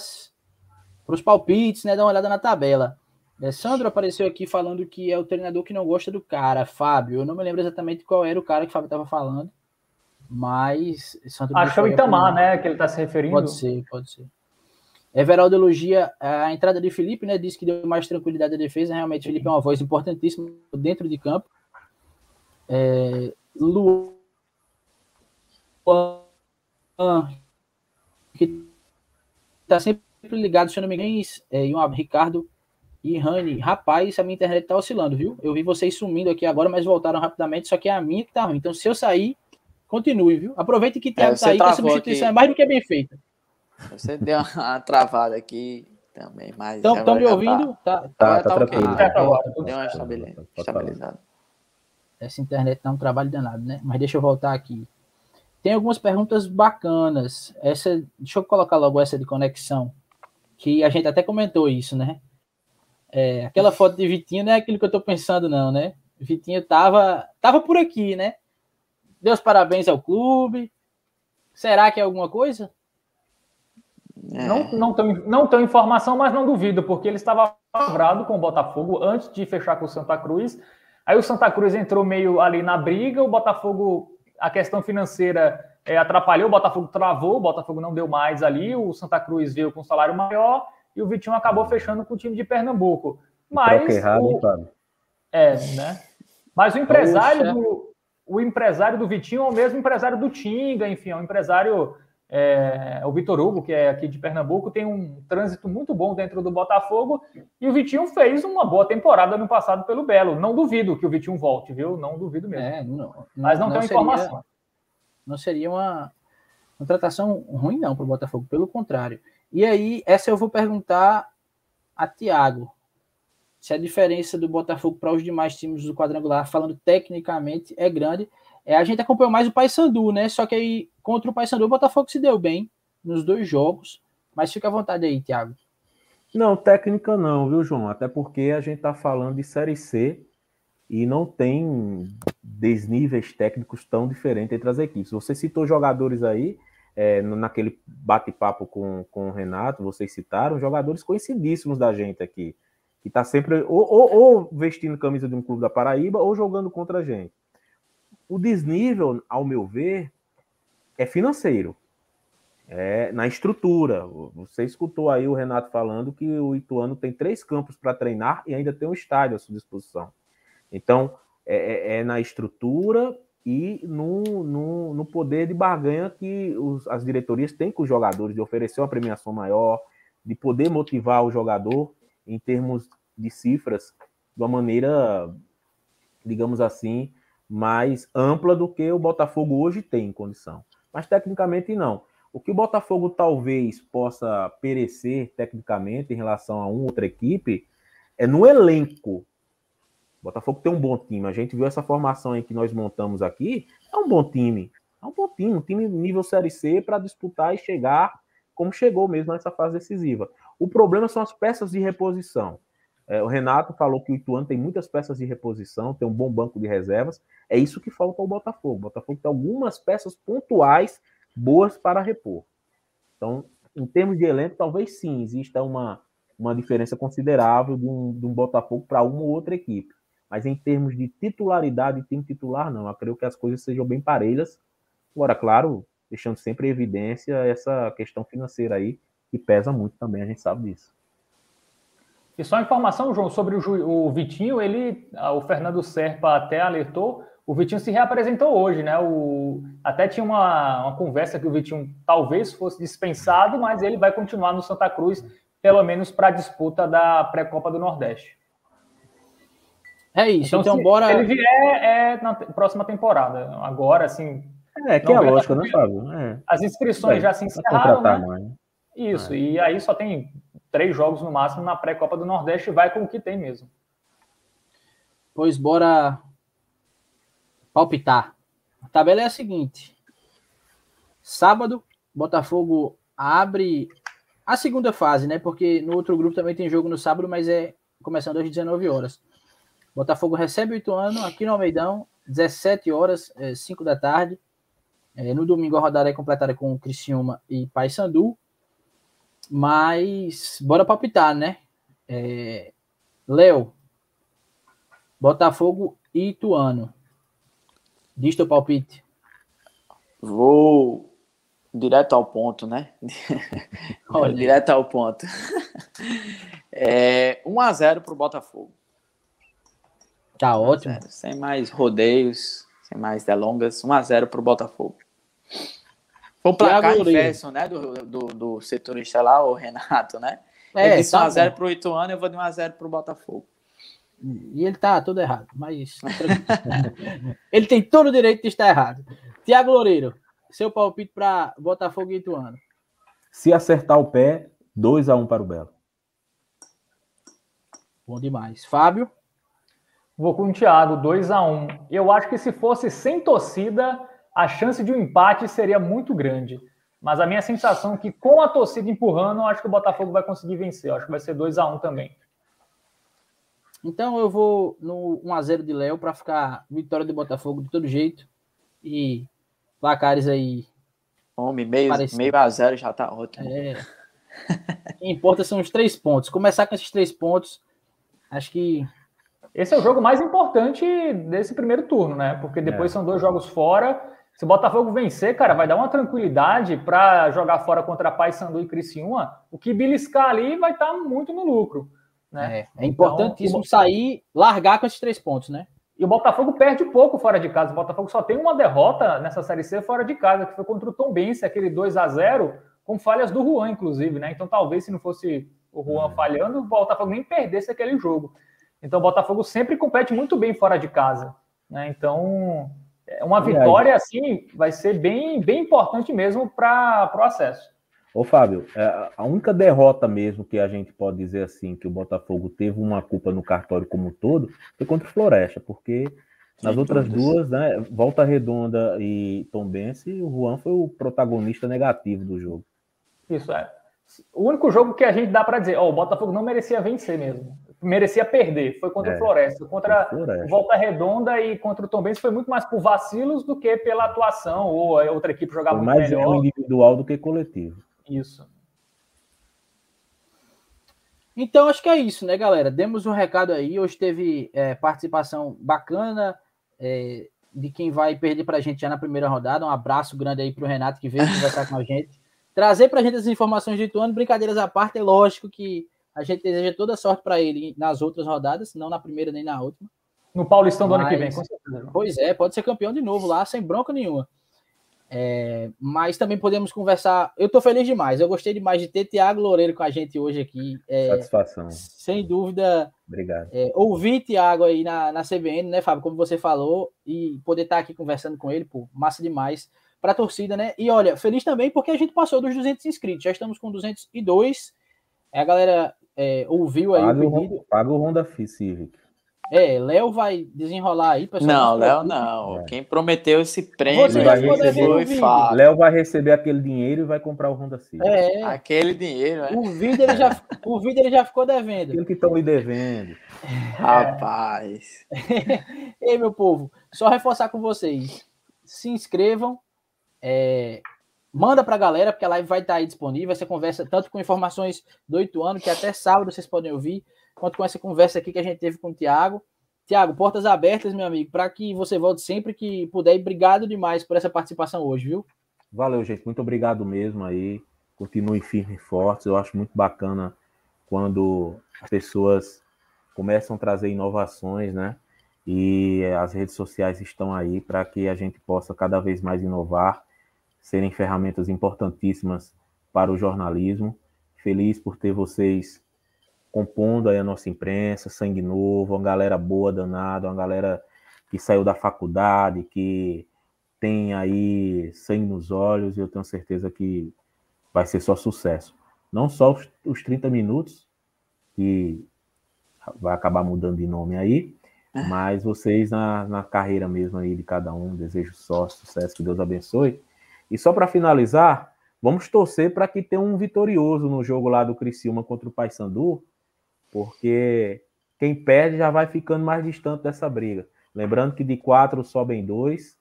os palpites, né? Dar uma olhada na tabela. É, Sandro apareceu aqui falando que é o treinador que não gosta do cara, Fábio. Eu não me lembro exatamente qual era o cara que o Fábio estava falando, mas. Sandro Acho que é o Itamar, né? Que ele está se referindo. Pode ser, pode ser. Everaldo elogia a entrada de Felipe, né? Diz que deu mais tranquilidade à defesa. Realmente, Felipe é uma voz importantíssima dentro de campo. É, Luan, que está sempre ligado, se eu não me engano, é, e um Ricardo e Rani. Rapaz, a minha internet está oscilando, viu? Eu vi vocês sumindo aqui agora, mas voltaram rapidamente, só que é a minha que tá ruim. Então, se eu sair, continue, viu? Aproveite que Thiago é, tá aí, que a substituição aqui. é mais do que bem feita. Você deu uma travada aqui também, mas. Estão me tá ouvindo? Tá, tá, tá, tá. Tá, deu uma estabilizada. Essa internet dá um trabalho danado, né? Mas deixa eu voltar aqui. Tem algumas perguntas bacanas. Essa, deixa eu colocar logo essa de conexão, que a gente até comentou isso, né? É, aquela foto de Vitinho não é aquilo que eu tô pensando, não, né? Vitinho tava, tava por aqui, né? Deus parabéns ao clube. Será que é alguma coisa? É. Não, não, tenho, não tenho informação, mas não duvido, porque ele estava lavrado com o Botafogo antes de fechar com o Santa Cruz. Aí o Santa Cruz entrou meio ali na briga, o Botafogo, a questão financeira é, atrapalhou, o Botafogo travou, o Botafogo não deu mais ali, o Santa Cruz veio com salário maior e o Vitinho acabou fechando com o time de Pernambuco. Mas. Errado, o, hein, é, né? Mas o empresário do, o empresário do Vitinho é o mesmo empresário do Tinga, enfim, é um empresário É, o Vitor Hugo, que é aqui de Pernambuco, tem um trânsito muito bom dentro do Botafogo e o Vitinho fez uma boa temporada no passado pelo Belo. Não duvido que o Vitinho volte, viu? Não duvido mesmo. É, não, Mas não, não tem informação. Não seria uma contratação ruim, não, para o Botafogo, pelo contrário. E aí, essa eu vou perguntar a Tiago. Se a diferença do Botafogo para os demais times do quadrangular, falando tecnicamente, é grande. É, a gente acompanhou mais o Paysandu, né? Só que aí, contra o Paysandu, o Botafogo se deu bem nos dois jogos. Mas fica à vontade aí, Thiago. Não, técnica não, viu, João? Até porque a gente tá falando de Série C e não tem desníveis técnicos tão diferentes entre as equipes. Você citou jogadores aí, é, naquele bate-papo com, com o Renato, vocês citaram, jogadores conhecidíssimos da gente aqui, que tá sempre ou, ou, ou vestindo camisa de um clube da Paraíba ou jogando contra a gente. O desnível, ao meu ver, é financeiro. É na estrutura. Você escutou aí o Renato falando que o Ituano tem três campos para treinar e ainda tem um estádio à sua disposição. Então, é, é, é na estrutura e no, no, no, poder de barganha que os, as diretorias têm com os jogadores, de oferecer uma premiação maior, de poder motivar o jogador em termos de cifras de uma maneira, digamos assim, mais ampla do que o Botafogo hoje tem em condição. Mas tecnicamente não. O que o Botafogo talvez possa perecer tecnicamente em relação a uma outra equipe é no elenco. Botafogo tem um bom time. A gente viu essa formação aí que nós montamos aqui. É um bom time. É um bom time. Um time nível Série C para disputar e chegar como chegou mesmo nessa fase decisiva. O problema são as peças de reposição. É, o Renato falou que o Ituano tem muitas peças de reposição, tem um bom banco de reservas. É isso que falta ao Botafogo. O Botafogo tem algumas peças pontuais boas para repor. Então, em termos de elenco, talvez sim exista uma, uma diferença considerável de um, de um Botafogo para uma ou outra equipe. Mas em termos de titularidade, time titular, não. Eu creio que as coisas sejam bem parelhas. Agora, claro, deixando sempre em evidência essa questão financeira aí, que pesa muito também, a gente sabe disso. E só informação, João, sobre o, o Vitinho, ele, o Fernando Serpa até alertou, o Vitinho se reapresentou hoje, né? O, até tinha uma, uma conversa que o Vitinho talvez fosse dispensado, mas ele vai continuar no Santa Cruz, pelo menos para a disputa da pré-copa do Nordeste. É isso, então, então se, bora. Se ele vier, é na próxima temporada. Agora, assim. É, que é a lógica, né, Fábio? É. As inscrições é, já se encerraram. Né? Isso, é. e aí só tem três jogos no máximo na pré-copa do Nordeste, vai com o que tem mesmo. Pois bora palpitar. A tabela é a seguinte: sábado, Botafogo abre a segunda fase, né? Porque no outro grupo também tem jogo no sábado, mas é começando às 19 horas. Botafogo recebe o Ituano aqui no Almeidão, 17 horas, é, 5 da tarde. É, no domingo a rodada é completada com Criciúma e Paysandu. Mas bora palpitar, né? É, Léo, Botafogo e Ituano. Diz teu palpite. Vou direto ao ponto, né? <laughs> direto ao ponto. <laughs> É, 1 a 0 para o Botafogo. Tá ótimo. Sem mais rodeios, sem mais delongas. 1 a 0 para o Botafogo. Foi o placar inverso, né? Do, do, do setorista lá, o Renato, né? É, ele disse tá 1x0 pro Ituano, eu vou de 1x0 pro Botafogo. E ele tá todo errado, mas. <laughs> ele tem todo o direito de estar errado. Tiago Loureiro, seu palpite para Botafogo e Ituano. Se acertar o pé, 2x1 para o Belo. Bom demais. Fábio? Vou com o Thiago, 2x1. Eu acho que se fosse sem torcida, a chance de um empate seria muito grande. Mas a minha sensação é que com a torcida empurrando, eu acho que o Botafogo vai conseguir vencer. Eu acho que vai ser 2 a 1 também. Então eu vou no 1x0 de Léo para ficar vitória do Botafogo de todo jeito. E placares aí. Homem, meio, meio a zero já tá ótimo. É. o que importa são os três pontos. Começar com esses três pontos, acho que. Esse é o jogo mais importante desse primeiro turno, né? Porque depois é. são dois jogos fora se o Botafogo vencer, cara, vai dar uma tranquilidade para jogar fora contra Paysandu e Criciúma. O que beliscar ali vai estar tá muito no lucro. Né? É, é importantíssimo então, sair, largar com esses três pontos, né? E o Botafogo perde pouco fora de casa. O Botafogo só tem uma derrota nessa Série C fora de casa, que foi contra o Tom Bense, aquele 2 a 0 com falhas do Juan, inclusive, né? Então talvez se não fosse o Juan falhando, o Botafogo nem perdesse aquele jogo. Então o Botafogo sempre compete muito bem fora de casa. Né? Então, é uma vitória assim vai ser bem, bem importante mesmo para o acesso. Ô, Fábio, é, a única derrota mesmo que a gente pode dizer assim, que o Botafogo teve uma culpa no cartório como um todo, foi contra o Floresta, porque nas outras duas, né, Volta Redonda e Tombense, o Juan foi o protagonista negativo do jogo. Isso é. O único jogo que a gente dá para dizer, ó, o Botafogo não merecia vencer mesmo. Merecia perder. Foi contra é, o Floresta. Contra o Volta Redonda e contra o Tombense foi muito mais por vacilos do que pela atuação ou a outra equipe jogar foi muito mais melhor. Mais individual do que coletivo. Isso. Então, acho que é isso, né, galera? Demos um recado aí. Hoje teve é, participação bacana é, de quem vai perder para a gente já na primeira rodada. Um abraço grande aí para o Renato que veio conversar com a gente. <laughs> Trazer para a gente as informações de Ituano, brincadeiras à parte, é lógico que a gente deseja toda sorte para ele nas outras rodadas, não na primeira nem na última. No Paulistão do Mas, ano que vem, com certeza. Pois é, pode ser campeão de novo lá, sem bronca nenhuma. É, mas também podemos conversar. Eu estou feliz demais. Eu gostei demais de ter Tiago Loureiro com a gente hoje aqui. É, Satisfação. Sem dúvida. Obrigado. É, ouvir Tiago aí na, na CBN, né, Fábio? Como você falou, e poder estar aqui conversando com ele, pô, massa demais para a torcida, né? E olha, feliz também porque a gente passou dos 200 inscritos. Já estamos com 202. A galera é, ouviu aí paga o pedido. paga o Honda Civic. É, Léo vai desenrolar aí, pessoal. Não, Léo não. É. Quem prometeu esse prêmio vai receber, foi Léo vai receber aquele dinheiro e vai comprar o Honda Civic. É. Aquele dinheiro, né? O vídeo ele já, o vídeo ele já ficou devendo. Aquilo que estão me devendo. Rapaz. <laughs> Ei, meu povo, só reforçar com vocês. Se inscrevam. É, manda para a galera, porque a live vai estar tá aí disponível. Essa conversa, tanto com informações do oito anos, que até sábado vocês podem ouvir quanto com essa conversa aqui que a gente teve com o Tiago. Tiago, portas abertas, meu amigo, para que você volte sempre que puder. E obrigado demais por essa participação hoje, viu? Valeu, gente. Muito obrigado mesmo aí. Continue firme e fortes. Eu acho muito bacana quando as pessoas começam a trazer inovações, né? E as redes sociais estão aí para que a gente possa cada vez mais inovar, serem ferramentas importantíssimas para o jornalismo. Feliz por ter vocês compondo aí a nossa imprensa, sangue novo, uma galera boa danada, uma galera que saiu da faculdade, que tem aí sangue nos olhos, e eu tenho certeza que vai ser só sucesso. Não só os, os 30 minutos, que vai acabar mudando de nome aí, é. mas vocês na, na carreira mesmo aí de cada um, desejo só sucesso, que Deus abençoe. E só para finalizar, vamos torcer para que tenha um vitorioso no jogo lá do Criciúma contra o Paysandu, porque quem perde já vai ficando mais distante dessa briga. Lembrando que de quatro sobem dois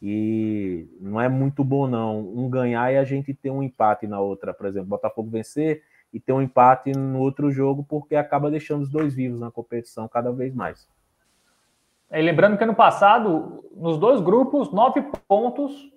e não é muito bom não um ganhar e a gente ter um empate na outra, por exemplo, Botafogo vencer e ter um empate no outro jogo porque acaba deixando os dois vivos na competição cada vez mais. E lembrando que ano passado, nos dois grupos, nove pontos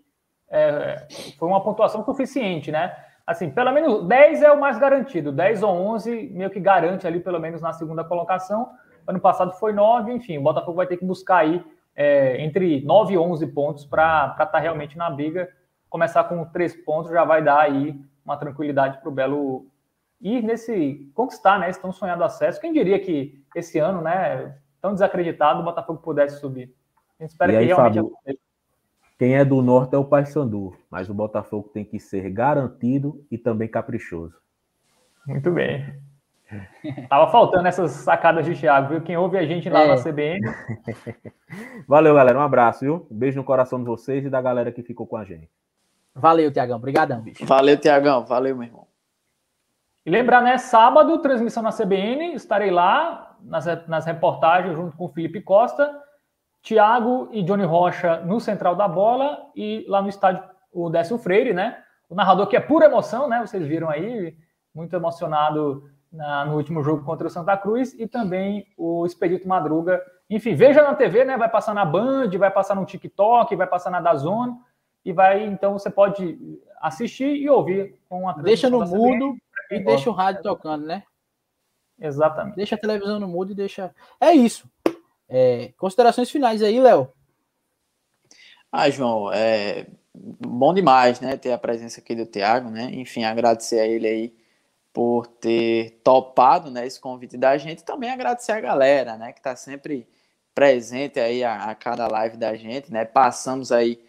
é, foi uma pontuação suficiente, né? assim, pelo menos 10 é o mais garantido, 10 ou 11 meio que garante ali, pelo menos na segunda colocação. Ano passado foi 9, enfim, o Botafogo vai ter que buscar aí é, entre 9 e 11 pontos para estar tá realmente na briga. Começar com 3 pontos já vai dar aí uma tranquilidade para o Belo ir nesse, conquistar, né, esse tão sonhado acesso. Quem diria que esse ano, né, tão desacreditado, o Botafogo pudesse subir. A gente espera e que aí, realmente Fábio, quem é do norte é o Paysandu, mas o Botafogo tem que ser garantido e também caprichoso. Muito bem. Tava faltando essas sacadas de Thiago, viu? Quem ouve a gente lá é. na CBN. <laughs> Valeu, galera. Um abraço, viu? Um beijo no coração de vocês e da galera que ficou com a gente. Valeu, Tiagão. Obrigadão, bicho. Valeu, Tiagão. Valeu, meu irmão. E lembrar, né? Sábado, transmissão na CBN. Estarei lá nas, nas reportagens junto com o Felipe Costa. Thiago e Johnny Rocha no central da bola e lá no estádio o Décio Freire, né? O narrador que é pura emoção, né? Vocês viram aí, muito emocionado na, no último jogo contra o Santa Cruz e também o Expedito Madruga. Enfim, veja na TV, né? Vai passar na Band, vai passar no TikTok, vai passar na Dazone e vai, então você pode assistir e ouvir com a Deixa no mudo e deixa o rádio tocando, né? Exatamente. Deixa a televisão no mudo e deixa. É isso. É, considerações finais aí, Léo. Ah, João, é bom demais, né, ter a presença aqui do Thiago, né? Enfim, agradecer a ele aí por ter topado, né, esse convite da gente, também agradecer a galera, né, que tá sempre presente aí a, a cada live da gente, né? Passamos aí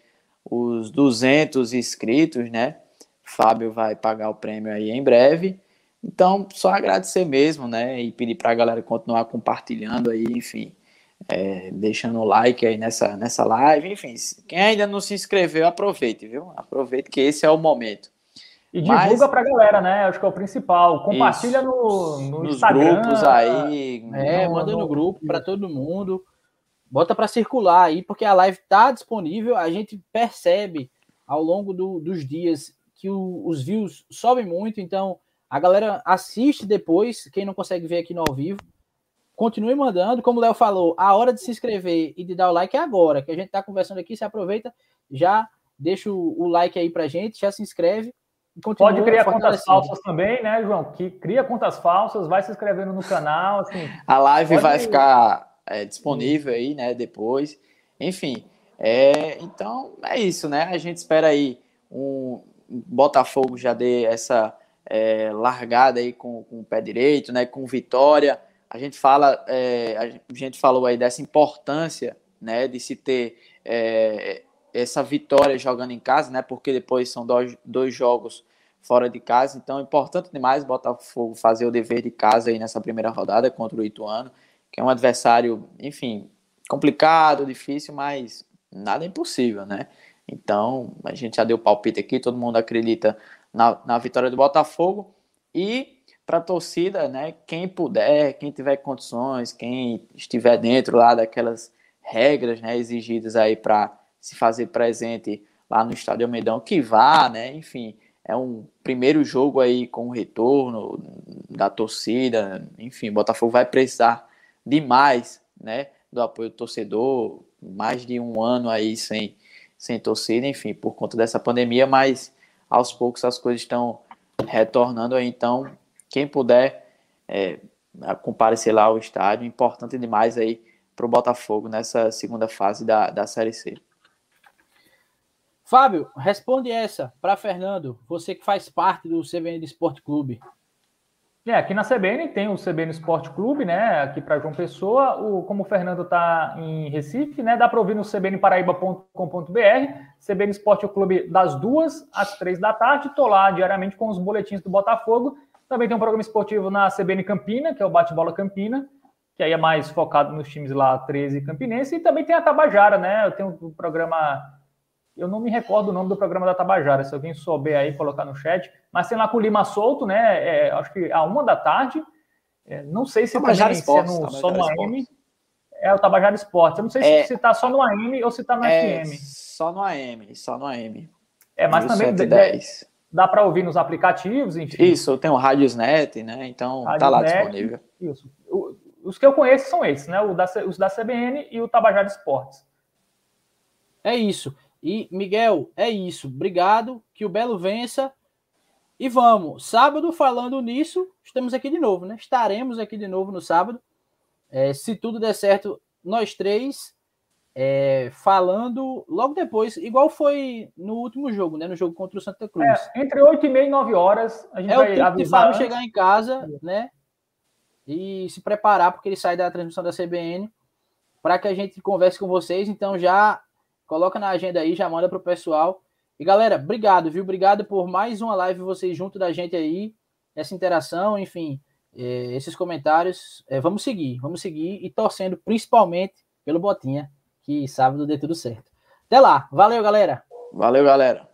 os 200 inscritos, né? Fábio vai pagar o prêmio aí em breve. Então, só agradecer mesmo, né? E pedir para a galera continuar compartilhando aí, enfim, é, deixando o like aí nessa, nessa live. Enfim, quem ainda não se inscreveu, aproveite, viu? Aproveite que esse é o momento. E divulga para a galera, né? Acho que é o principal. Compartilha no, no Nos Instagram. grupos aí. É, no- manda no no- grupo para todo mundo. Bota para circular aí, porque a live tá disponível. A gente percebe ao longo do- dos dias que o- os views sobem muito, então a galera assiste depois, quem não consegue ver aqui no ao vivo. Continue mandando, como o Léo falou, a hora de se inscrever e de dar o like é agora, que a gente tá conversando aqui, se aproveita, já deixa o, o like aí pra gente, já se inscreve. e continua Pode criar contas falsas também, né, João? Que cria contas falsas, vai se inscrevendo no canal, assim. A live Pode- vai ficar é, disponível aí, né, depois. Enfim, é, então é isso, né? A gente espera aí um Botafogo já dê essa é, largada aí com, com o pé direito, né, com vitória. A gente fala, é, a gente falou aí dessa importância, né, de se ter é, essa vitória jogando em casa, né, porque depois são dois, dois jogos fora de casa, então é importante demais Botafogo fazer o dever de casa aí nessa primeira rodada contra o Ituano, que é um adversário, enfim, complicado, difícil, mas nada é impossível, né? Então, a gente já deu palpite aqui, todo mundo acredita na, na vitória do Botafogo e para a torcida, né, quem puder, quem tiver condições, quem estiver dentro lá daquelas regras, né, exigidas aí para se fazer presente lá no Estádio Almeidão, que vá, né, enfim, é um primeiro jogo aí com o retorno da torcida, enfim, Botafogo vai precisar demais, né, do apoio do torcedor, mais de um ano aí sem, sem torcida, enfim, por conta dessa pandemia, mas aos poucos as coisas estão retornando aí, então, quem puder é, comparecer lá ao estádio, importante demais aí para o Botafogo nessa segunda fase da, da Série C. Fábio, responde essa para Fernando, você que faz parte do CBN Esporte Clube. É, aqui na CBN tem o CBN Esporte Clube, né? Aqui para João Pessoa. O, como o Fernando está em Recife, né? Dá para ouvir no cbnparaíba.com.br, CBN Esporte Clube das duas às três da tarde. Estou lá diariamente com os boletins do Botafogo. Também tem um programa esportivo na CBN Campina, que é o Bate-Bola Campina, que aí é mais focado nos times lá 13 e Campinense. E também tem a Tabajara, né? Eu tenho o programa eu não me recordo o nome do programa da Tabajara, se alguém souber aí, colocar no chat. Mas tem lá com o Lima Solto, né? É, acho que a uma da tarde. É, não sei se Tabajara também Esportes, se é no, só no. AM. É o Tabajara Esportes. Eu não sei É. se, se tá só no AM ou se tá no É, FM. só no AM, só no AM. É, mas também dá, 110. Dá para ouvir nos aplicativos, enfim. Isso, tem o Radiosnet, né? Então tá lá Radiosnet. disponível. Isso. O- os que eu conheço são esses, né? O da, os da CBN e o Tabajara Esportes. É isso. E, Miguel, é isso. Obrigado. Que o Belo vença. E vamos. Sábado, falando nisso, estamos aqui de novo, né? Estaremos aqui de novo no sábado. É, se tudo der certo, nós três é, falando logo depois, igual foi no último jogo, né? No jogo contra o Santa Cruz. É, entre 8 e meia e 9 horas, a gente É, vai o tempo de Fábio chegar em casa, né? E se preparar, porque ele sai da transmissão da CBN, para que a gente converse com vocês. Então já coloca na agenda aí, já manda pro pessoal. E galera, obrigado, viu? Obrigado por mais uma live vocês junto da gente aí, essa interação, enfim, eh, esses comentários. Eh, vamos seguir, vamos seguir e torcendo principalmente pelo Botinha, que sábado dê tudo certo. Até lá, valeu, galera. Valeu, galera.